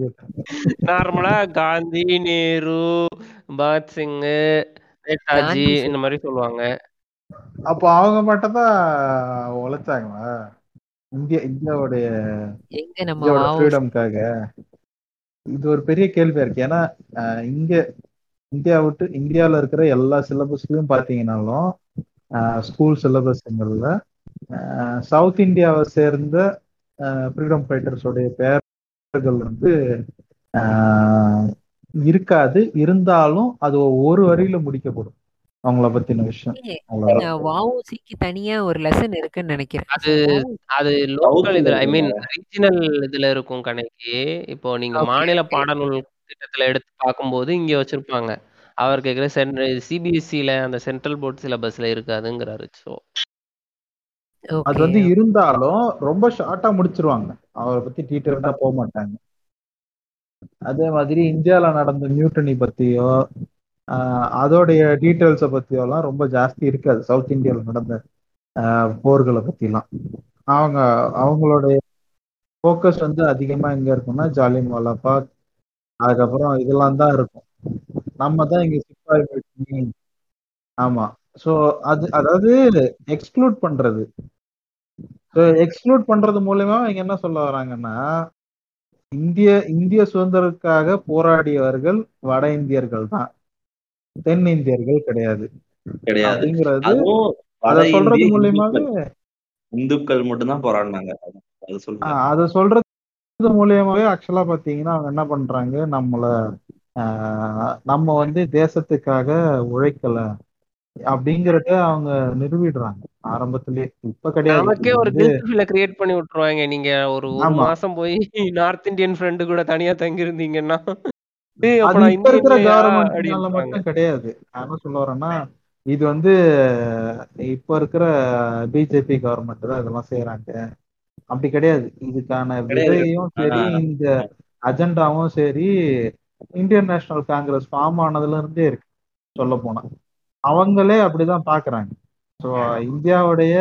நார்மலா காந்தி நேரு பகத் சிங் நேதாஜி இந்த மாதிரி சொல்லுவாங்க. அப்போ அவங்க மட்டும் தான் உழைச்சாங்களா? இந்தியா இந்தியாவுடைய ஃப்ரீடம்காக இது ஒரு பெரிய கேள்வியா இருக்கு. ஏன்னா இங்க இந்தியா விட்டு இந்தியால இருக்கிற எல்லா சிலபஸ்லயும் பாத்தீங்கன்னாலும் ஸ்கூல் சிலபஸ்ங்கள்ல சவுத் இந்தியாவை சேர்ந்த ஃப்ரீடம் ஃபைட்டர்ஸோடைய பெயர்கள் வந்து ஆஹ், இருக்காது. இருந்தாலும் அது ஒரு வரியில முடிக்கப்படும். அவங்கள பத்தின விஷயம். வஉசிக்கு தனியா ஒரு லெசன் இருக்குன்னு நினைக்கிறேன். அது அது லோக்கல் இதுல ஐ மீன் ரீஜனல் இதுல இருக்கும் கணக்கு. இப்போ நீங்க மாநில. பாடநூல் திட்டத்துல எடுத்து பார்க்கும்போது இங்க வச்சிருப்பாங்க. அவர் கேக்குற சென் சிபிஎஸ்சில அந்த சென்ட்ரல் போர்ட் சிலபஸ்ல இருக்காதுங்கிறாரு. ஸோ அது வந்து. இருந்தாலும் ரொம்ப ஷார்ட்டா முடிச்சிருவாங்க. அவரை பத்தி டீட்டெயில்டா போக மாட்டாங்க. அதே மாதிரி இந்தியால நடந்த மியூட்டனி பத்தியோ அதோடைய டீட்டெயில்ஸை பத்தியோலாம் ரொம்ப ஜாஸ்தி இருக்காது. சவுத் இந்தியாவில் நடந்த போர்களை பத்திலாம். அவங்க அவங்களுடைய ஃபோக்கஸ் வந்து அதிகமா எங்க இருக்கும்னா ஜாலியன் வாலாபாக் அதுக்கப்புறம் இதெல்லாம் தான் இருக்கும். நம்ம தான் இங்க சிப்பாய் ஆமா. சோ அது அதாவது எக்ஸ்க்ளூட் பண்றது. ஸோ எக்ஸ்க்ளூட் பண்றது மூலயமா இவங்க என்ன சொல்ல வராங்கன்னா இந்திய இந்திய சுதந்திரத்துக்காக போராடியவர்கள் வட இந்தியர்கள் தான் தென் இந்தியர்கள் கிடையாது. அப்படிங்கிறது அத சொல்றது மூலியமாவே இந்துக்கள் மட்டும்தான் போராடினாங்க. அது சொல்றது மூலியமாவே ஆக்சுவலா பாத்தீங்கன்னா அவங்க என்ன பண்றாங்க நம்மள நம்ம வந்து தேசத்துக்காக உழைக்கல. அப்படிங்கறத அவங்க நிரூபிடுறாங்க ஆரம்பத்திலேயே இப்ப கிடையாது. நமக்கே இது ஒரு வந்து கில்ட் கிரியேட் பண்ணி விட்டுருவாங்க. நீங்க ஒரு ஒரு மாசம் போய் நார்த் இந்தியன் ஃப்ரெண்டு கூட தனியா தங்கி இருந்தீங்கன்னா இப்ப இருக்கிற அப்படின்றாங்க. மட்டும் கிடையாது. நான் என்ன சொல்ல வரேன்னா இது வந்து இப்ப இருக்கிற பிஜேபி கவர்மெண்ட் தான் இதெல்லாம் செய்யறாங்க அப்படி கிடையாது. இதுக்கான விதையும் சரி இந்த அஜெண்டாவும் சரி இந்தியன் நேஷனல் காங்கிரஸ் ஃபார்ம் ஆனதுல இருந்தே இருக்கு. சொல்ல போனா. அவங்களே அப்படிதான் பாக்குறாங்க. ஸோ இந்தியாவுடைய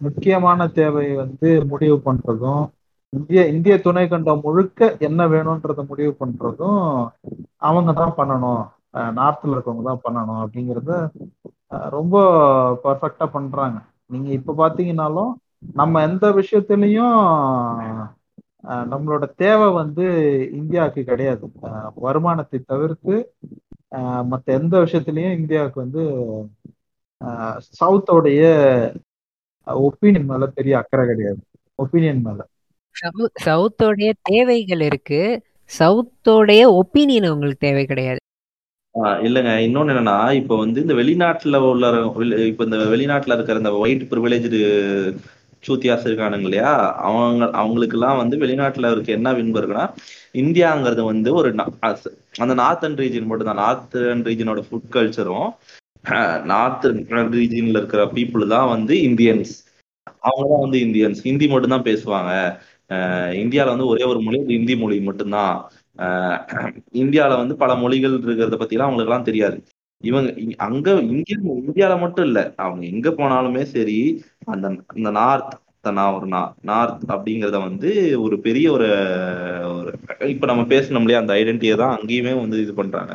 முக்கியமான தேவை வந்து முடிவு பண்றதும் இந்திய இந்திய துணை கண்டம் முழுக்க என்ன வேணும்ன்றத முடிவு பண்றதும் அவங்க தான் பண்ணணும் நார்த்ல இருக்கவங்க தான் பண்ணணும் அப்படிங்கறத ரொம்ப பர்ஃபெக்டா பண்றாங்க. நீங்க இப்ப பாத்தீங்கன்னாலும் நம்ம எந்த விஷயத்துலயும் அஹ், நம்மளோட தேவை வந்து இந்தியாவுக்கு கிடையாது. வருமானத்தை தவிர்த்து மத்த எந்த விஷயத்துலயும் இந்தியாவுக்கு வந்து சவுத்தோடைய ஒப்பீனியன் மேல பெரிய அக்கறை கிடையாது. ஒப்பீனியன் மேல. சவு- சவுத்தோடைய தேவைகள் இருக்கு. சவுத்தோடைய ஒப்பீனியன் உங்களுக்கு தேவை கிடையாது. ஆஹ் இல்லைங்க. இன்னொன்னு என்னன்னா இப்ப வந்து இந்த வெளிநாட்டுல உள்ள இப்ப இந்த வெளிநாட்டுல இருக்கிற இந்த ஒயிட் ப்ரிவிலேஜ்டு சூத்தியாஸ் இருக்கானுங்க இல்லையா அவங்க அவங்களுக்கு எல்லாம் வந்து வெளிநாட்டுல இருக்க என்ன வின்பு இருக்குன்னா இந்தியாங்கிறது வந்து ஒரு அந்த நார்த்தன் ரீஜன் மட்டும் தான் நார்த்தன் ரீஜனோட ஃபுட் கல்ச்சரும் நார்த் ரீஜன்ல இருக்கிற பீப்புள் தான் வந்து இந்தியன்ஸ் அவங்க தான் வந்து இந்தியன்ஸ் ஹிந்தி மட்டும் தான் பேசுவாங்க அஹ் வந்து ஒரே ஒரு மொழி ஹிந்தி இந்தி மொழி மட்டும்தான். அஹ் இந்தியால வந்து பல மொழிகள் இருக்கிறத பத்திலாம் அவங்களுக்கு எல்லாம் தெரியாது. இவங்க அங்க இங்க இந்தியால மட்டும் இல்ல. அவங்க எங்க போனாலுமே சரி அந்த அந்த நார்த் நான் ஒரு நார்த் அப்படிங்கறத வந்து ஒரு பெரிய ஒரு ஒரு இப்ப நம்ம பேசணும் இல்லையா அந்த ஐடென்டிட்டியை தான் அங்கேயுமே வந்து இது பண்றாங்க.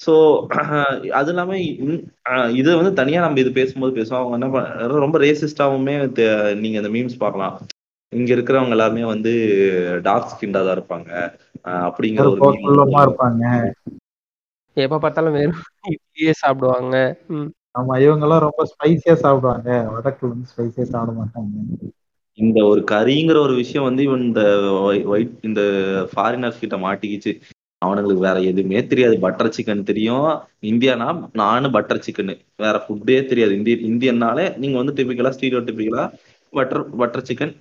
சோ அது இல்லாம இந்- அஹ் இது வந்து தனியா நம்ம இது பேசும்போது பேசுவோம். அவங்க என்ன ரொம்ப ரேசிஸ்டாவுமே நீங்க இந்த மீம்ஸ் பார்க்கலாம். இங்க இருக்கிறவங்க எல்லாருமே வந்து டார்க் ஸ்கின்டா தான் இருப்பாங்க. அஹ் அப்படிங்கிற ஒரு இருப்பாங்க. எப்ப பார்த்தாலும் வெறும் இட்லியே சாப்பிடுவாங்க. ஆமா இவங்க எல்லாம் ரொம்ப ஸ்பைசியா சாப்பிடுவாங்க. வடக்குல வந்து ஸ்பைசியா சாப்பிட மாட்டாங்க. இந்த ஒரு கறிங்கிற ஒரு விஷயம் வந்து இவன் இந்த ஒயிட் இந்த ஃபாரினர்ஸ் கிட்ட மாட்டிக்கிச்சு. அவனுங்களுக்கு வேற எதுவுமே தெரியாது. பட்டர் சிக்கன் தெரியும். இந்தியானா? நானும் பட்டர் சிக்கன் வேற ஃபுட்டே தெரியாது. இந்திய இந்தியன்னாலே நீங்க வந்து டிபிக்கலா ஸ்டீரியோ டிபிக்கலா பட்டர் பட்டர் சிக்கன்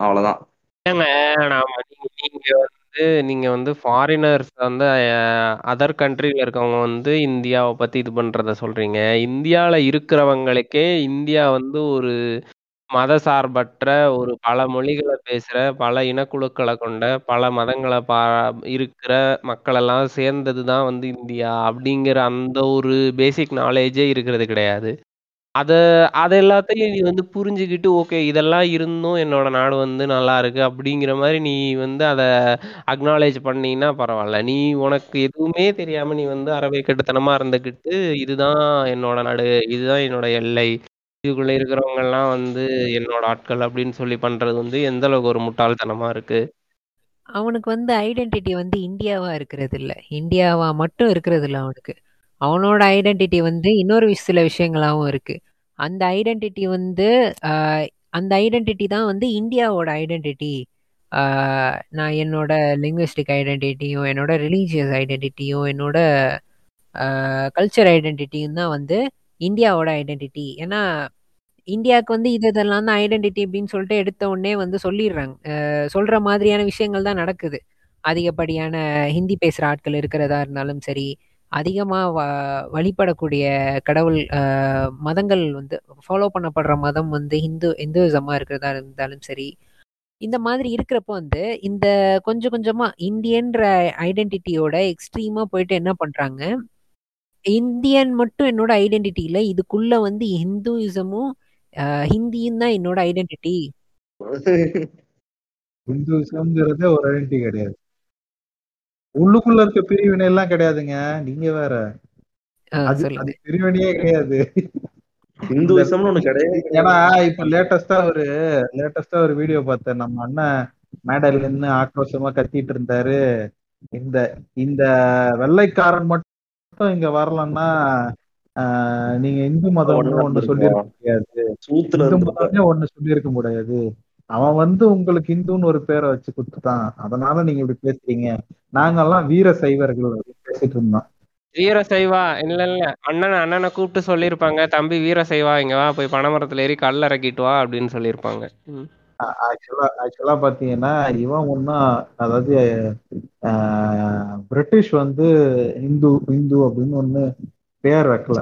அவ்வளவுதான். ஏங்க நாம நீங்க நீங்க வந்து நீங்க வந்து ஃபாரினர்ஸ் வந்து அதர் கண்ட்ரில இருக்கவங்க வந்து இந்தியாவை பத்தி இது பண்றத சொல்றீங்க. இந்தியால இருக்கிறவங்களுக்கே இந்தியா வந்து ஒரு மதசார்பற்ற ஒரு பல மொழிகளை பேசுற பல இனக்குழுக்களை கொண்ட பல மதங்களை பா இருக்கிற மக்கள் எல்லாம் சேர்ந்தது தான் வந்து இந்தியா அப்படிங்கிற அந்த ஒரு பேசிக் நாலேஜே இருக்கிறது கிடையாது. அத அதை எல்லாத்தையும் நீ வந்து புரிஞ்சுக்கிட்டு ஓகே இதெல்லாம் இருந்தும் என்னோட நாடு வந்து நல்லா இருக்கு அப்படிங்கிற மாதிரி நீ வந்து அதை அக்னாலேஜ் பண்ணீங்கன்னா பரவாயில்ல நீ உனக்கு எதுவுமே தெரியாம நீ வந்து அறவை கட்டுத்தனமா இருந்துக்கிட்டு இதுதான் என்னோட நாடு இதுதான் என்னோட எல்லை. இதுக்குள்ள இருக்கிறவங்க எல்லாம் வந்து என்னோட ஆட்கள் அப்படின்னு சொல்லி பண்றது வந்து எந்த அளவுக்கு ஒரு முட்டாள்தனமா இருக்கு. அவனுக்கு வந்து ஐடென்டிட்டி வந்து இந்தியாவா இருக்கிறது இல்ல இந்தியாவா மட்டும் இருக்கிறது இல்ல அவனுக்கு. அவனோட ஐடென்டிட்டி வந்து இன்னொரு விஷ- சில விஷயங்களாவும் இருக்கு. அந்த ஐடென்டிட்டி வந்து அந்த ஐடென்டிட்டி தான் வந்து இந்தியாவோட ஐடென்டிட்டி நான் என்னோட லிங்குவிஸ்டிக் ஐடென்டிட்டியும் என்னோட ரிலீஜியஸ் ஐடென்டிட்டியும் என்னோட கல்ச்சர் ஐடென்டிட்டியும் தான் வந்து இந்தியாவோட ஐடென்டிட்டி ஏன்னா இந்தியாவுக்கு வந்து இது இதெல்லாம் தான் ஐடென்டிட்டி அப்படின்னு சொல்லிட்டு எடுத்த உடனே வந்து சொல்லிடுறாங்க. சொல்கிற சொல்ற மாதிரியான விஷயங்கள் தான் நடக்குது. அதிகப்படியான ஹிந்தி பேசுகிற ஆட்கள் இருக்கிறதா இருந்தாலும் சரி அதிகமாக வ வழிபடக்கூடிய கடவுள் மதங்கள் வந்து ஃபாலோ பண்ணப்படுற மதம் வந்து ஹிந்து இந்துவிசமாக இருக்கிறதா இருந்தாலும் சரி இந்த மாதிரி இருக்கிறப்போ வந்து இந்த கொஞ்சம் கொஞ்சமாக இந்தியன்ற ஐடென்டிட்டியோட எக்ஸ்ட்ரீமாக போயிட்டு என்ன பண்ணுறாங்க இந்தியன் மட்டும் என்னோட ஐடென்டிட்டி இல்லை இதுக்குள்ள வந்து ஹிந்துயிசமும் ஹிந்தியும் தான் என்னோட ஐடென்டிட்டி. ஹிந்துவிசம்ங்கிறதே ஒரு ஐடென்டிட்டி கிடையாது. உள்ளுக்குள்ள இருக்க பிரிவினை எல்லாம் கிடையாதுங்க. நீங்க வேற. அது பிரிவினையே கிடையாது. ஒண்ணு ஏன்னா இப்ப லேட்டஸ்டா ஒரு லேட்டஸ்டா ஒரு வீடியோ பார்த்தேன். நம்ம அண்ணன் மேடையில நின்னு ஆக்ரோஷமா கத்திட்டு இருந்தாரு. இந்த இந்த வெள்ளைக்காரன் மட்டும் இங்க வரலன்னா ஆஹ், நீங்க இந்து மதம்னு ஒண்ணு சொல்லியிருக்க முடியாது. இந்து மதம்னே ஒண்ணு சொல்லியிருக்க முடியாது. அவன் வந்து உங்களுக்கு இந்துன்னு ஒரு பேரை வச்சு குடுத்துட்டான். அதனால நீங்க இப்படி பேசுறீங்க. நாங்கெல்லாம் வீர சைவர்கள் பேசிட்டு இருந்தோம். வீர சைவா? இல்ல இல்ல. அண்ணன் அண்ணனை கூப்பிட்டு சொல்லியிருப்பாங்க. தம்பி வீர சைவா இங்க வா போய் பனைமரத்துல ஏறி கல் இறக்கிட்டு வா அப்படின்னு சொல்லியிருப்பாங்க. ஆக்சுவலா ஆக்சுவலா பாத்தீங்கன்னா இவன் ஒன்னும் அதாவது ஆஹ், பிரிட்டிஷ் வந்து இந்து இந்து அப்படின்னு ஒண்ணு பேர் வைக்கல.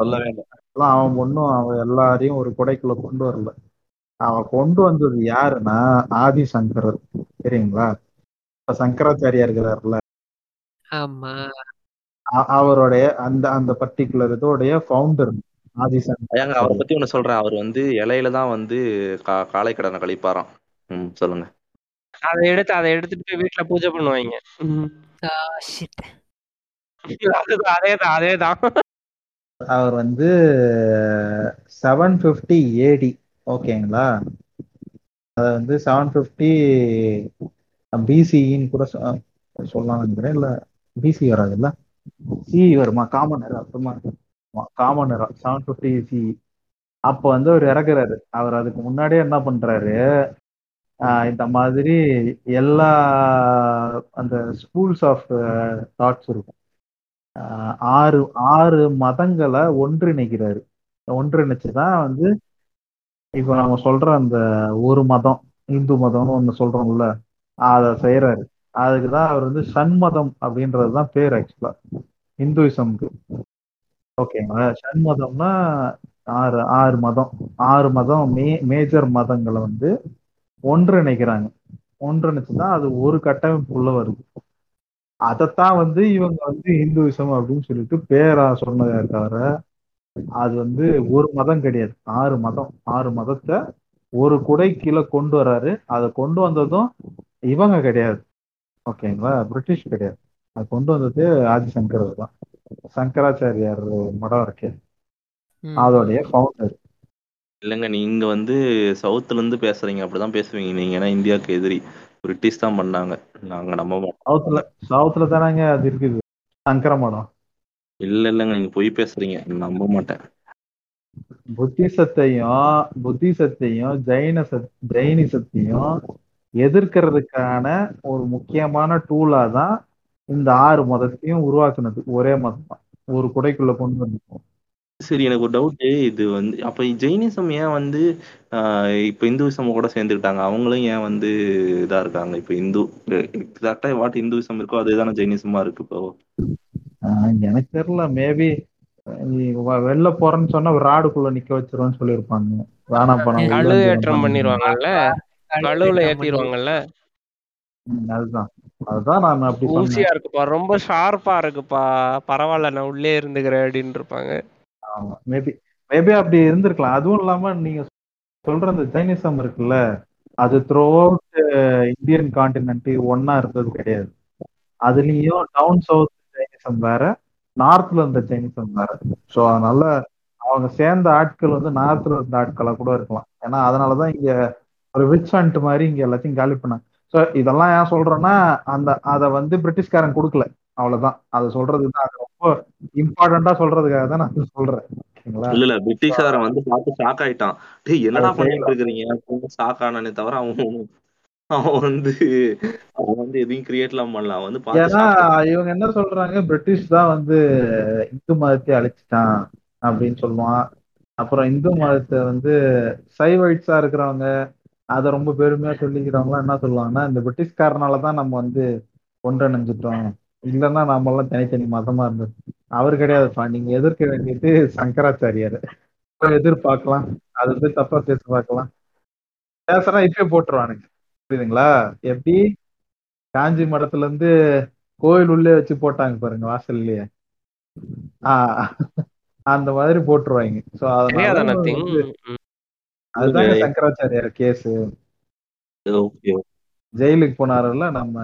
அவன் ஒன்னும் அவன் எல்லாரையும் ஒரு குடைக்குள்ள கொண்டு வரல. அவன் கொண்டு வந்தது யாருன்னா ஆதி சங்கரர் சரிங்களா சங்கராச்சாரியா இருக்கிறாருல ஆமா அவருடைய அந்த அந்த பர்டிகுலர் இதோடைய ஃபவுண்டர் ஆதி ஏங்க அவரை பத்தி ஒண்ணு சொல்றேன். அவர் வந்து இலையில தான் வந்து கா காலை கடனை கழிப்பாராம். ம் சொல்லுங்க. அதை எடுத்து அதை எடுத்துட்டு போய் வீட்டுல பூஜை பண்ணுவாங்க. அதுதான் அதேதான் அவர் வந்து செவன் ஃபிஃப்டி ஏடி ஓகேங்களா? அதை வந்து செவன் ஃபிஃப்டி பிசிஇன்னு கூட சொ- சொல்லலாம் நினைக்கிறேன். இல்ல பிசி வராதுல்ல சி வருமா? காமன் நேரம் அப்புறமா காமன் நேரம் செவன் ஃபிஃப்டி சி அப்போ வந்து அவர் இறக்குறாரு. அவர் அதுக்கு முன்னாடியே என்ன பண்றாரு? ஆஹ் இந்த மாதிரி எல்லா அந்த ஸ்கூல்ஸ் ஆஃப் தாட்ஸ் இருக்கும். ஆஹ் ஆறு ஆறு மதங்களை ஒன்றிணைக்கிறாரு. ஒன்றிணைச்சுதான் வந்து இப்போ நம்ம சொல்ற அந்த ஒரு மதம் இந்து மதம்னு ஒண்ணு சொல்றோம்ல அதை செய்யறாரு அதுக்குதான் அவர் வந்து சண்மதம் அப்படின்றது தான் பேர் ஆக்சுவலா இந்துயிசம்க்கு ஓகேங்களா சண்மதம்னா ஆறு ஆறு மதம். ஆறு மதம் மே மேஜர் மதங்களை வந்து ஒன்றிணைக்கிறாங்க. ஒன்றிணைச்சுதான் அது ஒரு கட்டமைப்புள்ள வருது. அதைத்தான் வந்து இவங்க வந்து இந்துவிசம் அப்படின்னு சொல்லிட்டு பேரா சொன்னதை தவிர அது வந்து ஒரு மதம் கிடையாது. ஆறு மதம். ஆறு மதத்தை ஒரு குடை கீழே கொண்டு வராரு. அதை கொண்டு வந்ததும் இவங்க கிடையாது. ஓகேங்களா பிரிட்டிஷ் கிடையாது. அது கொண்டு வந்தது ஆதிசங்கர் தான் சங்கராச்சாரியார் மடம் இருக்கு. அதோடைய ஃபவுண்டர் இல்லைங்க நீங்க வந்து சவுத்துல இருந்து பேசுறீங்க. அப்படிதான் பேசுவீங்க நீங்க. ஏன்னா இந்தியாவுக்கு எதிரி. பிரிட்டிஷ் தான் பண்ணாங்க. நாங்க மாட்டோம் சவுத்துல சவுத்துல தானங்க அது இருக்குது. சங்கர மடம். இல்ல இல்லைங்க. நீங்க பொய் பேசுறீங்க. நம்ப மாட்டேன். புத்திசத்தையும் புத்திசத்தையும் ஜெயின ஜெயினிசத்தையும் எதிர்க்கிறதுக்கான ஒரு முக்கியமான டூலா தான் இந்த ஆறு மதத்தையும் உருவாக்குனது. ஒரே மதம் தான். ஒரு குடைக்குள்ள கொண்டு வந்து சரி எனக்கு ஒரு டவுட் இது வந்து அப்ப ஜெயினிசம் ஏன் வந்து இப்ப இந்துவிசம் கூட சேர்ந்துக்கிட்டாங்க. அவங்களும் ஏன் வந்து இதா இருக்காங்க? இப்ப இந்து எக்ஸாக்டா வாட் இந்துவிசம் இருக்கோ அதுதானே ஜெயினிசமா இருக்கு இப்போ? எனக்கு தெரியல. மேபி நீ வெளில போறேன்னு சொன்னா ஒரு ராடுக்குள்ள நிக்க வச்சிருவேன்னு சொல்லியிருப்பாங்க. வேணாம் பணம் கழு ஏற்றம் வேணாம் பண்ணிடுவாங்கல்ல கழுவுல ஏத்திடுவாங்கல்ல அதுதான். அதுதான் நான் அப்படி ஊசியா இருக்குப்பா. ரொம்ப ஷார்ப்பா இருக்குப்பா. பரவாயில்ல நான் உள்ளே இருந்துக்கிறேன் அப்படின்னு இருப்பாங்க ஆமா மேபி மேபி அப்படி இருந்திருக்கலாம். அதுவும் இல்லாம நீங்க சொல்ற அந்த ஜைனிசம் இருக்குல்ல அது த்ரூ அவுட் இந்தியன் காண்டினென்ட் ஒன்னா இருந்தது கிடையாது. அதுலயும் டவுன் சவுத் ஜைனிசம் வேற நார்த்ல இருந்த ஜைனிசம் வேற. ஸோ அதனால அவங்க சேர்ந்த ஆட்கள் வந்து நார்த்ல இருந்த ஆட்களா கூட இருக்கலாம். ஏன்னா அதனாலதான் இங்க ஒரு விச் ஹண்ட் மாதிரி இங்க எல்லாத்தையும் காலி பண்ணாங்க. ஸோ இதெல்லாம் ஏன் சொல்றேன்னா அந்த அதை வந்து பிரிட்டிஷ்காரன் கொடுக்கல. அவ்வளவுதான். அதை சொல்றதுதான் அது ரொம்ப இம்பார்ட்டண்டா சொல்றதுக்காக தான் நான் சொல்றேன். இல்ல இல்ல. பிரிட்டிஷ்காரன் வந்து பார்த்து ஷாக் ஆயிட்டான். டேய் என்னடா பண்ணிட்டு இருக்கிறீங்க? ஷாக் ஆனானே தவிர அவன் அவன் வந்து அவன் வந்து எதையும் கிரியேட்லாம் பண்ணல. அவன் வந்து ஏன்னா இவங்க என்ன சொல்றாங்க? பிரிட்டிஷ் தான் வந்து இந்து மதத்தை அழிச்சிட்டான் அப்படின்னு சொல்லுவான். அப்புறம் இந்து மதத்தை வந்து சைவைட்ஸா இருக்கிறவங்க அதை ரொம்ப பெருமையா சொல்லிக்கிறவங்க என்ன சொல்லுவாங்கன்னா இந்த பிரிட்டிஷ்காரனால தான் நம்ம வந்து ஒன்றிணைஞ்சிட்டோம். இல்லைன்னா நாம எல்லாம் தனித்தனி மதமா இருந்தது அவர் கிடையாதுப்பா. நீங்க எதிர்க்க வேண்டியது சங்கராச்சாரியார். எதிர்பார்க்கலாம். அது வந்து தப்பா பேச பார்க்கலாம். பேசுறா இப்பயே போட்டுருவானுங்க. புரியுதுங்களா? எப்படி? காஞ்சி மடத்துல இருந்து கோயில் உள்ளே வச்சு போட்டாங்க பாருங்க வாசல்லையே. ஆஹ் அந்த மாதிரி போட்டுருவாங்க. சோ அதனால அதுதாங்க சங்கராச்சாரியார் கேஸ். ஓகே ஜெயிலுக்கு போனாருல்ல நம்ம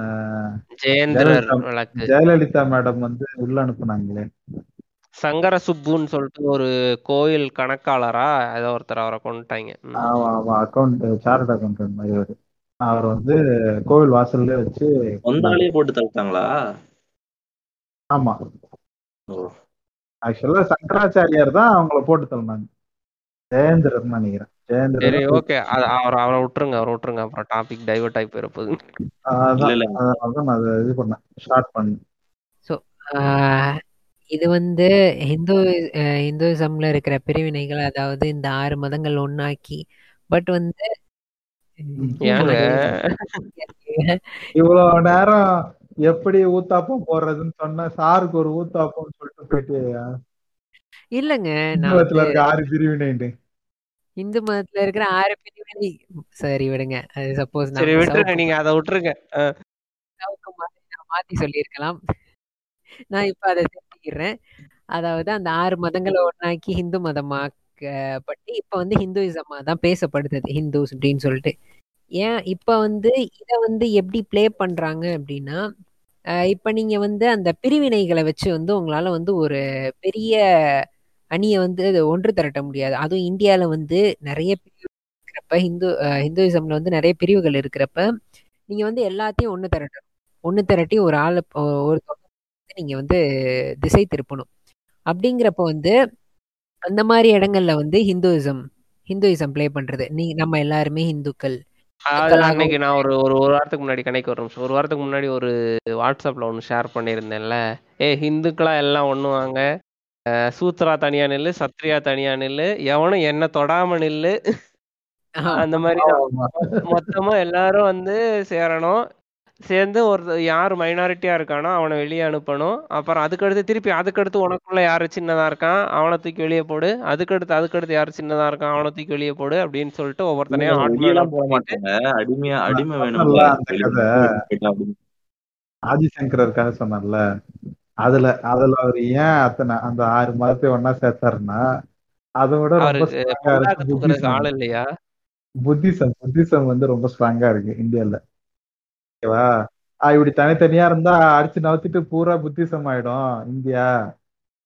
ஜெயேந்திரர் ஜெயலலிதா வழக்கு. ஜெயலலிதா மேடம் வந்து உள்ள அனுப்புனாங்களே. சங்கர சுப்புன்னு சொல்லிட்டு ஒரு கோயில் கணக்காளரா ஏதோ ஒருத்தர் அவரை கொண்டுட்டாங்க. ஆமா ஆமா அக்கௌண்ட் சார்ட் அக்கௌண்ட் மாதிரி அவரு வந்து கோவில் வாசல்ல வச்சு வந்தாலே போட்டு தள்ளிட்டாங்களா? ஆமா. ஆக்சுவலா சங்கராச்சாரியார் தான் அவங்கள போட்டு தள்ளினாங்க. ஜெயேந்திரன் நினைக்கிறேன். சரி ஓகே அவரை அவரை விட்டுருங்க அவரை விட்டுருங்க. அப்புறம் டாபிக் டைவர்ட் ஆகி போயிட போகுது. அதான் இல்ல இல்ல. அதனாலதான் நான் அதை இது பண்ணேன். ஷார்ட் பண்ணேன். ஸோ இது வந்து ஹிந்து அஹ் ஹிந்துயிசம்ல இருக்கிற பிரிவினைகள் அதாவது இந்த ஆறு மதங்கள் ஒண்ணாக்கி பட் வந்து இவ்வளவு நேரம் எப்படி ஊத்தாப்பம் போடுறதுன்னு சொன்ன சாருக்கு ஒரு ஊத்தாப்பம்னு சொல்லிட்டு போயிட்டு இல்லைங்க இந்து ஆறு பிரிவினைண்டு. இந்து மதத்துல இருக்கிற ஆறு பிரிவினை. சரி விடுங்க. அது சப்போஸ் சரி நான் விட்டுருங்க நீங்க அதை விட்டுருங்க. மாத்தி சொல்லியிருக்கலாம். நான் இப்ப அதை திருத்திக்கிறேன். அதாவது அந்த ஆறு மதங்களை ஒண்ணாக்கி ஹிந்து மதமாக்கப்பட்டு இப்ப வந்து ஹிந்துயிசமா தான் பேசப்படுது ஹிந்துஸ் அப்படின்னு சொல்லிட்டு. ஏன் இப்ப வந்து இத வந்து எப்படி ப்ளே பண்றாங்க அப்படின்னா இப்போ இப்ப நீங்க வந்து அந்த பிரிவினைகளை வச்சு வந்து உங்களால வந்து ஒரு பெரிய அணியை வந்து ஒன்று திரட்ட முடியாது. அதுவும் இந்தியால வந்து நிறைய பிரிவு இருக்கிறப்ப ஹிந்து அஹ் ஹிந்துயிசம்ல வந்து நிறைய பிரிவுகள் இருக்கிறப்ப நீங்க வந்து எல்லாத்தையும் ஒன்று திரட்டணும். ஒன்று திரட்டி ஒரு ஆள் ஒரு நீங்க வந்து திசை திருப்பணும். அப்படிங்கிறப்ப வந்து அந்த மாதிரி இடங்கள்ல வந்து ஹிந்துயிசம் ஹிந்துயிசம் ப்ளே பண்றது. நீ நம்ம எல்லாருமே ஹிந்துக்கள். அன்னைக்கு நான் ஒரு ஒரு ஒரு வாரத்துக்கு முன்னாடி கணக்கு ஒரு நிமிஷம் ஒரு வாரத்துக்கு முன்னாடி ஒரு வாட்ஸ்அப்ல ஒன்று ஷேர் பண்ணியிருந்தேன்ல. ஏ ஹிந்துக்களா எல்லாம் ஒண்ணு வாங்க. அஹ் சூத்ரா தனியா நில்லு சத்ரியா தனியா நில்லு எவனும் என்ன தொடாம நில்லு. அந்த மாதிரி. மொத்தமா எல்லாரும் வந்து சேரணும். சேர்ந்து ஒரு யார் மைனாரிட்டியா இருக்கானோ அவனை வெளியே அனுப்பணும். அப்புறம் அதுக்கடுத்து திருப்பி அதுக்கடுத்து உனக்குள்ள யாரு சின்னதா இருக்கான் அவனை தூக்கி வெளியே போடு. அதுக்கடுத்து அதுக்கடுத்து யாரு சின்னதா இருக்கான் அவனை தூக்கி வெளியே போடு அப்படின்னு சொல்லிட்டு ஒவ்வொருத்தனையும் வெளியெல்லாம் போட மாட்டாங்க. அடிமையா அடிமை அப்படின்னு. ஆதிசங்கரருக்காக சொன்னார்ல அதுல அதுல அவர் ஏன் அத்தனை அந்த ஆறு மதத்தை ஒன்னா சேர்த்தாருன்னா அதை விட ரொம்ப அவருக்கு ஸ்ட்ராங்கா பந்தாக்கு இருக்கு தூக்குறதுக்கு புத்திசம். ஆள் இல்லையா? புத்திசம் புத்திசம் வந்து ரொம்ப ஸ்ட்ராங்கா இருக்கு இந்தியால. ஓகேவா? இப்படி தனித்தனியா இருந்தா அடிச்சு நவுத்திட்டு பூரா புத்திசம் ஆயிடும் இந்தியா.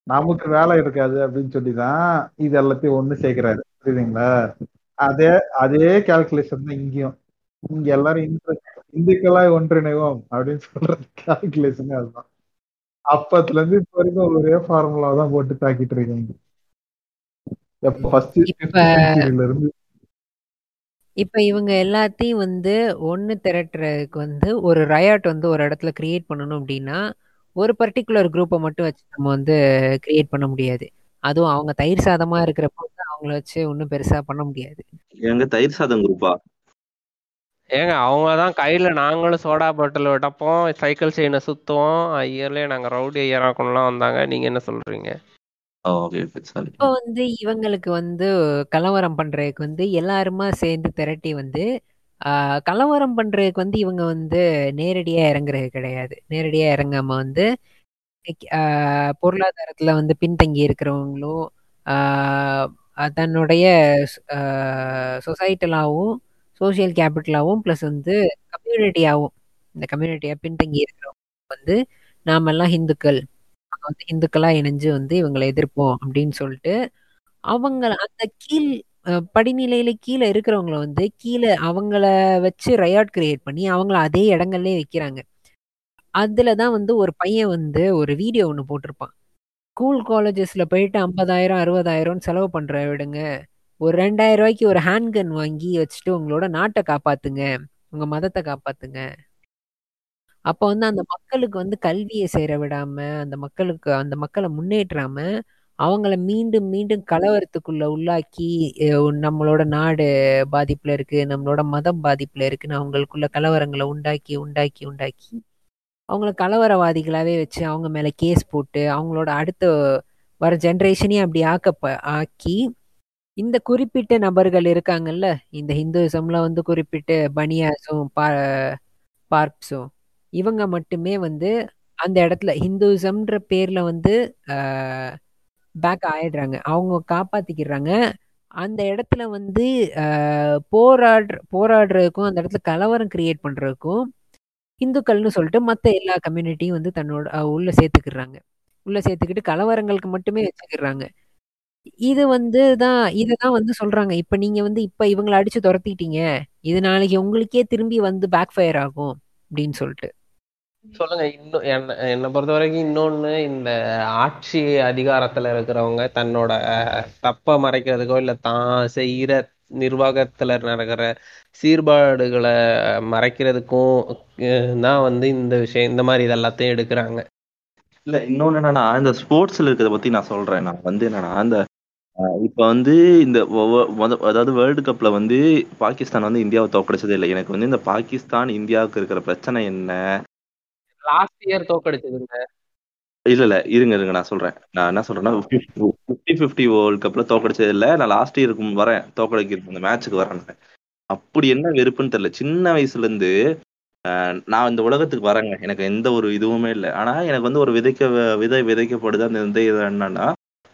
நமக்கு வேலை இருக்காது அப்படின்னு சொல்லிதான் இது எல்லாத்தையும் ஒண்ணு சேர்க்கிறாரு. புரியுதுங்களா? அதே அதே கால்குலேஷன் தான் இங்கேயும். இங்க எல்லாரும் இந்து இந்துக்களாய் ஒன்றிணைவோம் அப்படின்னு சொல்றது கால்குலேஷனே அதுதான். அப்பத்துல இருந்து இப்ப வரைக்கும் ஒரே ஃபார்முலா தான் போட்டு தாக்கிட்டு இருக்காங்க. எப்ப ஃபர்ஸ்ட் இருந்து இப்ப இவங்க எல்லாத்தையும் வந்து ஒண்ணு திரட்டுறதுக்கு வந்து ஒரு ரயாட் வந்து ஒரு இடத்துல கிரியேட் பண்ணணும் அப்படின்னா ஒரு பர்டிகுலர் குரூப்பை மட்டும் வச்சு நம்ம வந்து கிரியேட் பண்ண முடியாது. அதுவும் அவங்க தயிர் சாதமா இருக்கிறப்ப வந்து அவங்கள வச்சு ஒன்றும் பெருசா பண்ண முடியாது. எங்க தயிர் சாதம் குரூப்பா ஏங்க அவங்க தான் கையில நாங்களும் சோடா பாட்டில் விடப்போம் சைக்கிள் செயினை சுத்துவோம். ஐயர்லயே நாங்க ரவுடி ஐயராக்கணும்லாம் வந்தாங்க. நீங்க என்ன சொல்றீங்க? ஓகே சாரி இப்போ வந்து இவங்களுக்கு வந்து கலவரம் பண்றதுக்கு வந்து எல்லாருமா சேர்ந்து திரட்டி வந்து ஆஹ், கலவரம் பண்றதுக்கு வந்து இவங்க வந்து நேரடியா இறங்குறது கிடையாது. நேரடியா இறங்காம வந்து ஆஹ், பொருளாதாரத்துல வந்து பின்தங்கி இருக்கிறவங்களும் ஆஹ், அஹ், தன்னுடைய சொசைட்டலாவும் சோசியல் கேபிட்டலாவும் ப்ளஸ் வந்து கம்யூனிட்டியாவும் இந்த கம்யூனிட்டியா பின்தங்கி இருக்கிறவங்க வந்து நாமெல்லாம் ஹிந்துக்கள். நாங்க வந்து இந்துக்களா இணைஞ்சு வந்து இவங்களை எதிர்ப்போம் அப்படின்னு சொல்லிட்டு அவங்க அந்த கீழ் அஹ், படிநிலையில கீழே இருக்கிறவங்கள வந்து கீழே அவங்கள வச்சு ரயாட் கிரியேட் பண்ணி அவங்கள அதே இடங்கள்லயே வைக்கிறாங்க. அதுல தான் வந்து ஒரு பையன் வந்து ஒரு வீடியோ ஒன்று போட்டிருப்பான். ஸ்கூல் காலேஜஸ்ல போயிட்டு ஐம்பதாயிரம் அறுபதாயிரம் செலவு பண்ற விடுங்க. ஒரு ரெண்டாயிரம் ரூபாய்க்கு ஒரு ஹேண்ட் கன் வாங்கி வச்சுட்டு உங்களோட நாட்டை காப்பாத்துங்க. உங்க மதத்தை காப்பாத்துங்க. அப்ப வந்து அந்த மக்களுக்கு வந்து கல்வியை சேர விடாம அந்த மக்களுக்கு அந்த மக்களை முன்னேற்றாம அவங்கள மீண்டும் மீண்டும் கலவரத்துக்குள்ள உள்ளாக்கி அஹ் நம்மளோட நாடு பாதிப்புல இருக்கு நம்மளோட மதம் பாதிப்புல இருக்குன்னு அவங்களுக்குள்ள கலவரங்களை உண்டாக்கி உண்டாக்கி உண்டாக்கி அவங்கள கலவரவாதிகளாவே வச்சு அவங்க மேல கேஸ் போட்டு அவங்களோட அடுத்த வர ஜென்ரேஷனையும் அப்படி ஆக்க ஆக்கி இந்த குறிப்பிட்ட நபர்கள் இருக்காங்கல்ல இந்த ஹிந்துசம்ல வந்து குறிப்பிட்டு பனியாஸும் பா பார்ப்ஸும் இவங்க மட்டுமே வந்து அந்த இடத்துல ஹிந்துசம்ன்ற பேர்ல வந்து பேக் ஆயிடுறாங்க. அவங்க காப்பாத்திக்கிறாங்க. அந்த இடத்துல வந்து போராடுற போராடுறதுக்கும் அந்த இடத்துல கலவரம் கிரியேட் பண்றதுக்கும் இந்துக்கள்னு சொல்லிட்டு மற்ற எல்லா கம்யூனிட்டியும் வந்து தன்னோட உள்ள சேர்த்துக்கிறாங்க. உள்ள சேர்த்துக்கிட்டு கலவரங்களுக்கு மட்டுமே வச்சுக்கிறாங்க. இது வந்து தான் இதை தான் வந்து சொல்றாங்க. இப்ப நீங்க வந்து இப்ப இவங்களை அடிச்சு துரத்திட்டீங்க. இது நாளைக்கு உங்களுக்கே திரும்பி வந்து பேக் ஃபயர் ஆகும் அப்படின்னு சொல்லிட்டு. சொல்லுங்க இன்னும் என்ன என்னை பொறுத்த வரைக்கும் இன்னொன்னு இந்த ஆட்சி அதிகாரத்துல இருக்கிறவங்க தன்னோட தப்ப மறைக்கிறதுக்கோ இல்ல தான் செய்யற நிர்வாகத்துல நடக்கிற சீர்பாடுகளை மறைக்கிறதுக்கும் தான் வந்து இந்த விஷயம் இந்த மாதிரி இதெல்லாத்தையும் எடுக்கிறாங்க. இல்ல இன்னொன்னு என்னன்னா இந்த ஸ்போர்ட்ஸ்ல இருக்கிறத பத்தி நான் சொல்றேன். நான் வந்து என்னன்னா இந்த இப்ப வந்து இந்த ஒவ்வொ- அதாவது வேர்ல்டு கப்ல வந்து பாகிஸ்தான் வந்து இந்தியாவை தோக்கடிச்சதே இல்லை. எனக்கு வந்து இந்த பாகிஸ்தான் இந்தியாவுக்கு இருக்கிற பிரச்சனை என்ன? லாஸ்ட் இயர் தோக்கடிச்சதுங்க. இல்ல இல்ல. இருங்க இருங்க. நான் சொல்றேன். நான் என்ன சொல்றேன்னா பிப்டி பிப்டி வேர்ல்ட் கப்ல தோக்கடிச்சது இல்ல. நான் லாஸ்ட் இயருக்கு வரேன். தோக்கடிக்கிறது இந்த மேட்சுக்கு வரேன். அப்படி என்ன வெறுப்புன்னு தெரியல. சின்ன வயசுல இருந்து நான் இந்த உலகத்துக்கு வரேங்க. எனக்கு எந்த ஒரு இதுவுமே இல்லை. ஆனா எனக்கு வந்து ஒரு விதைக்க விதை விதைக்கப்படுது அந்த இந்த இது என்னன்னா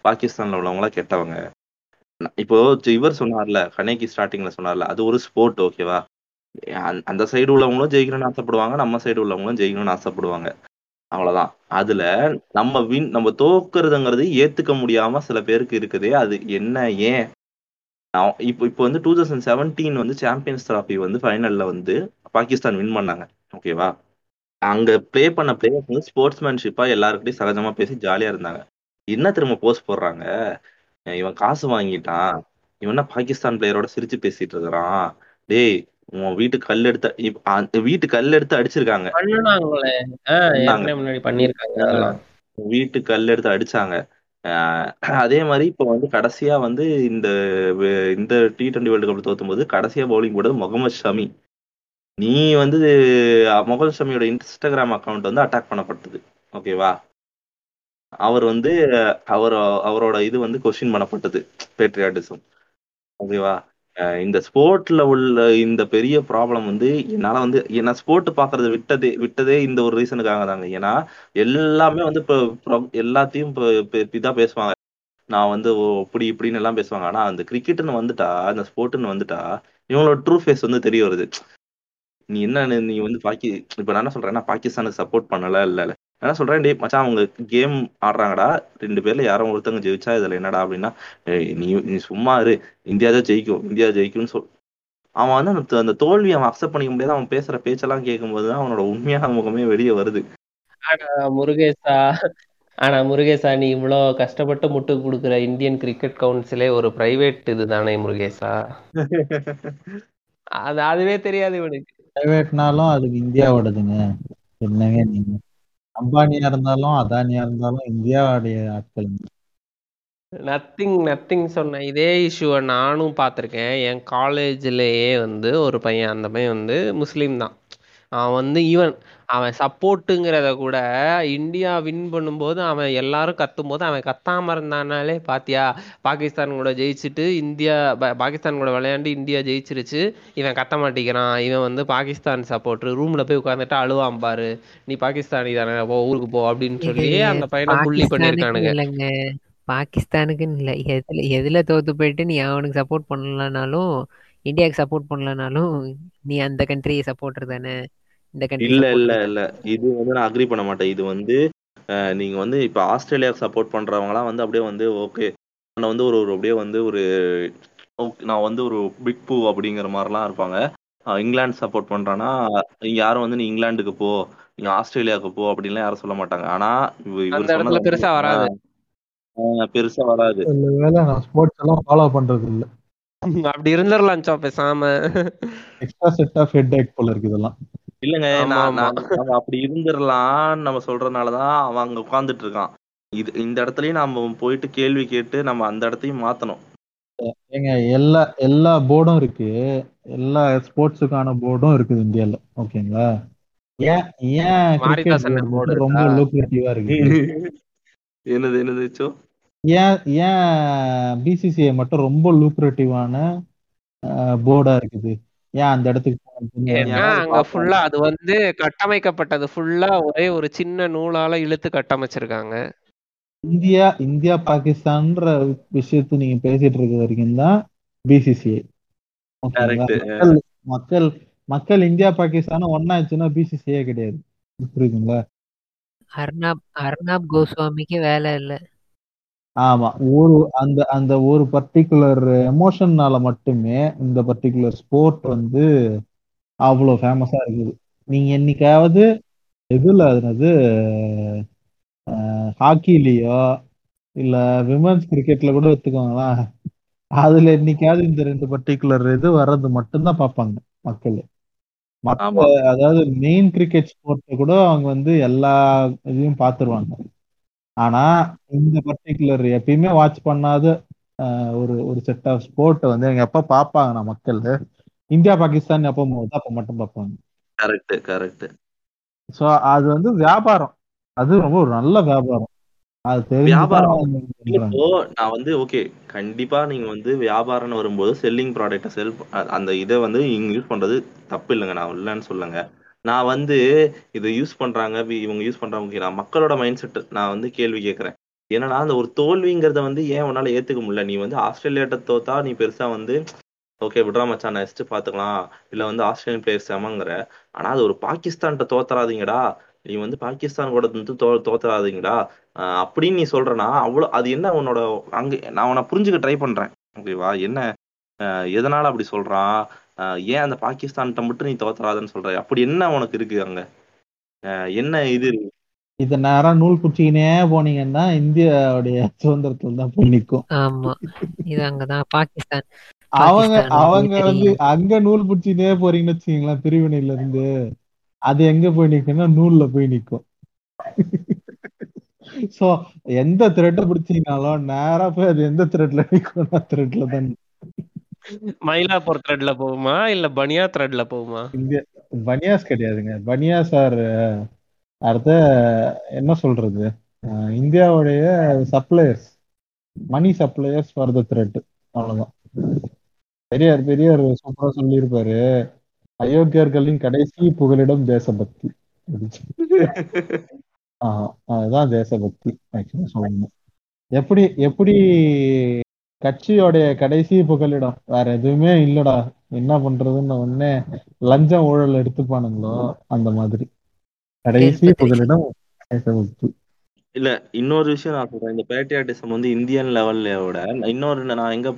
பாகிஸ்தான்ல உள்ளவங்களா கெட்டவங்க. இப்போ இவர் சொன்னார்ல கனேக்கி ஸ்டார்டிங்ல சொன்னார்ல அது ஒரு ஸ்போர்ட் ஓகேவா அந்த- அந்த சைடு உள்ளவங்களும் ஜெயிக்கணும்னு ஆசைப்படுவாங்க நம்ம சைடு உள்ளவங்களும் ஜெயிக்கணும்னு ஆசைப்படுவாங்க. அவ்வளவுதான். அதுல நம்ம வின் நம்ம தோக்குறதுங்கிறது ஏத்துக்க முடியாம சில பேருக்கு இருக்குதே அது என்ன ஏன்? இப்போ இப்போ வந்து டூ தௌசண்ட் செவன்டீன் வந்து சாம்பியன்ஸ் டிராஃபி வந்து ஃபைனல்ல வந்து பாகிஸ்தான் வின் பண்ணாங்க ஓகேவா அங்க பிளே பண்ண பிளேயர்ஸ் வந்து ஸ்போர்ட்ஸ்மேன்ஷிப்பா எல்லாருக்கிட்டையும் சகஜமா பேசி ஜாலியா இருந்தாங்க. என்ன திரும்ப போஸ்ட் போடுறாங்க? இவன் காசு வாங்கிட்டான். இவன் பாகிஸ்தான் பிளேயரோட சிரிச்சு பேசிட்டு இருக்கிறான்? டேய் உன் வீட்டு கல் எடுத்து வீட்டு கல் எடுத்து அடிச்சிருக்காங்க. வீட்டு கல் எடுத்து அடிச்சாங்க. அதே மாதிரி இப்போ வந்து கடைசியா வந்து இந்த இந்த டி டுவெண்டி வேர்ல்டு கப் தோத்தும்போது கடைசியா பவுலிங் போட்டது முகமது ஷமி. நீ வந்து முகமது ஷமியோட இன்ஸ்டாகிராம் அக்கவுண்ட் வந்து அட்டாக் பண்ணப்பட்டது. ஓகேவா அவர் வந்து அவர் அவரோட இது வந்து கொஸ்டின் பண்ணப்பட்டது. பேட்ரியாட்டிசம் ஓகேவா இந்த ஸ்போர்ட்ல உள்ள இந்த பெரிய ப்ராப்ளம் வந்து என்னால வந்து நான் ஸ்போர்ட் பாக்குறது விட்டதே விட்டதே இந்த ஒரு ரீசனுக்காக தாங்க ஏன்னா எல்லாமே வந்து இப்போ எல்லாத்தையும் இப்போ இதா பேசுவாங்க. நான் வந்து ஓ, இப்படி இப்படின்னு எல்லாம் பேசுவாங்க. ஆனா அந்த கிரிக்கெட்னு வந்துட்டா அந்த ஸ்போர்ட்னு வந்துட்டா இவங்களோட ட்ரூ ஃபேஸ் வந்து தெரிய வருது. நீ என்ன நீ வந்து பாக்கி இப்ப நான் என்ன சொல்றேன்னா பாகிஸ்தானுக்கு சப்போர்ட் பண்ணல இல்ல இல்ல. என்ன சொல்றேன் டேய் மச்சான் அவங்க கேம் ஆடுறாங்கடா. ரெண்டு பேர்ல யாரும் ஒருத்தவங்க ஜெயிச்சா இதுல என்னடா அப்படின்னா நீ நீ சும்மா இரு. இந்தியா தான் ஜெயிக்கும். இந்தியா ஜெயிக்கும்னு சொல். அவன் வந்து அந்த அந்த தோல்வியை அவன் அக்செப்ட் பண்ணிக்க முடியாது. அவன் பேசுற பேச்செல்லாம் கேட்கும்போது தான் அவனோட உண்மையான முகமே வெளியே வருது. ஆனா முருகேசா ஆனா முருகேசா நீ இவ்வளோ கஷ்டப்பட்டு முட்டு கொடுக்குற இந்தியன் கிரிக்கெட் கவுன்சிலே ஒரு பிரைவேட் இதுதானே முருகேசா? அது அதுவே தெரியாது இவனுக்கு. பிரைவேட்னாலும் அதுக்கு இந்தியாவோடதுங்க. என்னங்க நீங்க? அம்பானியா இருந்தாலும் அதானியா இருந்தாலும் இந்தியாவுடைய ஆட்கள். நத்திங் நத்திங் சொன்ன இதே இஷ்யூவை நானும் பார்த்துருக்கேன். என் காலேஜ்லயே வந்து ஒரு பையன் அந்த பையன் வந்து முஸ்லீம் தான். அவன் வந்து ஈவன் அவன் சப்போர்ட்டுங்கிறத கூட இந்தியா வின் பண்ணும்போது அவன் எல்லாரும் கத்தும் போது அவன் கத்தாம இருந்தானாலே பாத்தியா? பாகிஸ்தான் கூட ஜெயிச்சுட்டு இந்தியா பாகிஸ்தான் கூட விளையாண்டு இந்தியா ஜெயிச்சிருச்சு. இவன் கத்த மாட்டேங்கிறான். இவன் வந்து பாகிஸ்தான் சப்போர்ட் ரூம்ல போய் உட்காந்துட்டு அழுவான் பாரு. நீ பாகிஸ்தானி தானே போ ஊருக்கு போ அப்படின்னு சொல்லி அந்த பையனை புள்ளி இல்லைங்க. பாகிஸ்தானுக்குன்னு இல்லை. எதுல எதுல தோத்து போயிட்டு நீ அவனுக்கு சப்போர்ட் பண்ணலனாலும் இந்தியாவுக்கு சப்போர்ட் பண்ணலனாலும் நீ அந்த கண்ட்ரியை சப்போர்ட்டர் தானே. இந்த கண்ட்ரி இல்ல இல்ல இல்ல. இது வந்து நான் அக்ரி பண்ண மாட்டேன். இது வந்து நீங்க வந்து இப்ப ஆஸ்திரேலியாவுக்கு சப்போர்ட் பண்றவங்கலாம் வந்து அப்படியே வந்து ஓகே நான் வந்து ஒரு ஒரு அப்படியே வந்து ஒரு நான் வந்து ஒரு பிக் பூ அப்படிங்கிற மாதிரிலாம் இருப்பாங்க. இங்கிலாந்து சப்போர்ட் பண்றான்னா இங்க யாரும் வந்து நீ இங்கிலாந்துக்கு போ நீ ஆஸ்திரேலியாவுக்கு போ அப்படின்லாம் யாரும் சொல்ல மாட்டாங்க. ஆனா இவ- இவர் பெருசா வராது. பெருசா வராது. ஸ்போர்ட்ஸ் எல்லாம் ஃபாலோ பண்றது இல்ல. அப்படி இருந்துடலாம் சோ பேசாம. Extra set of headache போல இருக்கு இதெல்லாம். இல்லங்க நம்ம அப்படி இருந்துடலாம் நம்ம சொல்றதுனாலதான் அவன் அங்க உட்கார்ந்துட்டு இருக்கான் இது இந்த இடத்துலயும் நாம போயிட்டு கேள்வி கேட்டு நம்ம அந்த இடத்தையும் மாத்தணும். ஏங்க எல்லா எல்லா போர்டும் இருக்கு. எல்லா ஸ்போர்ட்ஸுக்கான போர்டும் இருக்குது இந்தியால. ஓகேங்களா? ஏன் ஏன் போர்டு ரொம்ப இருக்கா? லூக்ரேட்டிவா இருக்குது என்னது என்னது சோ? ஏன் ஏன் பிசிசிஐ மட்டும் ரொம்ப லூக்ரேட்டிவான போர்டா இருக்குது? ஏன் அந்த இடத்துக்கு ஃபுல்லா அது வந்து கட்டமைக்கப்பட்டது ஃபுல்லா ஒரே ஒரு சின்ன நூலால இழுத்து கட்டமைச்சிருக்காங்க. இந்தியா இந்தியா பாகிஸ்தான்ற விஷயத்த நீங்க பேசிட்டு இருக்க வரைக்கும் தான் பிசிசிஐ மக்கள் மக்கள் மக்கள் இந்தியா பாகிஸ்தான் ஒன்னாச்சுன்னா பிசிசிஐ கிடையாது. புரியுதுங்களா? அர்னாப் அர்னாப் கோஸ்வாமிக்கு வேலை இல்லை. ஆமா. ஒரு அந்த அந்த ஒரு பர்டிகுலர் எமோஷன்னால மட்டுமே இந்த பர்டிகுலர் ஸ்போர்ட் வந்து அவ்வளோ ஃபேமஸா இருக்குது. நீங்க என்னைக்காவது இதுல அதுனது ஹாக்கிலேயோ இல்ல விமன்ஸ் கிரிக்கெட்ல கூட எடுத்துக்கோங்களா அதுல என்னைக்காவது இந்த ரெண்டு பர்டிகுலர் இது வர்றது மட்டும்தான் பார்ப்பாங்க மக்கள். ஆமா. அதாவது மெயின் கிரிக்கெட் ஸ்போர்ட்டை கூட அவங்க வந்து எல்லா இதையும் பார்த்துருவாங்க. ஆனா இந்த பர்டிகுலர் எப்பயுமே வாட்ச் பண்ணாத ஒரு ஒரு செட் ஆஃப் ஸ்போர்ட் வந்து எங்க எப்ப பார்ப்பாங்கன்னா மக்கள். இந்தியா பாகிஸ்தான் எப்போ போகுதோ அப்ப மட்டும் பார்ப்பாங்க. கரெக்ட் கரெக்ட் ஸோ அது வந்து வியாபாரம். அது ரொம்ப ஒரு நல்ல வியாபாரம். அது வியாபாரம். இப்போ நான் வந்து ஓகே கண்டிப்பா நீங்க வந்து வியாபாரம்னு வரும்போது செல்லிங் ப்ராடக்ட்டை செல் அந்த இதை வந்து இங்க யூஸ் பண்றது தப்பு இல்லைங்க. நான் இல்லைன்னு சொல்லுங்க நான் வந்து இதை யூஸ் பண்றாங்க இவங்க யூஸ் பண்றாங்க நான் மக்களோட மைண்ட் செட் நான் வந்து கேள்வி கேட்கறேன் என்னன்னா அந்த ஒரு தோல்விங்கிறத வந்து ஏன் உன்னால ஏத்துக்க முடியல? நீ வந்து ஆஸ்திரேலியாட்ட தோத்தா நீ பெருசா வந்து ஓகே விட்றா மச்சான் நெக்ஸ்ட் பாத்துக்கலாம். இல்ல வந்து ஆஸ்திரேலியன் பிளேயர்ஸ் செமங்கிற. ஆனா அது ஒரு பாகிஸ்தான்கிட்ட தோத்தராதீங்கடா நீ வந்து பாகிஸ்தான் கூட வந்து தோ தோத்தராதீங்கடா அப்படின்னு நீ சொல்றனா அவ்வளவு அது என்ன உன்னோட அங்க நான் உன்னை புரிஞ்சுக்க ட்ரை பண்றேன். ஓகேவா? என்ன? ஆஹ் எதனால அப்படி சொல்றான்? ஏன் அந்த பாகிஸ்தான்கிட்ட மட்டும் நீ தோத்தராதுன்னு சொல்ற? அப்படி என்ன உனக்கு இருக்கு அங்க? என்ன இது? இருக்கு? இத நேரம் நூல் பிடிச்சிக்கினே போனீங்கன்னா இந்தியாவுடைய சுதந்திரத்துல தான் போய் நிற்கும் ஆமா. இது அங்கதான். பாகிஸ்தான். அவங்க அவங்க வந்து அங்க நூல் பிடிச்சினே போறீங்கன்னு வச்சுக்கீங்களேன் பிரிவினையில இருந்து அது எங்க போய் நிக்கும்னா நூல்ல போய் நிக்கும். சோ எந்த த்ரெட்டை பிடிச்சீங்கனாலும் நேரா போய் அது எந்த த்ரெட்ல நிக்கும்னா த்ரெட்ல தான் நிக்கும். மயிலாப்பூர் த்ரெட்ல போகுமா? இல்ல பனியா த்ரெட்ல போகுமா? இந்தியா பனியாஸ் கிடையாதுங்க. பனியாஸ் ஆர் அடுத்த என்ன சொல்றது? இந்தியாவுடைய suppliers money suppliers for the thread அவ்வளவுதான். பெரியார் பெரியார் சூப்பரா சொல்லியிருப்பாரு. அயோக்கியர்களின் கடைசி புகலிடம் தேசபக்தி. ஆஹ் அதுதான் தேசபக்தி. ஆக்சுவலா சொல்லணும். எப்படி எப்படி கட்சியோடைய கடைசி புகலிடம். வேற எதுவுமே இல்லடா. என்ன பண்றதுன்னு உடனே லஞ்சம் ஊழல் எடுத்துப்பானுங்களோ அந்த மாதிரி. கடைசி புகலிடம் இல்ல இன்னொரு விஷயம் நான் சொல்றேன். இந்த பேட்ரியாட்டிசம் வந்து இந்தியன் லெவல்ல விட இன்னொரு நான் எங்க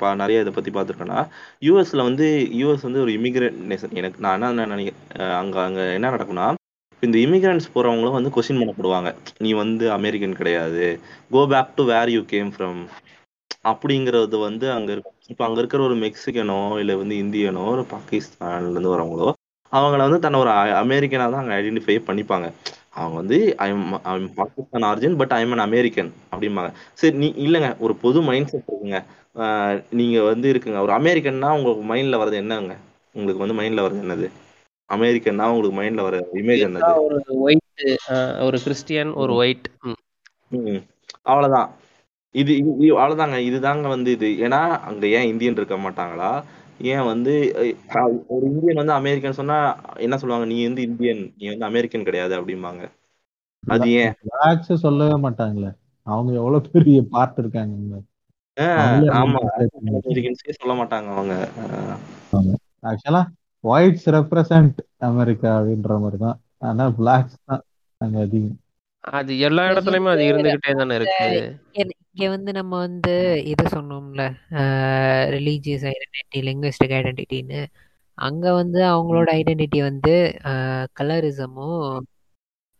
பா நிறைய இதை பத்தி பார்த்திருக்கேன்னா யூஎஸ்ல வந்து யூஎஸ் வந்து ஒரு இமிகிரேட் நேஷன் எனக்கு நான் என்ன நினைக்கிறேன் அங்க அங்க என்ன நடக்கும்னா இந்த இமிகிரண்ட்ஸ் போறவங்களும் வந்து கொஸ்டின் பண்ணப்படுவாங்க நீ வந்து அமெரிக்கன் கிடையாது. Go back to where you came from அப்படிங்கிறது வந்து அங்க இப்ப அங்க இருக்கிற ஒரு மெக்சிகனோ இல்ல வந்து இந்தியனோ ஒரு பாகிஸ்தான்ல இருந்து வரவங்களோ அவங்கள வந்து தன்னை ஒரு அமெரிக்கனா தான் அங்க ஐடென்டிஃபை பண்ணிப்பாங்க. அவங்க வந்து I'm I'm Pakistan origin but I'm an American அப்படிம்பாங்க. சரி நீ இல்லைங்க ஒரு பொது மைண்ட் செட் இருக்குங்க நீங்க வந்து இருக்குங்க ஒரு அமெரிக்கன்னா உங்க மைண்ட்ல வர்றது என்னங்க? உங்களுக்கு வந்து மைண்ட்ல வர்றது என்னது? அமெரிக்கன்னா உங்களுக்கு மைண்ட்ல வர இமேஜ் என்னது? ஒரு ஒயிட் ஒரு கிறிஸ்டியன் ஒரு ஒயிட் அவ்வளவுதான். இது இது அவ்வளவுதாங்க. இதுதாங்க வந்து இது. ஏன்னா அங்க ஏன் இந்தியன் இருக்க மாட்டாங்களா? ஏன் வந்து ஒரு இந்தியன் வந்து அமெரிக்கன் சொன்னா என்ன சொல்லுவாங்க? நீ வந்து இந்தியன் நீ வந்து அமெரிக்கன் கிடையாது அப்படிம்பாங்க. அது ஏன்? பிளாக்ஸ் சொல்லவே மாட்டாங்களே. அவங்க எவ்வளவு பெரிய பார்ட் இருக்காங்க அவங்களே ஆமா. அமெரிக்கன்ஸே சொல்ல மாட்டாங்க அவங்க. ஆக்சுவலா ஒயிட்ஸ் ரெப்ரசன்ட் அமெரிக்கா அப்படின்ற மாதிரி தான் ஆனா பிளாக்ஸ் தான் அங்க அதிகம். அது எல்லா இடத்துலயுமே அது இருந்துகிட்டே தானே இருக்கு. இங்க வந்து நம்ம வந்து இது சொன்னோம்ல ரிலீஜியஸ் ஐடென்டிட்டி லிங்குவிஸ்டிக் ஐடென்டிட்டின்னு அங்க வந்து அவங்களோட ஐடென்டிட்டி வந்து கலரிசமும்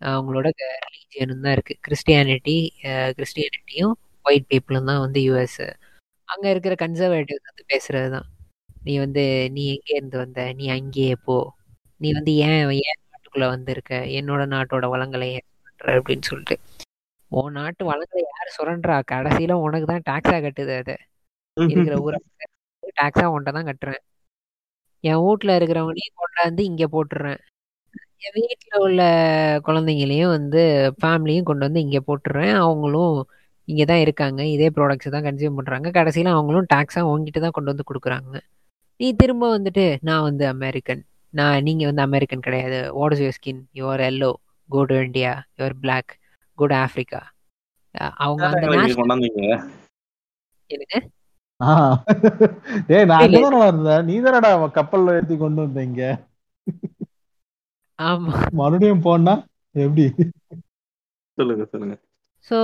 அவங்களோட ரிலீஜியனும் தான் இருக்கு. கிறிஸ்டியானிட்டி கிறிஸ்டியானிட்டியும் ஒயிட் பீப்புளும் தான் வந்து யூஎஸ் அங்க இருக்கிற கன்சர்வேட்டிவ் வந்து பேசுறது தான். நீ வந்து நீ எங்கே இருந்து வந்த? நீ அங்கேயே போ. நீ வந்து ஏன் ஏன் நாட்டுக்குள்ள வந்திருக்க? என்னோட நாட்டோட வளங்களை ஏன் சுரண்டுற அப்படின்னு சொல்லிட்டு. உன் நாட்டு வளங்களை யாரு சுரண்டுறா கடைசியில உனக்கு தான் டாக்ஸா கட்டுது அது. இருக்கிற ஊரை டாக்ஸா உன்ட்ட தான் கட்டுறேன். என் வீட்ல இருக்கிறவனையும் கொண்டாந்து இங்க போட்டுடுறேன் என் வீட்ல உள்ள குழந்தைங்களையும் வந்து ஃபேமிலியும் கொண்டு வந்து இங்க போட்டுடுறேன் அவங்களும் இங்க தான் இருக்காங்க. இதே ப்ராடக்ட்ஸ் தான் கன்சியூம் பண்றாங்க. கடைசியில அவங்களும் டாக்ஸா உங்ககிட்ட தான் கொண்டு வந்து கொடுக்குறாங்க. நீ திரும்ப வந்துட்டு நான் வந்து அமெரிக்கன் நான் நீங்க வந்து அமெரிக்கன் கிடையாது. What is your skin your yellow go to India your black go to Africa அவங்க அந்த. டேய் நான் இல்ல. அங்கதானே வந்தேன் நீ தானடா கப்பல்ல ஏத்தி கொண்டு வந்தீங்க ஆமா. மறுபடியும் போனா எப்படி? சொல்லுங்க சொல்லுங்க. ஸோ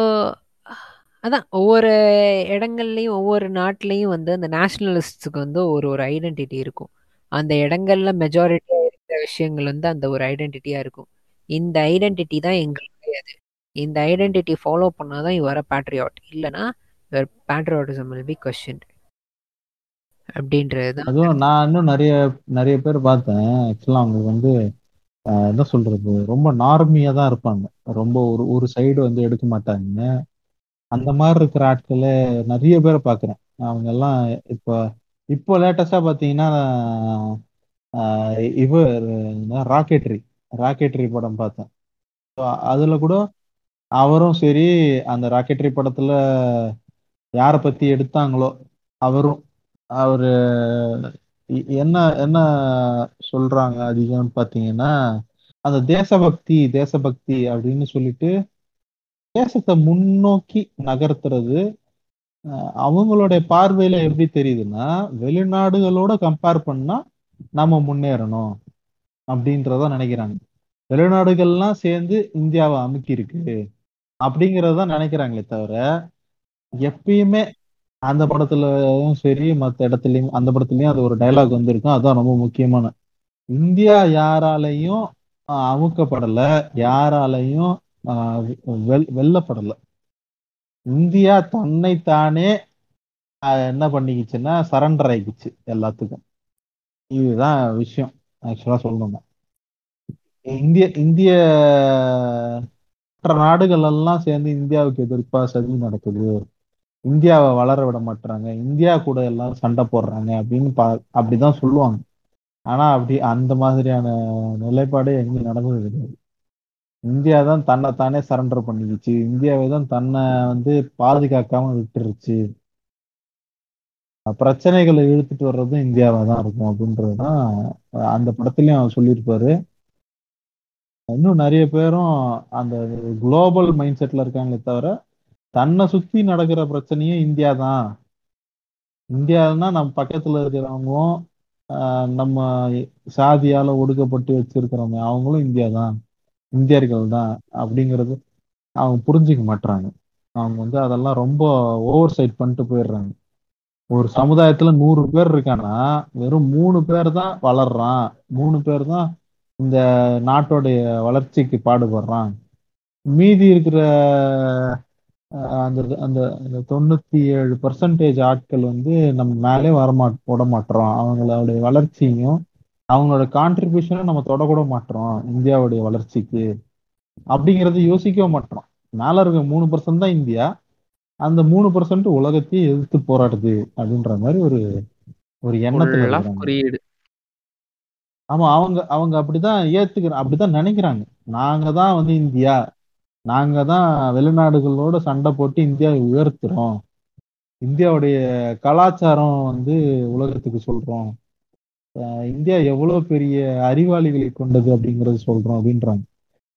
அதான் ஒவ்வொரு இடங்கள்லையும் ஒவ்வொரு நாட்டிலையும் வந்து அந்த நேஷனலிஸ்ட்ஸுக்கு வந்து ஒரு ஒரு ஐடென்டிட்டி இருக்கும். அந்த இடங்கள்ல மெஜாரிட்டியா இருக்கிற விஷயங்கள் வந்து அந்த ஒரு ஐடென்டிட்டியா இருக்கும். இந்த ஐடென்டிட்டி தான் எங்களுக்கு அது இந்த ஐடென்டிட்டி ஃபாலோ பண்ணாதான் இவர பேட்ரியாட் இல்லைன்னா இவர் பேட்ரியாட்டிசம் வில் பி கொஸ்டின் அப்படின்றது அதுவும் நான் இன்னும் நிறைய நிறைய பேர் பார்த்தேன். ஆக்சுவலாக அவங்க வந்து என்ன சொல்றது? ரொம்ப நார்மியா தான் இருப்பாங்க. ரொம்ப ஒரு ஒரு சைடு வந்து எடுக்க மாட்டாங்க. அந்த மாதிரி இருக்கிற ஆட்களை நிறைய பேரை பார்க்குறேன். அவங்க எல்லாம் இப்போ இப்போ லேட்டஸ்டா பார்த்தீங்கன்னா இவர் ராக்கெட்ரி. ராக்கெட்ரி படம் பார்த்தேன். அதுல கூட அவரும் சரி அந்த ராக்கெட்ரி படத்துல யாரை பத்தி எடுத்தாங்களோ அவரும் அவரு என்ன என்ன சொல்றாங்க அதிகம்னு பாத்தீங்கன்னா அந்த தேசபக்தி தேசபக்தி அப்படின்னு சொல்லிட்டு தேசத்தை முன்னோக்கி நகர்த்துறது அவங்களுடைய பார்வையில எப்படி தெரியுதுன்னா வெளிநாடுகளோட கம்பேர் பண்ணா நம்ம முன்னேறணும். அப்படின்றத நினைக்கிறாங்க. வெளிநாடுகள்லாம் சேர்ந்து இந்தியாவை அமுக்கி இருக்கு அப்படிங்கறத நினைக்கிறாங்களே தவிர எப்பயுமே அந்த படத்துலயும் சரி மத்த இடத்துலயும் அந்த படத்துலயும் அது ஒரு டைலாக் வந்திருக்கும். அதான் ரொம்ப முக்கியமான. இந்தியா யாராலையும் ஆஹ், அமுக்கப்படல. யாராலையும் ஆஹ், வெல் வெல்லப்படல. இந்தியா தன்னைத்தானே என்ன பண்ணிக்கிச்சுன்னா சரண்டர் ஆயிக்கிச்சு எல்லாத்துக்கும். இதுதான் விஷயம். ஆக்சுவலா சொல்லணும்னா. இந்திய இந்திய மற்ற நாடுகள் எல்லாம் சேர்ந்து இந்தியாவுக்கு எதிர்ப்பா சதி நடக்குது. இந்தியாவை வளர விட மாட்டுறாங்க இந்தியா கூட எல்லாரும் சண்டை போடுறாங்க அப்படின்னு பா அப்படிதான் சொல்லுவாங்க. ஆனா அப்படி அந்த மாதிரியான நிலைப்பாடே எங்கேயும் நடந்தது கிடையாது. இந்தியா தான் தன்னை தானே சரண்டர் பண்ணிக்கிச்சு. இந்தியாவை தான் தன்னை வந்து பாதுகாக்காம விட்டுருச்சு. பிரச்சனைகளை இழுத்துட்டு வர்றதும் இந்தியாவா தான் இருக்கும் அப்படின்றதுதான் அந்த படத்துலயும் அவர் சொல்லியிருப்பாரு. இன்னும் நிறைய பேரும் அந்த குளோபல் மைண்ட் செட்ல இருக்காங்களே தவிர தன்னை சுத்தி நடக்கிற பிரச்சனையும் இந்தியா தான் இந்தியான்னா நம்ம பக்கத்துல இருக்கிறவங்களும் ஆஹ், நம்ம சாதியால ஒடுக்கப்பட்டு வச்சிருக்கிறவங்க அவங்களும் இந்தியா தான் இந்தியர்கள் தான் அப்படிங்கிறது அவங்க புரிஞ்சுக்க மாட்றாங்க. அவங்க வந்து அதெல்லாம் ரொம்ப ஓவர் சைட் பண்ணிட்டு போயிடுறாங்க. ஒரு சமுதாயத்துல நூறு பேர் இருக்கான்னா வெறும் மூணு பேர் தான் வளர்றான். மூணு பேர் தான் இந்த நாட்டோடைய வளர்ச்சிக்கு பாடுபடுறான். மீதி இருக்கிற அஹ், அந்த அந்த தொண்ணூத்தி ஏழு பர்சன்டேஜ் ஆட்கள் வந்து நம்ம மேலே வரமா போட மாட்டோம். அவங்களுடைய வளர்ச்சியும் அவங்களோட கான்ட்ரிபியூஷனும் நம்ம தொடக்கூட மாட்டோம் இந்தியாவுடைய வளர்ச்சிக்கு. அப்படிங்கறது யோசிக்கவே மாட்டோம். மேல இருக்க மூணு பர்சன்ட் தான் இந்தியா. அந்த மூணு பர்சன்ட் உலகத்தையே எதிர்த்து போராடுது அப்படின்ற மாதிரி ஒரு ஒரு எண்ணத்துல குறியீடு. ஆமா அவங்க அவங்க அப்படிதான் ஏத்துக்கிற அப்படிதான் நினைக்கிறாங்க. நாங்க தான் வந்து இந்தியா. நாங்க தான் வெளிநாடுகளோட சண்டை போட்டு இந்தியாவை உயர்த்துறோம். இந்தியாவுடைய கலாச்சாரம் வந்து உலகத்துக்கு சொல்றோம். இந்தியா எவ்வளவு பெரிய அறிவாளிகளை கொண்டது அப்படிங்கறது சொல்றோம் அப்படின்றாங்க.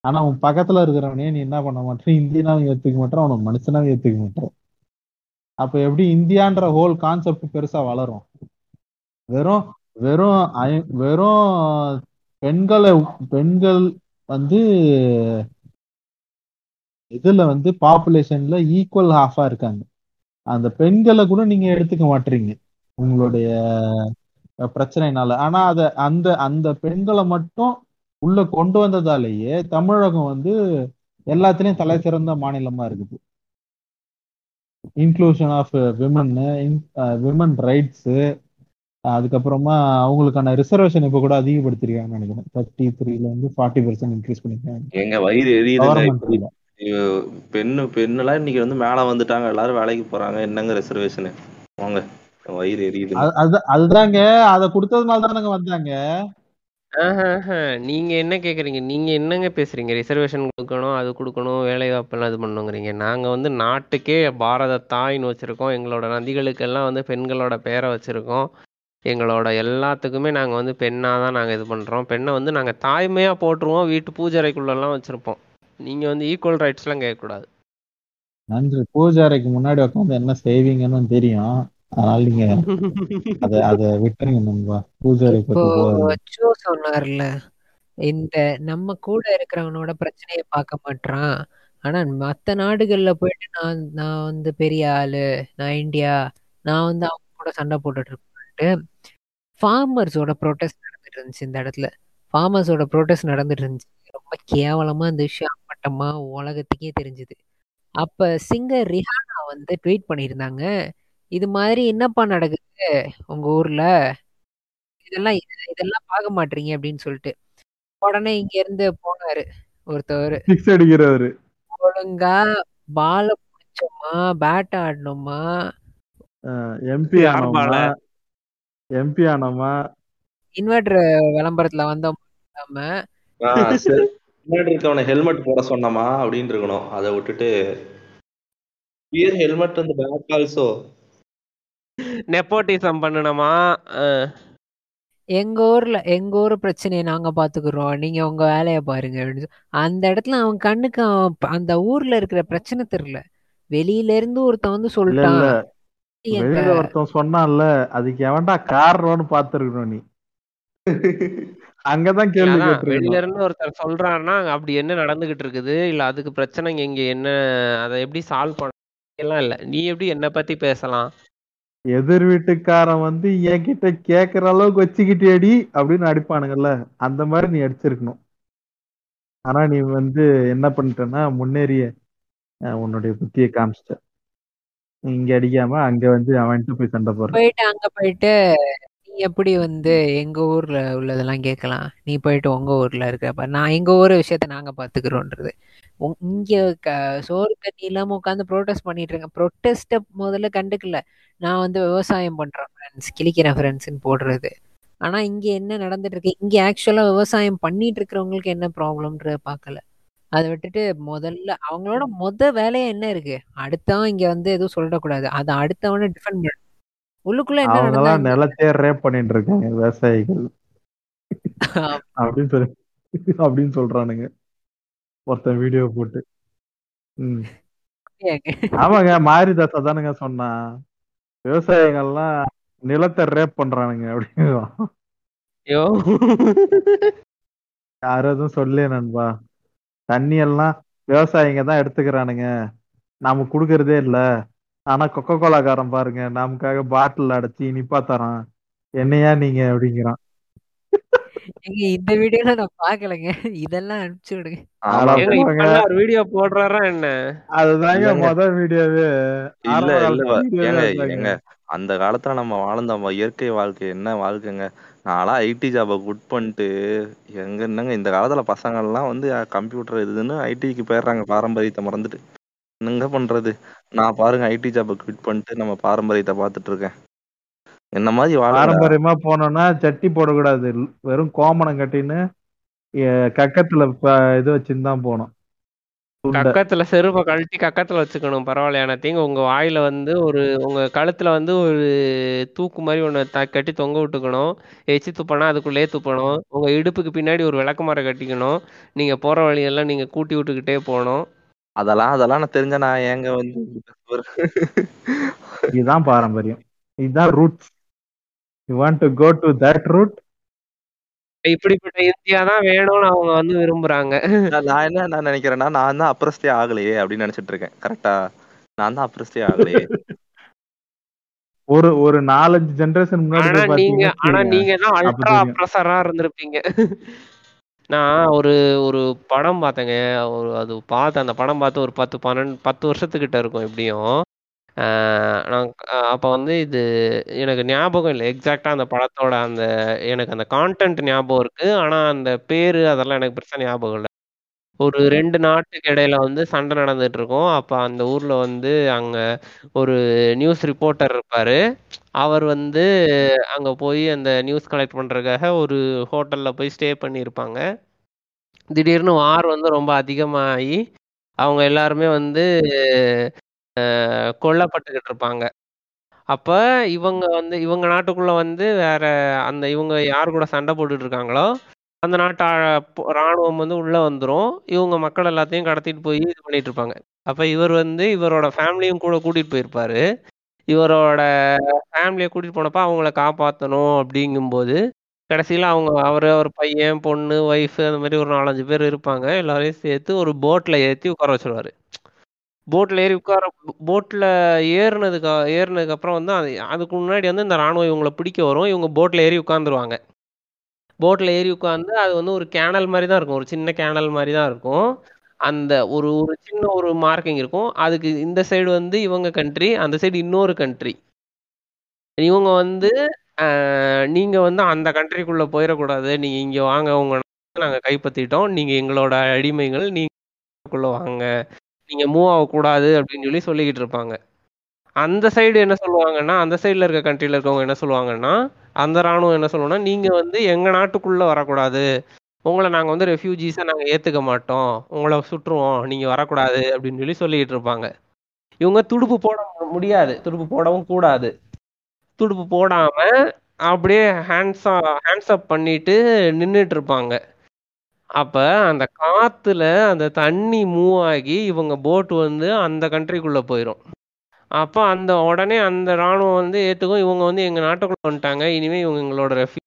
ஆனா அவன் பக்கத்துல இருக்கிறவனே நீ என்ன பண்ண மாட்டேன் இந்தியனாவும் ஏத்துக்க மாட்டான் அவனை மனுஷனாவும் ஏத்துக்க மாட்டான் அப்ப எப்படி இந்தியான்ற ஹோல் கான்செப்ட் பெருசா வளரும்? வெறும் வெறும் ஐ- வெறும் பெண்களை பெண்கள் வந்து இதுல வந்து பாப்புலேஷன்ல ஈக்குவல் ஹாஃபா இருக்காங்க. அந்த பெண்களை கூட நீங்க எடுத்துக்க மாட்டீங்க. உங்களுடைய பிரச்சனைனால. ஆனா அத அந்த அந்த பெண்களை மட்டும் உள்ள கொண்டு வந்ததாலேயே தமிழகம் வந்து எல்லாத்துலயும் தலை சிறந்த மாநிலமா இருக்குது. Inclusion of women women rights அதுக்கப்புறமா அவங்களுக்கான ரிசர்வேஷன் இப்ப கூட அதிகப்படுத்திருக்காங்கன்னு நினைக்கிறேன். தேர்ட்டி த்ரீல இருந்து ஃபார்ட்டி பர்சன்ட் இன்க்ரீஸ் பண்ணிருக்காங்க. எங்க வயிறு கவர்மெண்ட் ஐயோ, பெண்ணு பெண்ணெல்லாம் இன்னைக்கு வந்து மேல வந்துட்டாங்க. எல்லாரும் வேலைக்கு போறாங்க. என்னங்க ரிசர்வேஷன் வாங்க. வயிறு எரியுது. அது அதுதாங்க. அதை கொடுத்ததுனால தானங்க வந்தாங்க. ஆஹாஹா. நீங்க என்ன கேக்குறீங்க? நீங்க என்னங்க பேசுறீங்க? ரிசர்வேஷன் கொடுக்கணும் அது கொடுக்கணும் வேலை வாய்ப்பெல்லாம் இது பண்ணுங்கிறீங்க நாங்க வந்து நாட்டுக்கே பாரத தாய்ன்னு வச்சிருக்கோம். எங்களோட நதிகளுக்கெல்லாம் வந்து பெண்களோட பேரை வச்சிருக்கோம். எங்களோட எல்லாத்துக்குமே நாங்க வந்து பெண்ணா தான் நாங்க இது பண்றோம். பெண்ணை வந்து நாங்க தாய்மையா போட்டுருவோம் வீட்டு பூஜைக்குள்ளெல்லாம் வச்சிருப்போம். நீங்க வந்து ஈக்குவல் ரைட்ஸ்லாம் கேட்கக்கூடாது. நன்றி. பூஜாரைக்கு முன்னாடி உட்காந்து என்ன செய்வீங்கன்னு தெரியும். அதனால நீங்க அத அத விட்டுருங்க நண்பா. பூஜாரை சொன்னார்ல இந்த நம்ம கூட இருக்கிறவனோட பிரச்சனையை பார்க்க மாட்றான். ஆனா மத்த நாடுகள்ல போயிட்டு நான் நான் வந்து பெரிய ஆளு நான் இந்தியா நான் வந்து அவங்க கூட சண்டை போட்டுட்டு இருக்கேன்ட்டு ஃபார்மர்ஸோட ப்ரொட்டஸ்ட் நடந்துட்டு இருந்துச்சு இந்த இடத்துல. ஃபார்மர்ஸோட ப்ரொட்டஸ்ட் நடந்துட்டு இருந்துச்சு. ரொம்ப கேவலமா இந்த விஷயம் அப்பட்டமா உலகத்துக்கே தெரிஞ்சுது. அப்ப சிங்கர் ரிஹானா வந்து ட்வீட் பண்ணியிருந்தாங்க. இது மாதிரி என்னப்பா நடக்குது உங்க ஊர்ல? இதெல்லாம் இது- இதெல்லாம் பார்க்க மாட்டீங்க அப்படின்னு சொல்லிட்டு. உடனே இங்க இருந்து போனாரு ஒருத்தவர். சிக்ஸ் அடிக்கிறவரு ஒழுங்கா பால பிடிச்சோமா? பேட் ஆடணுமா எம்பி யார் ஆனோமா? எம்பி ஆனோமா? இன்வெர்டர் விளம்பரத்துல வந்தோம் சரி. முன்னாடி இருக்கவனை ஹெல்மெட் போட சொன்னமா? அப்படின்னு இருக்கணும். அதை விட்டுட்டு பியர் ஹெல்மெட் அந்த பேக் ஆல்சோ நெப்போட்டிசம் பண்ணணுமா. எங்க ஊர்ல எங்க ஊர் பிரச்சனையை நாங்க பாத்துக்கிறோம். நீங்க உங்க வேலையை பாருங்க அப்படின்னு அந்த இடத்துல அவன் கண்ணுக்கு அந்த ஊர்ல இருக்கிற பிரச்சனை தெரியல. வெளியில இருந்து ஒருத்தன் வந்து இல்ல சொல்லிட்டான். வெளியில ஒருத்தன் சொன்னான்ல அதுக்கு எவன்டா காரணம்னு பாத்துருக்கணும் நீ? அங்கதான் கேள்வி வெளியில இருந்து ஒருத்தர் சொல்றாருன்னா அங்க அப்படி என்ன நடந்துகிட்டு இருக்குது? இல்ல அதுக்கு பிரச்சனை இங்க என்ன? அதை எப்படி சால்வ் பண்ண எல்லாம் இல்ல. நீ எப்படி என்ன பத்தி பேசலாம்? எதிர் வீட்டுக்காரன் வந்து என்கிட்ட கேக்குற அளவுக்கு வச்சுக்கிட்டேடி அப்படின்னு அடிப்பானுங்கல்ல. அந்த மாதிரி நீ அடிச்சிருக்கணும். ஆனா நீ வந்து என்ன பண்ணிட்டனா முன்னேறிய உன்னுடைய புத்தியை காமிச்சிட்ட. இங்க அடிக்காம அங்க வந்து அவன்கிட்ட போய் சண்டை போற போயிட்டு அங்க போயிட்டு எப்படி வந்து எங்க ஊர்ல உள்ளதெல்லாம் கேட்கலாம்? நீ போயிட்டு உங்க ஊர்ல இருக்கப்ப நான் எங்க ஊர் விஷயத்த நாங்க பாத்துக்கிறோன்றது. உங்- இங்க க- சோறு தண்ணி இல்லாம உட்காந்து ப்ரொட்டஸ்ட் பண்ணிட்டு இருக்கேன். ப்ரொட்டஸ்ட முதல்ல கண்டுக்கல. நான் வந்து விவசாயம் பண்றேன் ஃப்ரெண்ட்ஸ் கிளிக்கிறேன் ஃப்ரெண்ட்ஸ்ன்னு போடுறது. ஆனா இங்க என்ன நடந்துட்டு இருக்கு இங்க ஆக்சுவலா விவசாயம் பண்ணிட்டு இருக்கிறவங்களுக்கு என்ன ப்ராப்ளம்ன்றத பார்க்கல அதை விட்டுட்டு முதல்ல அவங்களோட மொத வேலையா என்ன இருக்கு? அடுத்தவன் இங்க வந்து எதுவும் சொல்லிடக்கூடாது அதை அடுத்தவனை டிஃபெண்ட் பண்ண உள்ளுக்குள்ள என்ன அவங்க நடந்தா எல்லாம் நிலத்தையே ரேப் பண்ணிட்டு இருக்காங்க விவசாயிகள் அப்படின்னு சொல்லி அப்படின்னு சொல்றானுங்க. ஒருத்தன் வீடியோ போட்டு. ஆமாங்க மாரிதாஸ் அதானுங்க சொன்னா. விவசாயிகள்லாம் நிலத்தை ரேப் பண்றானுங்க அப்படின்னு யாரும் எதுவும் சொல்லு நண்பா. தண்ணி எல்லாம் விவசாயிங்க தான் எடுத்துக்கிறானுங்க. நாம குடுக்கறதே இல்ல. ஆனா கொக்கோ கோலாக்காரன் பாருங்க நமக்காக பாட்டில் அடைச்சி இனிப்பா தரான். என்னையா நீங்க அப்படிங்கிறான். இந்த வீடியோல நான் பாக்கலங்க. இதெல்லாம் அனுப்பிச்சு விடுங்க. வீடியோ போடுறாரா என்ன? அதுதாங்க இல்லங்க. முத வீடியோவே. இல்ல இல்ல அந்த காலத்துல நம்ம வாழ்ந்த இயற்கை வாழ்க்கை என்ன வாழ்க்கைங்க? நான்லாம் ஐடி ஜாபை குட் பண்ணிட்டு எங்க என்னங்க இந்த காலத்துல பசங்க எல்லாம் வந்து கம்ப்யூட்டர் இதுன்னு ஐடிக்கு போயிடுறாங்க பாரம்பரியத்தை மறந்துட்டு. என்னங்க பண்றது? நான் பாருங்க ஐடி ஜாபை குவிட் பண்ணிட்டு நம்ம பாரம்பரியத்தை பார்த்துட்டு இருக்கேன் என்ன மாதிரி பாரம்பரியமா போனோம்னா சட்டி போடக்கூடாது. வெறும் கோமணம் கட்டின்னு எ- கக்கத்துல ப- இது வச்சுன்னு தான் போனோம். துண்டை. கக்கத்துல செருப்பை கழட்டி கக்கத்துல வச்சுக்கணும் பரவாயில்ல நத்திங் உங்க வாயில வந்து ஒரு உங்க கழுத்துல வந்து ஒரு தூக்கு மாதிரி ஒண்ணு த- கட்டி தொங்க விட்டுக்கணும். எச்சி துப்பனா அதுக்குள்ளேயே துப்பணும். உங்க இடுப்புக்கு பின்னாடி ஒரு விளக்குமாரை கட்டிக்கணும். நீங்க போற வழியெல்லாம் நீங்க கூட்டி விட்டுக்கிட்டே போகணும். அதெல்லாம் அதெல்லாம் நான் தெரிஞ்ச நான் ஏங்க வந்து இதுதான் பாரம்பரியம். இதுதான் roots you want to go to that root இப்படிப்பட்ட இந்தியா தான் வேணும்னு அவங்க வந்து விரும்புறாங்க. நான் என்ன நான் நினைக்கிறேன்னா நான் தான் அப்ரஸ்டே ஆகலையே அப்படின்னு நினைச்சிட்டு இருக்கேன். கரெக்டா நான் தான் அப்ரஸ்டே ஆகலையே. ஒரு ஒரு நாலஞ்சு ஜெனரேஷன் முன்னாடி ஆனா நீங்க ஆனா. நீங்க தான் அல்ட்ரா. அப்ரஸரா இருந்திருப்பீங்க. நான் ஒரு ஒரு படம் பார்த்தேங்க. ஒரு அது பார்த்தேன் அந்த படம் பார்த்து ஒரு பத்து பன்னெண்டு பத்து வருஷத்துக்கிட்ட இருக்கும் எப்படியும். நான் அப்போ வந்து இது எனக்கு ஞாபகம் இல்லை. எக்ஸாக்டாக அந்த படத்தோட அந்த எனக்கு அந்த கான்டென்ட் ஞாபகம் இருக்குது ஆனால் அந்த பேர் அதெல்லாம் எனக்கு பெருசாக ஞாபகம் இல்லை. ஒரு ரெண்டு நாட்டுக்கு இடையில வந்து சண்டை நடந்துட்டு இருக்கும் அப்ப அந்த ஊர்ல வந்து அங்க ஒரு நியூஸ் ரிப்போர்ட்டர் இருப்பாரு. அவர் வந்து அங்க போய் அந்த நியூஸ் கலெக்ட் பண்றதுக்காக ஒரு ஹோட்டல்ல போய் ஸ்டே பண்ணியிருப்பாங்க திடீர்னு வார் வந்து ரொம்ப அதிகமாகி அவங்க எல்லாருமே வந்து கொல்லப்பட்டுக்கிட்டு இருப்பாங்க அப்ப இவங்க வந்து இவங்க நாட்டுக்குள்ள வந்து வேற அந்த இவங்க யார் கூட சண்டை போட்டுட்டு இருக்காங்களோ அந்த நாட்டு ஆ- ராணுவம் வந்து உள்ள வந்துடும் இவங்க மக்கள் எல்லாத்தையும் கடத்திட்டு போய் இது பண்ணிட்டு இருப்பாங்க. அப்ப இவர் வந்து இவரோட ஃபேமிலியும் கூட கூட்டிட்டு போயிருப்பாரு. இவரோட ஃபேமிலியை கூட்டிட்டு போனப்ப அவங்கள காப்பாற்றணும் அப்படிங்கும்போது கடைசியில் அவங்க அவர் அவர் பையன் பொண்ணு ஒய்ஃப் அந்த மாதிரி ஒரு நாலஞ்சு பேர் இருப்பாங்க. எல்லாரையும் சேர்த்து ஒரு போட்டில் ஏற்றி உட்கார வச்சுருவாரு. போட்டில் ஏறி உட்கார போட்டில் ஏறினதுக்கு ஏறினதுக்கப்புறம் வந்து அது அதுக்கு முன்னாடி வந்து இந்த ராணுவம் இவங்களை பிடிக்க வரும். இவங்க போட்டில் ஏறி உட்காந்துருவாங்க போட்டில் ஏறி உட்காந்து அது வந்து ஒரு கேனல் மாதிரி தான் இருக்கும். ஒரு சின்ன கேனல் மாதிரி தான் இருக்கும். அந்த ஒரு ஒரு சின்ன ஒரு மார்க்கிங் இருக்கும். அதுக்கு இந்த சைடு வந்து இவங்க கண்ட்ரி அந்த சைடு இன்னொரு கண்ட்ரி இவங்க வந்து நீங்கள் வந்து அந்த கண்ட்ரிக்குள்ளே போயிடக்கூடாது நீங்கள் இங்கே வாங்க. உங்க நாங்கள் கைப்பற்றிட்டோம். நீங்கள் எங்களோட அடிமைகள். நீங்கக்குள்ள வாங்க. நீங்கள் மூவ் ஆகக்கூடாது அப்படின்னு சொல்லி சொல்லிக்கிட்டு இருப்பாங்க. அந்த சைடு என்ன சொல்லுவாங்கன்னா அந்த சைடில் இருக்க கண்ட்ரியில் இருக்கவங்க என்ன சொல்லுவாங்கன்னா அந்த ராணுவம் என்ன சொல்லணும்னா நீங்க வந்து எங்க நாட்டுக்குள்ள வரக்கூடாது. உங்களை நாங்க வந்து ரெஃப்யூஜிஸா நாங்க ஏத்துக்க மாட்டோம். உங்களை சுற்றுவோம். நீங்க வரக்கூடாது அப்படின்னு சொல்லி சொல்லிக்கிட்டு இருப்பாங்க. இவங்க துடுப்பு போட முடியாது. துடுப்பு போடவும் கூடாது. துடுப்பு போடாம அப்படியே ஹேண்ட்ஸ் ஹேண்ட்ஸ் அப் பண்ணிட்டு நின்றுட்டு இருப்பாங்க. அப்ப அந்த காத்துல அந்த தண்ணி மூவ் ஆகி இவங்க போட் வந்து அந்த கண்ட்ரிக்குள்ள போயிடும் அப்ப அந்த உடனே அந்த ராணுவம் வந்து ஏத்துக்கும். இவங்க வந்து எங்க நாட்டுக்குள்ள வந்துட்டாங்க. இனிமே இவங்க எங்களோட ரெஃப்யூஸ்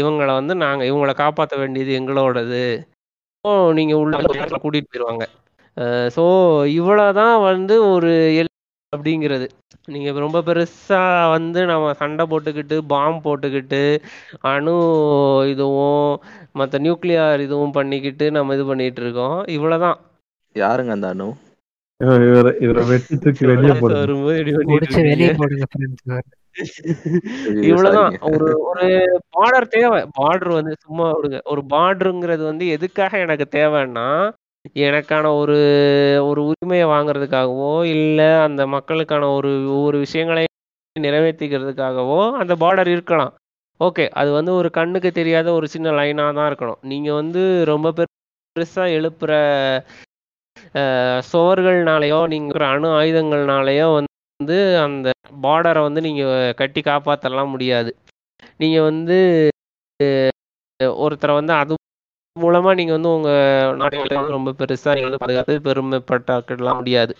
இவங்களை வந்து நாங்க இவங்களை காப்பாற்ற வேண்டியது எங்களோடது. ஓ நீங்க உள்ள கூட்டிட்டு போயிருவாங்க. ஸோ இவ்வளவுதான் வந்து ஒரு எல் அப்படிங்கிறது. நீங்க ரொம்ப பெருசா வந்து நம்ம சண்டை போட்டுக்கிட்டு பாம் போட்டுக்கிட்டு அணு இதுவும் மற்ற நியூக்ளியர் இதுவும் பண்ணிக்கிட்டு நம்ம இது பண்ணிட்டு இருக்கோம். இவ்வளவுதான். யாருங்க அந்த அணு? இவ்வளவுதான். ஒரு ஒரு பார்டர் தேவை. பார்டர் வந்து சும்மா விடுங்க. ஒரு பார்டருங்கிறது வந்து எதுக்காக எனக்கு தேவைன்னா எனக்கான ஒரு ஒரு உரிமையை வாங்குறதுக்காகவோ இல்ல அந்த மக்களுக்கான ஒரு ஒவ்வொரு விஷயங்களை நிறைவேற்றிக்கிறதுக்காகவோ அந்த பார்டர் இருக்கலாம். ஓகே அது வந்து ஒரு கண்ணுக்கு தெரியாத ஒரு சின்ன லைனா தான் இருக்கணும். நீங்க வந்து ரொம்ப பெருசா எழுப்புற சுவர்கள்னாலேயோ நீங்கள் இருக்கிற அணு ஆயுதங்கள்னாலேயோ வந்து அந்த பார்டரை வந்து நீங்கள் கட்டி காப்பாற்றலாம் முடியாது. நீங்கள் வந்து ஒருத்தரை வந்து அது மூலமாக நீங்கள் வந்து உங்கள் நாட்டை வந்து ரொம்ப பெருசாக நீங்கள் வந்து பாதுகாத்து பெருமைப்பட்டாக்கலாம் முடியாது.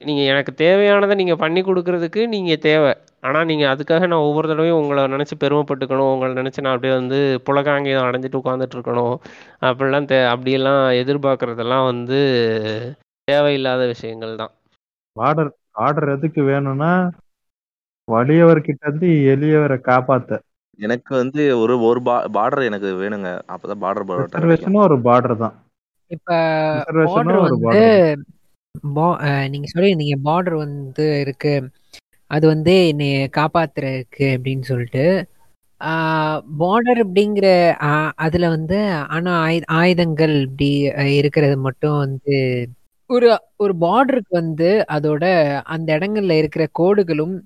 ஆஹ் நீங்க எனக்கு தேவையானதை நீங்க பண்ணி கொடுக்கறதுக்கு நீங்க தேவை. ஆனா நீங்க அதுக்காக நான் ஒவ்வொரு தடவையும் உங்களை நினைச்சு பெருமைப்பட்டுக்கணும் உங்களை நினைச்சு நான் அப்படியே வந்து புலகாங்கியம் அடைஞ்சிட்டு உட்காந்துட்டு இருக்கணும் அப்படிலாம் தே அப்படியெல்லாம் எதிர்பார்க்கறதெல்லாம் வந்து தேவையில்லாத விஷயங்கள் தான். ஆர்டர் ஆர்டர் எதுக்கு வேணும்னா வலியவர்கிட்ட இருந்து எளியவரை காப்பாத்த. எனக்கு வந்து ஒரு ஒரு பார்டர் எனக்கு வேணுங்க. அப்பதான் பார்டர் ஒரு பார்டர் தான். இப்ப ஒரு பார்டர் பா- அஹ் நீங்க சொல்லியிருந்தீங்க பார்டர் வந்து இருக்கு. அது வந்து என்னைய காப்பாத்துறதுக்கு அப்படின்னு சொல்லிட்டு பார்டர் அப்படிங்கிற ஆஹ் அதுல வந்து ஆனா ஆயு- ஆயுதங்கள் இப்படி இருக்கிறது மட்டும் வந்து ஒரு ஒரு பார்டருக்கு வந்து அதோட அந்த இடங்கள்ல இருக்கிற கோடுகளும்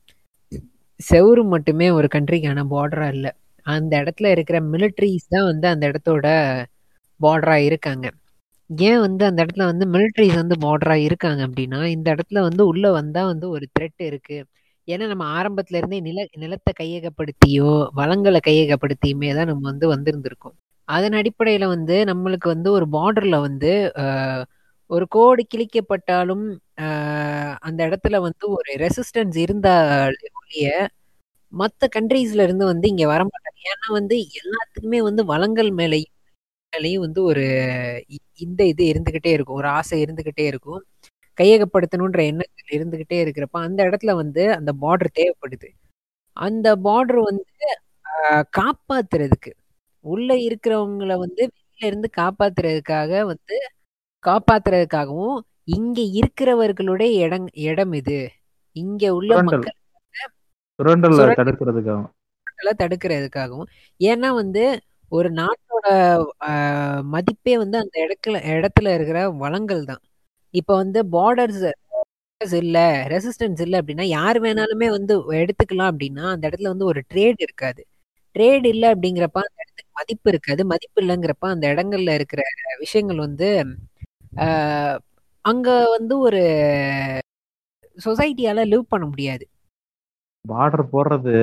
செவுரும் மட்டுமே ஒரு கண்ட்ரிக்கான பார்டரா இல்லை. அந்த இடத்துல இருக்கிற மிலிட்ரிஸ் தான் வந்து அந்த இடத்தோட பார்டரா இருக்காங்க. ஏன் வந்து அந்த இடத்துல வந்து மிலிட்ரிஸ் வந்து பார்டரா இருக்காங்க அப்படின்னா இந்த இடத்துல வந்து உள்ள வந்தா வந்து ஒரு த்ரெட் இருக்கு. ஏன்னா நம்ம ஆரம்பத்துல இருந்தே நில நிலத்தை கையகப்படுத்தியோ வளங்களை கையகப்படுத்தியுமே தான் நம்ம வந்து வந்திருந்திருக்கோம். அதன் அடிப்படையில வந்து நம்மளுக்கு வந்து ஒரு பார்டர்ல வந்து ஒரு கோடு கிழிக்கப்பட்டாலும் அந்த இடத்துல வந்து ஒரு ரெசிஸ்டன்ஸ் இருந்தாலே ஒழிய மற்ற கண்ட்ரீஸ்ல இருந்து வந்து இங்க வரமாட்டாங்க. ஏன்னா வந்து எல்லாத்துக்குமே வந்து வளங்கள் மேலேயும் மேலேயும் வந்து ஒரு இந்த இது இருந்துகிட்டே இருக்கும். ஒரு ஆசை இருந்துகிட்டே இருக்கும். கையகப்படுத்தணுன்ற எண்ணங்கள் இருந்துகிட்டே இருக்கிறப்ப அந்த இடத்துல வந்து அந்த பார்டர் தேவைப்படுது. அந்த பார்டர் வந்து காப்பாத்துறதுக்கு. உள்ள இருக்கிறவங்கள வந்து வெளியில இருந்து காப்பாத்துறதுக்காக வந்து காப்பாத்துறதுக்காகவும் இங்க இருக்கிறவர்களுடைய இடம் இடம் இது. இங்க உள்ள மக்கள் தடுக்கிறதுக்காகவும். ஏன்னா வந்து ஒரு நாட்டோட மதிப்பே வந்து அந்த இடத்துல இடத்துல இருக்கிற வளங்கள் தான். இப்போ வந்து பார்டர்ஸ் இல்ல ரெசிஸ்டன்ஸ் இல்லை அப்படின்னா யார் வேணாலுமே வந்து எடுத்துக்கலாம் அப்படின்னா அந்த இடத்துல வந்து ஒரு ட்ரேட் இருக்காது. ட்ரேட் இல்லை அப்படிங்கிறப்ப அந்த இடத்துக்கு மதிப்பு இருக்காது. மதிப்பு இல்லைங்கிறப்ப அந்த இடங்கள்ல இருக்கிற விஷயங்கள் வந்து அங்க வந்து ஒரு சொசைட்டியால லிவ் பண்ண முடியாது. பார்டர் போடுறது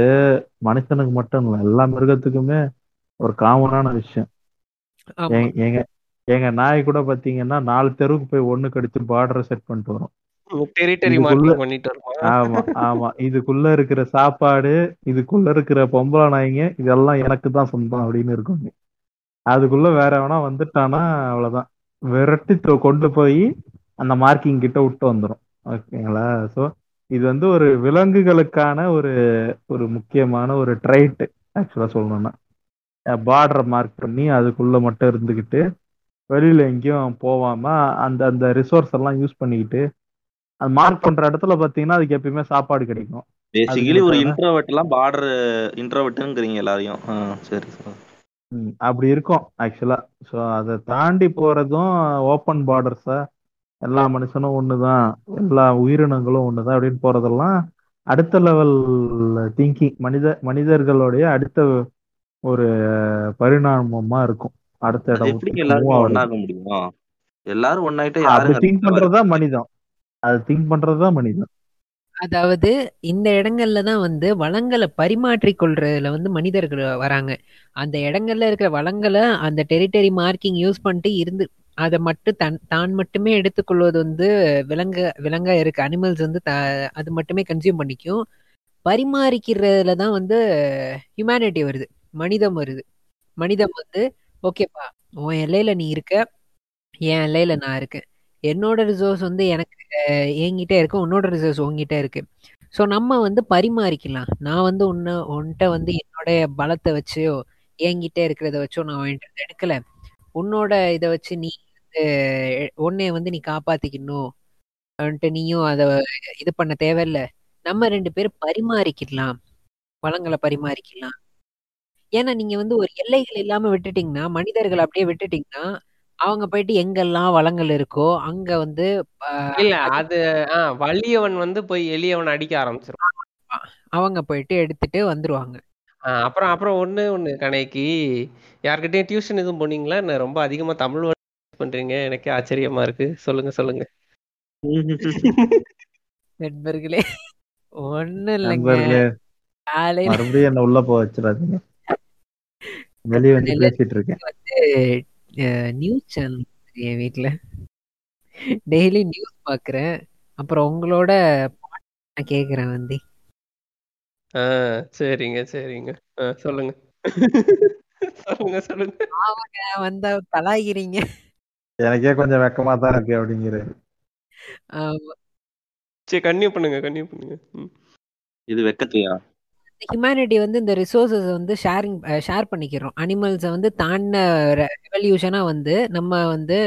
மனுஷனுக்கு மட்டும் இல்லை எல்லா மிருகத்துக்குமே ஒரு காமனான விஷயம். எங்க எங்க எங்க நாய் கூட பாத்தீங்கன்னா நாலு தெருவுக்கு போய் ஒண்ணு கடிச்சு பார்டரை செட் பண்ணிட்டு வரும். ஆமா ஆமா. இதுக்குள்ள இருக்கிற சாப்பாடு இதுக்குள்ள இருக்கிற பொம்பளை நாய்ங்க இதெல்லாம் எனக்கு தான் சொந்தம் அப்படின்னு இருக்கும். அதுக்குள்ள வேற எவனா வந்துட்டானா அவ்வளவுதான். விரட்டி கொண்டு போய் அந்த மார்க்கிங் கிட்ட விட்டு வந்துடும் ஓகேங்களா? ஸோ இது வந்து ஒரு விலங்குகளுக்கான ஒரு ஒரு முக்கியமான ஒரு ட்ரைட் ஆக்சுவலா சொல்லணும்னா. பார்டரை மார்க் பண்ணி அதுக்குள்ள மட்டும் இருந்துக்கிட்டு வெளியில எங்கேயும் போகாம அந்த அந்த ரிசோர்ஸ் எல்லாம் யூஸ் பண்ணிக்கிட்டு அது மார்க் பண்ற இடத்துல பாத்தீங்கன்னா அதுக்கு எப்பயுமே சாப்பாடு கிடைக்கும். பேசிக்கலி ஒரு எல்லாம் பார்டர் இன்ட்ரோவர்ட்ங்கிறீங்க எல்லாரையும். சரி அப்படி இருக்கும் ஆக்சுவலா ஸோ அதை தாண்டி போறதும் ஓப்பன் பார்டர்ஸா எல்லா மனுஷனும் ஒண்ணுதான் எல்லா உயிரினங்களும் ஒண்ணுதான் அப்படின்னு போறதெல்லாம் அடுத்த லெவல் திங்கிங் மனித மனிதர்களுடைய அடுத்த ஒரு பரிணாமமா இருக்கும். அடுத்த இடம் எப்படிங்க மூவ் எல்லாருமே ஒண்ணாக முடியும்? எல்லாரும் ஒன்னாயிட்டா திங்க் பண்றதுதான் மனிதம். அது திங்க் பண்றதுதான் மனிதம் அதாவது இந்த இடங்கள்ல தான் வந்து வளங்களை பரிமாற்றிக் கொள்றதுல வந்து மனிதர்கள் வராங்க. அந்த இடங்கள்ல இருக்கிற வளங்களை அந்த டெரிட்டரி மார்க்கிங் யூஸ் பண்ணிட்டு இருந்து அதை மட்டும் தன் தான் மட்டுமே எடுத்துக்கொள்வது வந்து விலங்கு விலங்கா இருக்கு. அனிமல்ஸ் வந்து த அது மட்டுமே கன்சியூம் பண்ணிக்கும். பரிமாறிக்கிறதுல தான் வந்து ஹியூமனிட்டி வருது. மனிதம் வருது. மனிதம் வந்து ஓகேப்பா உன் எல்லையில நீ இருக்க என் எல்லையில நான் இருக்கேன். என்னோட ரிசோர்ஸ் வந்து எனக்கு என்கிட்ட இருக்கு உன்னோட ரிசோர்ஸ் உங்ககிட்ட இருக்கு. ஸோ நம்ம வந்து பரிமாறிக்கலாம். நான் வந்து உன்ன உன்கிட்ட வந்து என்னோட பலத்தை வச்சோ என்கிட்ட இருக்கிறத வச்சோ நான் உன்கிட்ட எடுக்கல. உன்னோட இதை வச்சு நீ வந்து உன்னைய வந்து நீ காப்பாத்திக்கணும். வந்துட்டு நீயும் அதை இது பண்ண தேவையில்ல. நம்ம ரெண்டு பேரும் பரிமாறிக்கலாம் வளங்களை பரிமாறிக்கலாம் ஏன்னா நீங்க வந்து ஒரு எல்லைகள் இல்லாம விட்டுட்டீங்கன்னா மனிதர்கள் அப்படியே விட்டுட்டீங்கன்னா அவங்க போயிட்டு எங்கெல்லாம் வளங்கள் இருக்கோ அங்க வந்து இல்ல அது ஆஹ் வலியவன் வந்து போய் எளியவன் அடிக்க ஆரம்பிச்சிரும். அவங்க போயிட்டு எடுத்துட்டு வந்துருவாங்க. ஆஹ் அப்புறம் அப்புறம் ஒண்ணு ஒண்ணு கணைக்கு யார்கிட்டயும் டியூஷன் எதுவும் போனீங்களா? என்ன ரொம்ப அதிகமா தமிழ் பண்றீங்க? எனக்கே ஆச்சரியமா இருக்கு. சொல்லுங்க சொல்லுங்க. நண்பர்களே ஒண்ணும் இல்லைங்க. மறுபடியும் என்ன உள்ள போக வச்சிடாதீங்க. வெளியே வந்து பேசிட்டு இருக்கேன் நியூஸ் சேனல் என் வீட்ல. டெய்லி நியூஸ் பாக்குறேன். அப்புறம் உங்களோட நான் கேக்குறேன் வந்து. ஆஹ் சரிங்க சரிங்க. ஆஹ் சொல்லுங்க. சொல்லுங்க சொல்லுங்க. அவங்க வந்தா கலாய்கிறீங்க எனக்கே கொஞ்சம் வெக்கமா தான் இருக்கு அப்படிங்கிறது சரி கன்னியூ பண்ணுங்க கன்னியூ பண்ணுங்க. இது வெக்கத்தையா? ஹியூமனிட்டி வந்து இந்த ரிசோர்ஸஸ் வந்து ஷேரிங் ஷேர் பண்ணிக்கிறோம். அனிமல்ஸை வந்து தாண்டின ரெவல்யூஷனாக வந்து நம்ம வந்து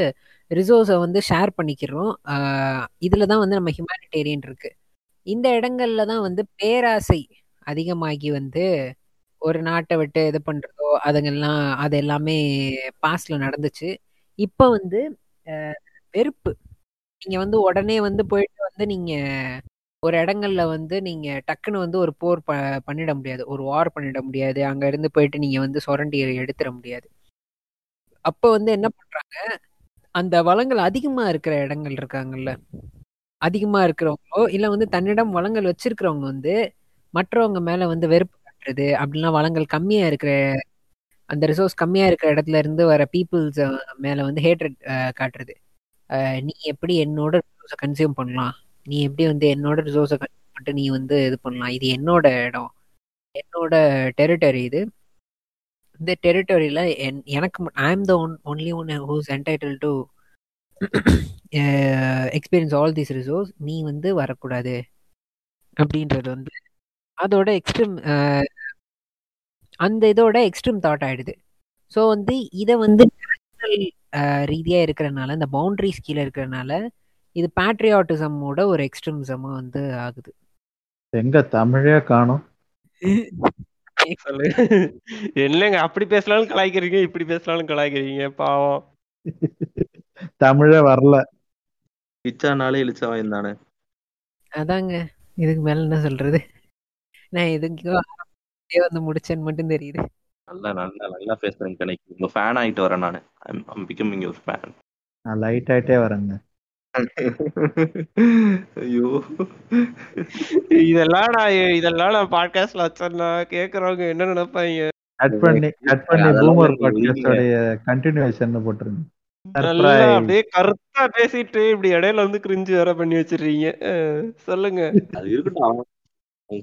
ரிசோர்ஸை வந்து ஷேர் பண்ணிக்கிறோம். இதில் தான் வந்து நம்ம ஹியூமனிட்டேரியன் இருக்கு. இந்த இடங்கள்ல தான் வந்து பேராசை அதிகமாகி வந்து ஒரு நாட்டை விட்டு இது பண்ணுறதோ அதுங்கெல்லாம் அது எல்லாமே பாஸ்டில் நடந்துச்சு. இப்போ வந்து வெறுப்பு. நீங்கள் வந்து உடனே வந்து போயிட்டு வந்து நீங்கள் ஒரு இடங்கள்ல வந்து நீங்க டக்குன்னு வந்து ஒரு போர் ப பண்ணிட முடியாது. ஒரு வார் பண்ணிட முடியாது. அங்க இருந்து போயிட்டு நீங்க வந்து சுரண்டி எடுத்துட முடியாது. அப்ப வந்து என்ன பண்றாங்க? அந்த வளங்கள் அதிகமா இருக்கிற இடங்கள் இருக்காங்கல்ல. அதிகமா இருக்கிறவங்களோ இல்ல வந்து தன்னிடம் வளங்கள் வச்சிருக்கிறவங்க வந்து மற்றவங்க மேல வந்து வெறுப்பு காட்டுறது அப்படின்னா வளங்கள் கம்மியா இருக்கிற அந்த ரிசோர்ஸ் கம்மியா இருக்கிற இடத்துல இருந்து வர பீப்புள்ஸ் மேல வந்து ஹேட்ரட் காட்டுறது. நீ எப்படி என்னோட கன்சியூம் பண்ணலாம்? நீ எப்படி வந்து என்னோட ரிசோர்ஸை மட்டும் நீ வந்து இது பண்ணலாம். இது என்னோட இடம். என்னோட டெரிட்டரி இது. இந்த டெரிட்டரியில் என் எனக்கு I am the one only one whose entitled to experience all this resource நீ வந்து வரக்கூடாது. அப்படின்றது வந்து அதோட எக்ஸ்ட்ரீம் uh, அந்த இதோட எக்ஸ்ட்ரீம் தாட் ஆயிடுது. ஸோ வந்து இதை வந்து uh, ரீதியாக இருக்கிறனால இந்த பவுண்ட்ரிஸ் கீழே இருக்கிறனால இது பேட்ரியாட்டிசமோட ஒரு எக்ஸ்ட்ரீமிசமா வந்து ஆகுது. எங்க தமிழே காணும். என்னங்க அப்படி பேசலாலும் கலாய்க்கிறீங்க இப்படி பேசலாலும் கலாய்க்கிறீங்க பாவம். தமிழே வரல. இச்சானாலே இழிச்சவன் தானே அதாங்க இதுக்கு மேல என்ன சொல்றது? நான் எதுக்கோ வந்து முடிச்சேன்னு மட்டும் தெரியுது. நல்லா நல்லா நல்லா பேசுறேன் கணக்கு உங்க ஃபேன் ஆயிட்டு வரேன் நானு. ஐம் பிகமிங் யுவர் ஃபேன் நான் லைட் ஆயிட்டே வரேங்க. ஐயோ. இதெல்லாம் நான் இதெல்லாம் நான் பாட்காஸ்ட்ல வச்சேன்னா கேக்குறவங்க என்ன நினைப்பாங்க? கட் பண்ணி கட் பண்ணி பூமர் பாட்காஸ்டோடைய கண்டினியூஷன் போட்டுருங்க. அப்படியே கருத்தா பேசிட்டு இப்படி இடையில வந்து கிரிஞ்சு வேற பண்ணி அஹ், சொல்லுங்க. அது இருக்கட்டும்.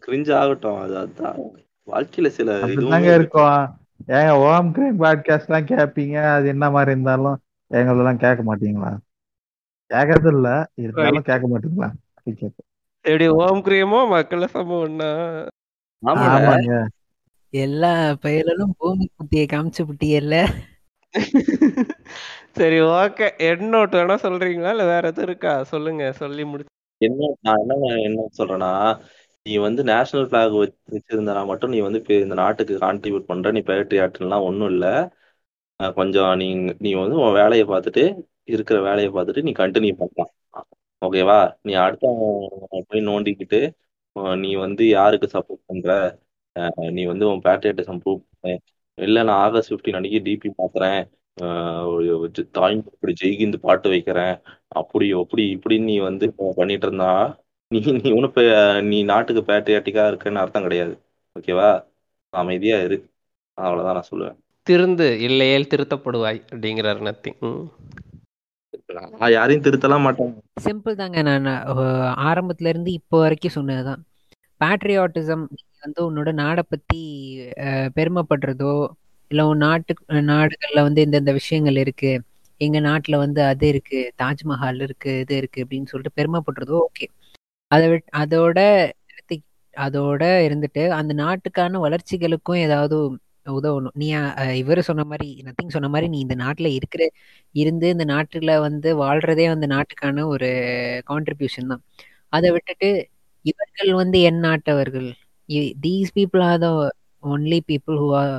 கிரிஞ்சு ஆகட்டும். அது அதான். வாழ்க்கையில சில இதுவும் இருக்கும். ஏங்க ஓம் கிரீம் பாட்காஸ்ட் எல்லாம் கேட்பீங்க அது என்ன மாதிரி இருந்தாலும் எங்களெல்லாம் கேட்க மாட்டீங்களா? கேட்கறது இல்ல இருந்தாலும் கேட்க மாட்டீங்களா. எப்படி ஓம் கிரியமோ மக்கள் ஒண்ணா ஆமாங்க. எல்லா பயலும் பூமி குத்தியை காமிச்சு புட்டியல்ல. சரி ஓகே. எட் நோட் வேணா சொல்றீங்களா? இல்ல வேற எதுவும் இருக்கா? சொல்லுங்க சொல்லி முடிச்சு என்ன நான் என்ன என்ன சொல்றேன்னா நீ வந்து நேஷனல் பிளாக் வச்சிருந்தனா மட்டும் நீ வந்து இப்ப இந்த நாட்டுக்கு கான்ட்ரிபியூட் பண்ற நீ பேட்ரியாட்லாம் ஒண்ணும் இல்ல. கொஞ்சம் நீ நீ வந்து உன் வேலையை பார்த்துட்டு இருக்கிற வேலையை பார்த்துட்டு நீ கண்டினியூ பண்ணலாம். ஓகேவா நீ அடுத்த போய் நோண்டிக்கிட்டு நீ வந்து யாருக்கு சப்போர்ட் பண்ற? அஹ் நீ வந்து உன் பேட்ரியாட்டிசம் ப்ரூவ் பண்ண. இல்லை நான் ஆகஸ்ட் 15 அன்னைக்கு டிபி பாக்குறேன். தாய் இப்படி ஜெய்கிந்து பாட்டு வைக்கிறேன். அப்படி அப்படி இப்படின்னு நீ வந்து பண்ணிட்டு இருந்தா நீ நீ ஒன்றும் நீ நாட்டுக்கு பேட்ரியாட்டிக்கா இருக்குன்னு அர்த்தம் கிடையாது. ஓகேவா அமைதியா இரு. அவ்வளவுதான் நான் சொல்லுவேன். திருந்து இல்லையேல் திருத்தப்படுவாய் அப்படிங்கிறார் நத்தி யாரையும் திருத்தலாம் மாட்டேன் சிம்பிள் தாங்க. நான் ஆரம்பத்துல இருந்து இப்போ வரைக்கும் சொன்னதுதான் பேட்ரியாட்டிசம் வந்து உன்னோட நாடை பத்தி பெருமைப்படுறதோ இல்ல உன் நாட்டு நாடுகள்ல வந்து இந்தந்த விஷயங்கள் இருக்கு. எங்க நாட்டுல வந்து அது இருக்கு. தாஜ்மஹால் இருக்கு இது இருக்கு அப்படின்னு சொல்லிட்டு பெருமைப்படுறதோ ஓகே அதை விட் அதோட அதோட இருந்துட்டு அந்த நாட்டுக்கான வளர்ச்சிகளுக்கும் ஏதாவது உதவணும். நீ இவரு சொன்ன மாதிரி நத்திங் சொன்ன மாதிரி நீ இந்த நாட்டுல இருக்கிற இருந்து இந்த நாட்டுல வந்து வாழ்றதே அந்த நாட்டுக்கான ஒரு கான்ட்ரிபியூஷன் தான். அதை விட்டுட்டு இவர்கள் வந்து என் நாட்டவர்கள். These people are the only people who are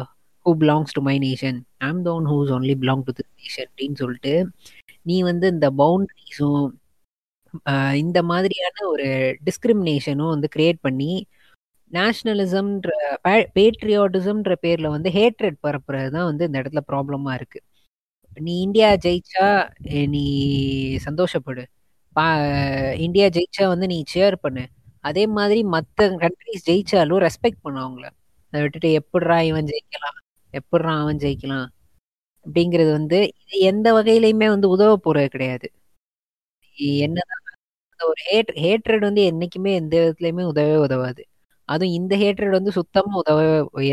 who belongs to my nation I'm the one whose only belong to this nation அப்படின்னு சொல்லிட்டு நீ வந்து இந்த பவுண்டரிஸும் இந்த மாதிரியான ஒரு டிஸ்கிரிமினேஷனும் வந்து கிரியேட் பண்ணி நேஷனலிசம்ன்ற பேட்ரியாட்டிசம்ன்ற பேர்ல வந்து ஹேட்ரட் பரப்புறது தான் வந்து இந்த இடத்துல ப்ராப்ளமா இருக்கு. நீ இந்தியா ஜெயிச்சா நீ சந்தோஷப்படு. பா இந்தியா ஜெயிச்சா வந்து நீ சேர் பண்ணு. அதே மாதிரி மற்ற கண்ட்ரிஸ் ஜெயிச்சாலும் ரெஸ்பெக்ட் பண்ணு அவங்கள. அதை விட்டுட்டு எப்படிரா இவன் ஜெயிக்கலாம்? எப்படிரா அவன் ஜெயிக்கலாம்? அப்படிங்கிறது வந்து இது எந்த வகையிலையுமே வந்து உதவ போறது கிடையாது. என்னதான் ஒரு ஹேட் ஹேட்ரட் வந்து என்னைக்குமே எந்த விதத்துலயுமே உதவவே உதவாது. அதுவும் இந்த ஹேட்ரட் வந்து சுத்தமா உதவ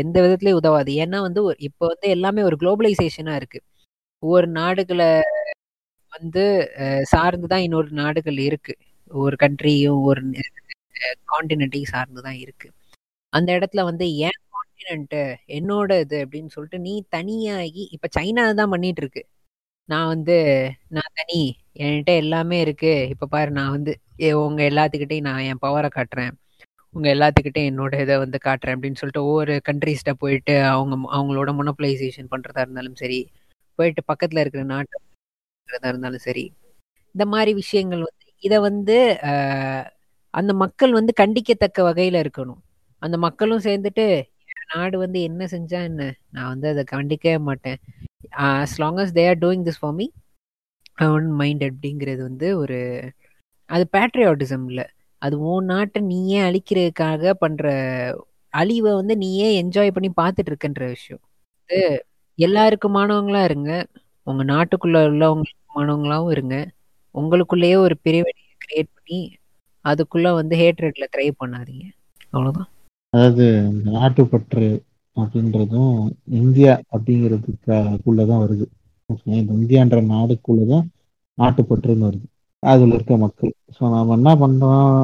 எந்த விதத்துலயும் உதவாது. ஏன்னா வந்து இப்போ வந்து எல்லாமே ஒரு குளோபலைசேஷனா இருக்கு. ஒவ்வொரு நாடுகளை வந்து சார்ந்துதான் இன்னொரு நாடுகள் இருக்கு. ஒரு கண்ட்ரியும் ஒரு காண்டினென்ட்டையும் சார்ந்து தான் இருக்கு. அந்த இடத்துல வந்து ஏன் காண்டினென்ட் என்னோட இது? அப்படின்னு சொல்லிட்டு நீ தனியாகி இப்ப சைனா தான் பண்ணிட்டு இருக்கு நான் வந்து நான் தனி. என்கிட்ட எல்லாமே இருக்கு. இப்ப பாரு நான் வந்து ஏ, உங்க எல்லாத்துக்கிட்டையும் நான் என் பவரை காட்டுறேன். உங்கள் எல்லாத்துக்கிட்டையும் என்னோட இதை வந்து காட்டுறேன் அப்படின்னு சொல்லிட்டு ஒவ்வொரு கண்ட்ரீஸ்ட போயிட்டு அவங்க அவங்களோட மொனோபலைசேஷன் பண்ணுறதா இருந்தாலும் சரி போயிட்டு பக்கத்தில் இருக்கிற நாட்டு இருந்தாலும் சரி இந்த மாதிரி விஷயங்கள் வந்து இதை வந்து அந்த மக்கள் வந்து கண்டிக்கத்தக்க வகையில் இருக்கணும். அந்த மக்களும் சேர்ந்துட்டு என் நாடு வந்து என்ன செஞ்சா என்ன? நான் வந்து அதை கண்டிக்கவே மாட்டேன். As long as they are doing this for me one mind அப்படிங்கிறது வந்து ஒரு அது பேட்ரியாட்டிசம் இல்லை. அது உன் நாட்டை நீயே அழிக்கிறதுக்காக பண்ற அழிவை வந்து நீயே என்ஜாய் பண்ணி பார்த்துட்டு இருக்கன்ற விஷயம் இது எல்லாருக்குமானவங்களா இருங்க. உங்க நாட்டுக்குள்ள உள்ளவங்களுக்குமானவங்களாவும் இருங்க. உங்களுக்குள்ளேயே ஒரு பிரிவினையை கிரியேட் பண்ணி அதுக்குள்ள வந்து ஹேட்ரட்ல ட்ரை பண்ணாதீங்க. அவ்வளவுதான். அதாவது நாட்டுப்பற்று அப்படின்றதும் இந்தியா அப்படிங்கிறதுக்குள்ளதான் வருது. ஓகே இந்த இந்தியான்ற நாடுக்குள்ளதான் நாட்டுப்பற்றுன்னு வருது. அதுல இருக்க மக்கள். ஸோ நாம என்ன பண்றோம்?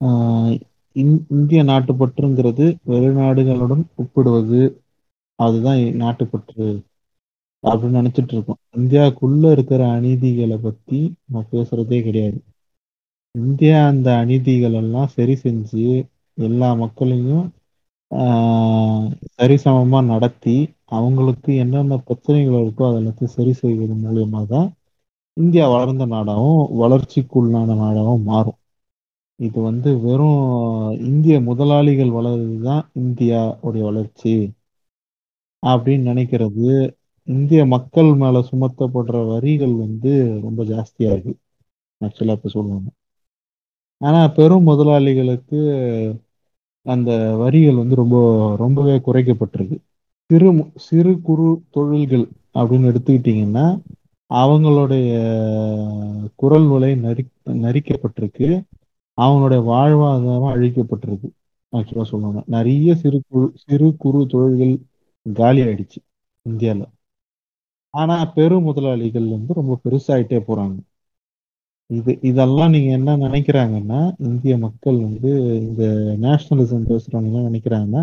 ஆஹ் இந்- இந்திய நாட்டுப்பற்றுங்கிறது வெளிநாடுகளுடன் ஒப்பிடுவது அதுதான் நாட்டுப்பற்று அப்படின்னு நினைச்சிட்டு இருக்கோம் இந்தியாவுக்குள்ள இருக்கிற அநீதிகளை பத்தி நம்ம பேசுறதே கிடையாது. இந்தியா அந்த அநீதிகள் எல்லாம் சரி செஞ்சு எல்லா மக்களையும் ஆஹ் சரிசமமா நடத்தி அவங்களுக்கு என்னென்ன பிரச்சனைகள் இருக்கோ அதெல்லாத்தையும் சரி செய்வது மூலியமா தான் இந்தியா வளர்ந்த நாடாகவும் வளர்ச்சிக்குள்ளான நாடாகவும் மாறும். இது வந்து வெறும் இந்திய முதலாளிகள் வளர்றதுதான் இந்தியாவுடைய வளர்ச்சி அப்படின்னு நினைக்கிறது. இந்திய மக்கள் மேல சுமத்தப்படுற வரிகள் வந்து ரொம்ப ஜாஸ்தியா இருக்கு. ஆக்சுவலா இப்ப சொல்லுவாங்க ஆனா பெரும் முதலாளிகளுக்கு அந்த வரிகள் வந்து ரொம்ப ரொம்பவே குறைக்கப்பட்டிருக்கு. சிறு சிறு குறு தொழில்கள் அப்படின்னு எடுத்துக்கிட்டீங்கன்னா அவங்களுடைய குரல் விலை நரி நரிக்கப்பட்டிருக்கு. அவங்களுடைய வாழ்வாதாரம் அழிக்கப்பட்டிருக்கு. ஆக்சுவலா சொல்லுவாங்க நிறைய சிறு குறு சிறு குறு தொழில்கள் காலி ஆயிடுச்சு இந்தியால. ஆனா பெரும் முதலாளிகள் வந்து ரொம்ப பெருசாயிட்டே போறாங்க. இது இதெல்லாம் நீங்க என்ன நினைக்கிறாங்கன்னா இந்திய மக்கள் வந்து இந்த நேஷனலிசம் பேசுறவங்க என்ன நினைக்கிறாங்கன்னா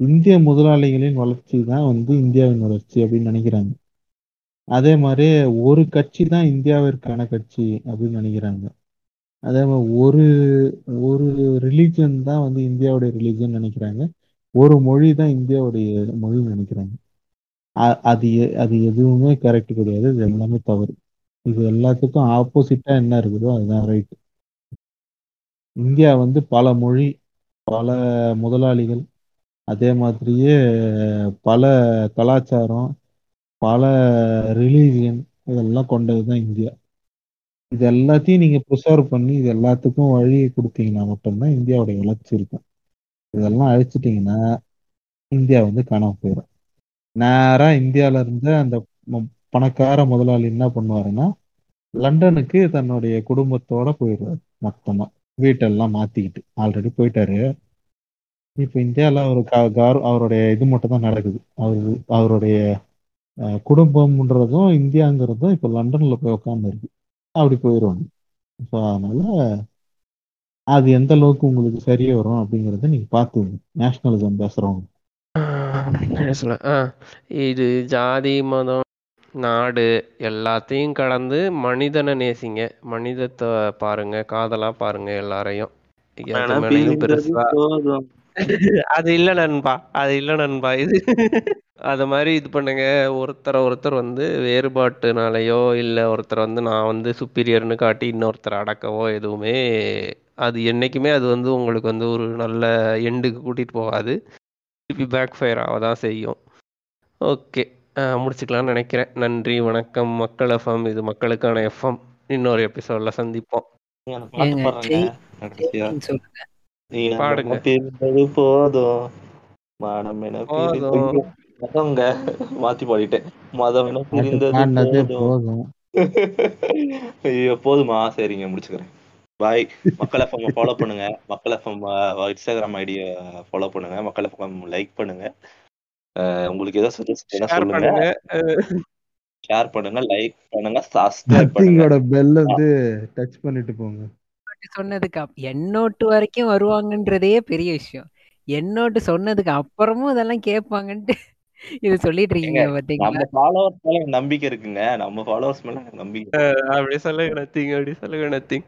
இந்திய முதலாளிகளின் வளர்ச்சி தான் வந்து இந்தியாவின் வளர்ச்சி அப்படின்னு நினைக்கிறாங்க. அதே மாதிரி ஒரு கட்சி தான் இந்தியாவிற்கான கட்சி அப்படின்னு நினைக்கிறாங்க. அதே மாதிரி ஒரு ஒரு ரிலீஜன் தான் வந்து இந்தியாவுடைய ரிலீஜன் நினைக்கிறாங்க. ஒரு மொழி தான் இந்தியாவுடைய மொழின்னு நினைக்கிறாங்க. அ- அது எ- அது எதுவுமே கரெக்ட் கிடையாது. இது எல்லாமே தவறு. இது எல்லாத்துக்கும் ஆப்போசிட்டா என்ன இருக்குதோ அதுதான் ரைட் இந்தியா வந்து பல மொழி பல முதலாளிகள் அதே மாதிரியே பல கலாச்சாரம் பல ரிலீஜியன் இதெல்லாம் கொண்டது தான் இந்தியா. இது எல்லாத்தையும் நீங்க ப்ரிசர்வ் பண்ணி இது எல்லாத்துக்கும் வழியை கொடுத்தீங்கன்னா மட்டும்தான் இந்தியாவுடைய வளர்ச்சி இருக்கும். இதெல்லாம் அழிச்சிட்டிங்கன்னா இந்தியா வந்து காணாம போயிடும். நேரா இந்தியால இருந்த அந்த பணக்கார முதலாளி என்ன பண்ணுவாருன்னா லண்டனுக்கு தன்னுடைய குடும்பத்தோட போயிடுவாரு மொத்தமா. வீட்டெல்லாம் மாத்திக்கிட்டு ஆல்ரெடி போயிட்டாரு. இப்ப இந்தியாவில் அவர் க- கார் அவருடைய இது மட்டும் தான் நடக்குது. அவரு அவருடைய குடும்பம்ன்றதும் இந்தியாங்கிறதும் இப்ப லண்டன்ல போய் உட்கார்ந்து இருக்கு. அப்படி போயிடுவாங்க ஸோ அதனால அது எந்த அளவுக்கு உங்களுக்கு சரியா வரும் அப்படிங்கறத நீங்க பார்த்துங்க நேஷனலிசம் பேசுறவங்க. இது ஜாதி மதம் நாடு எல்லாத்தையும் கடந்து மனிதனை நேசிங்க. மனிதத்தை பாருங்க காதலா பாருங்க எல்லாரையும். பெருசா அது இல்ல நண்பா அது இல்ல நண்பா இது. அத மாதிரி இது பண்ணுங்க. ஒருத்தரை ஒருத்தர் வந்து வேறுபாட்டுனாலயோ இல்ல ஒருத்தர் வந்து நான் வந்து சுப்பீரியர்னு காட்டி இன்னொருத்தரை அடக்கவோ எதுவுமே அது என்னைக்குமே அது வந்து உங்களுக்கு வந்து ஒரு நல்ல எண்டுக்கு கூட்டிட்டு போகாது. திருப்பி பேக் ஃபயர் ஆக தான் செய்யும் ஓகே முடிச்சுக்கலாம்னு நினைக்கிறேன். நன்றி வணக்கம். மக்கள் எஃப்எம் இது மக்களுக்கான எஃப்எம் இன்னொரு எபிசோட்ல சந்திப்போம். பாடுங்க. போதும் மனம் என பிரிந்தது போதும். மதங்க மாத்தி பாடிட்டேன் மதம் என பிரிந்தது போதும் ஐயோ போதுமா சரிங்க முடிச்சுக்கிறேன் பாய் மக்கள் எஃப்எம் ஃபாலோ பண்ணுங்க மக்கள் எஃப்எம் இன்ஸ்டாகிராம் ஐடிய ஃபாலோ பண்ணுங்க மக்கள் எஃப்எம் லைக் பண்ணுங்க உங்களுக்கு ஏதோ சஜஸ்ட் ஷேர் சொல்லுங்க பண்ணுங்க ஷேர் பண்ணுங்க லைக் பண்ணுங்க சப்ஸ்கிரைப் பண்ணுங்க பெல் வந்து டச் பண்ணிட்டு போங்க சொன்னதுக்கு என்னோட்டு வரைக்கும் வருவாங்கன்றதே பெரிய விஷயம். என்னோட்டு சொன்னதுக்கு அப்புறமும் இதெல்லாம் கேட்பாங்கன்ட்டு இது சொல்லிட்டு இருக்கீங்க நம்ம பாத்தீங்களா ஃபாலோவர்ஸ் மேல நம்பிக்கை இருக்குங்க. நம்ம ஃபாலோவர்ஸ் மேல நம்பிக்கை. அப்படி சொல்லுங்க நத்திங் அப்படி சொல்லுங்க நத்திங்.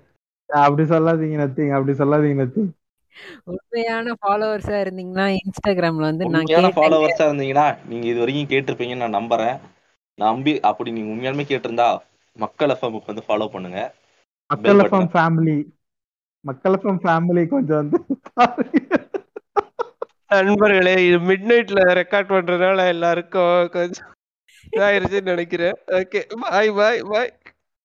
அப்படி சொல்லாதீங்க நத்திங் அப்படி சொல்லாதீங்க நத்திங். உண்மையான ஃபாலோவர்ஸா இருந்தீங்கன்னா இன்ஸ்டாகிராம்ல வந்து நான் ஃபாலோவர்ஸா இருந்தீங்கன்னா நீங்க இது வரைக்கும் கேட்டிருப்பீங்கன்னு நான் நம்புறேன். நம்பி அப்படி நீங்க உண்மையாலுமே கேட்டிருந்தா மக்கள் எஃப்எம்க்கு வந்து ஃபாலோ பண்ணுங்க. மக்கள். எஃப்எம் ஃபேமிலி மக்களுக்கும் ஃபேமிலி கொஞ்சம் வந்து நண்பர்களே இது மிட் நைட்ல ரெக்கார்ட் பண்றதுனால எல்லாருக்கும் கொஞ்சம் இதாயிருச்சுன்னு நினைக்கிறேன். ஓகே பாய் பாய் பாய்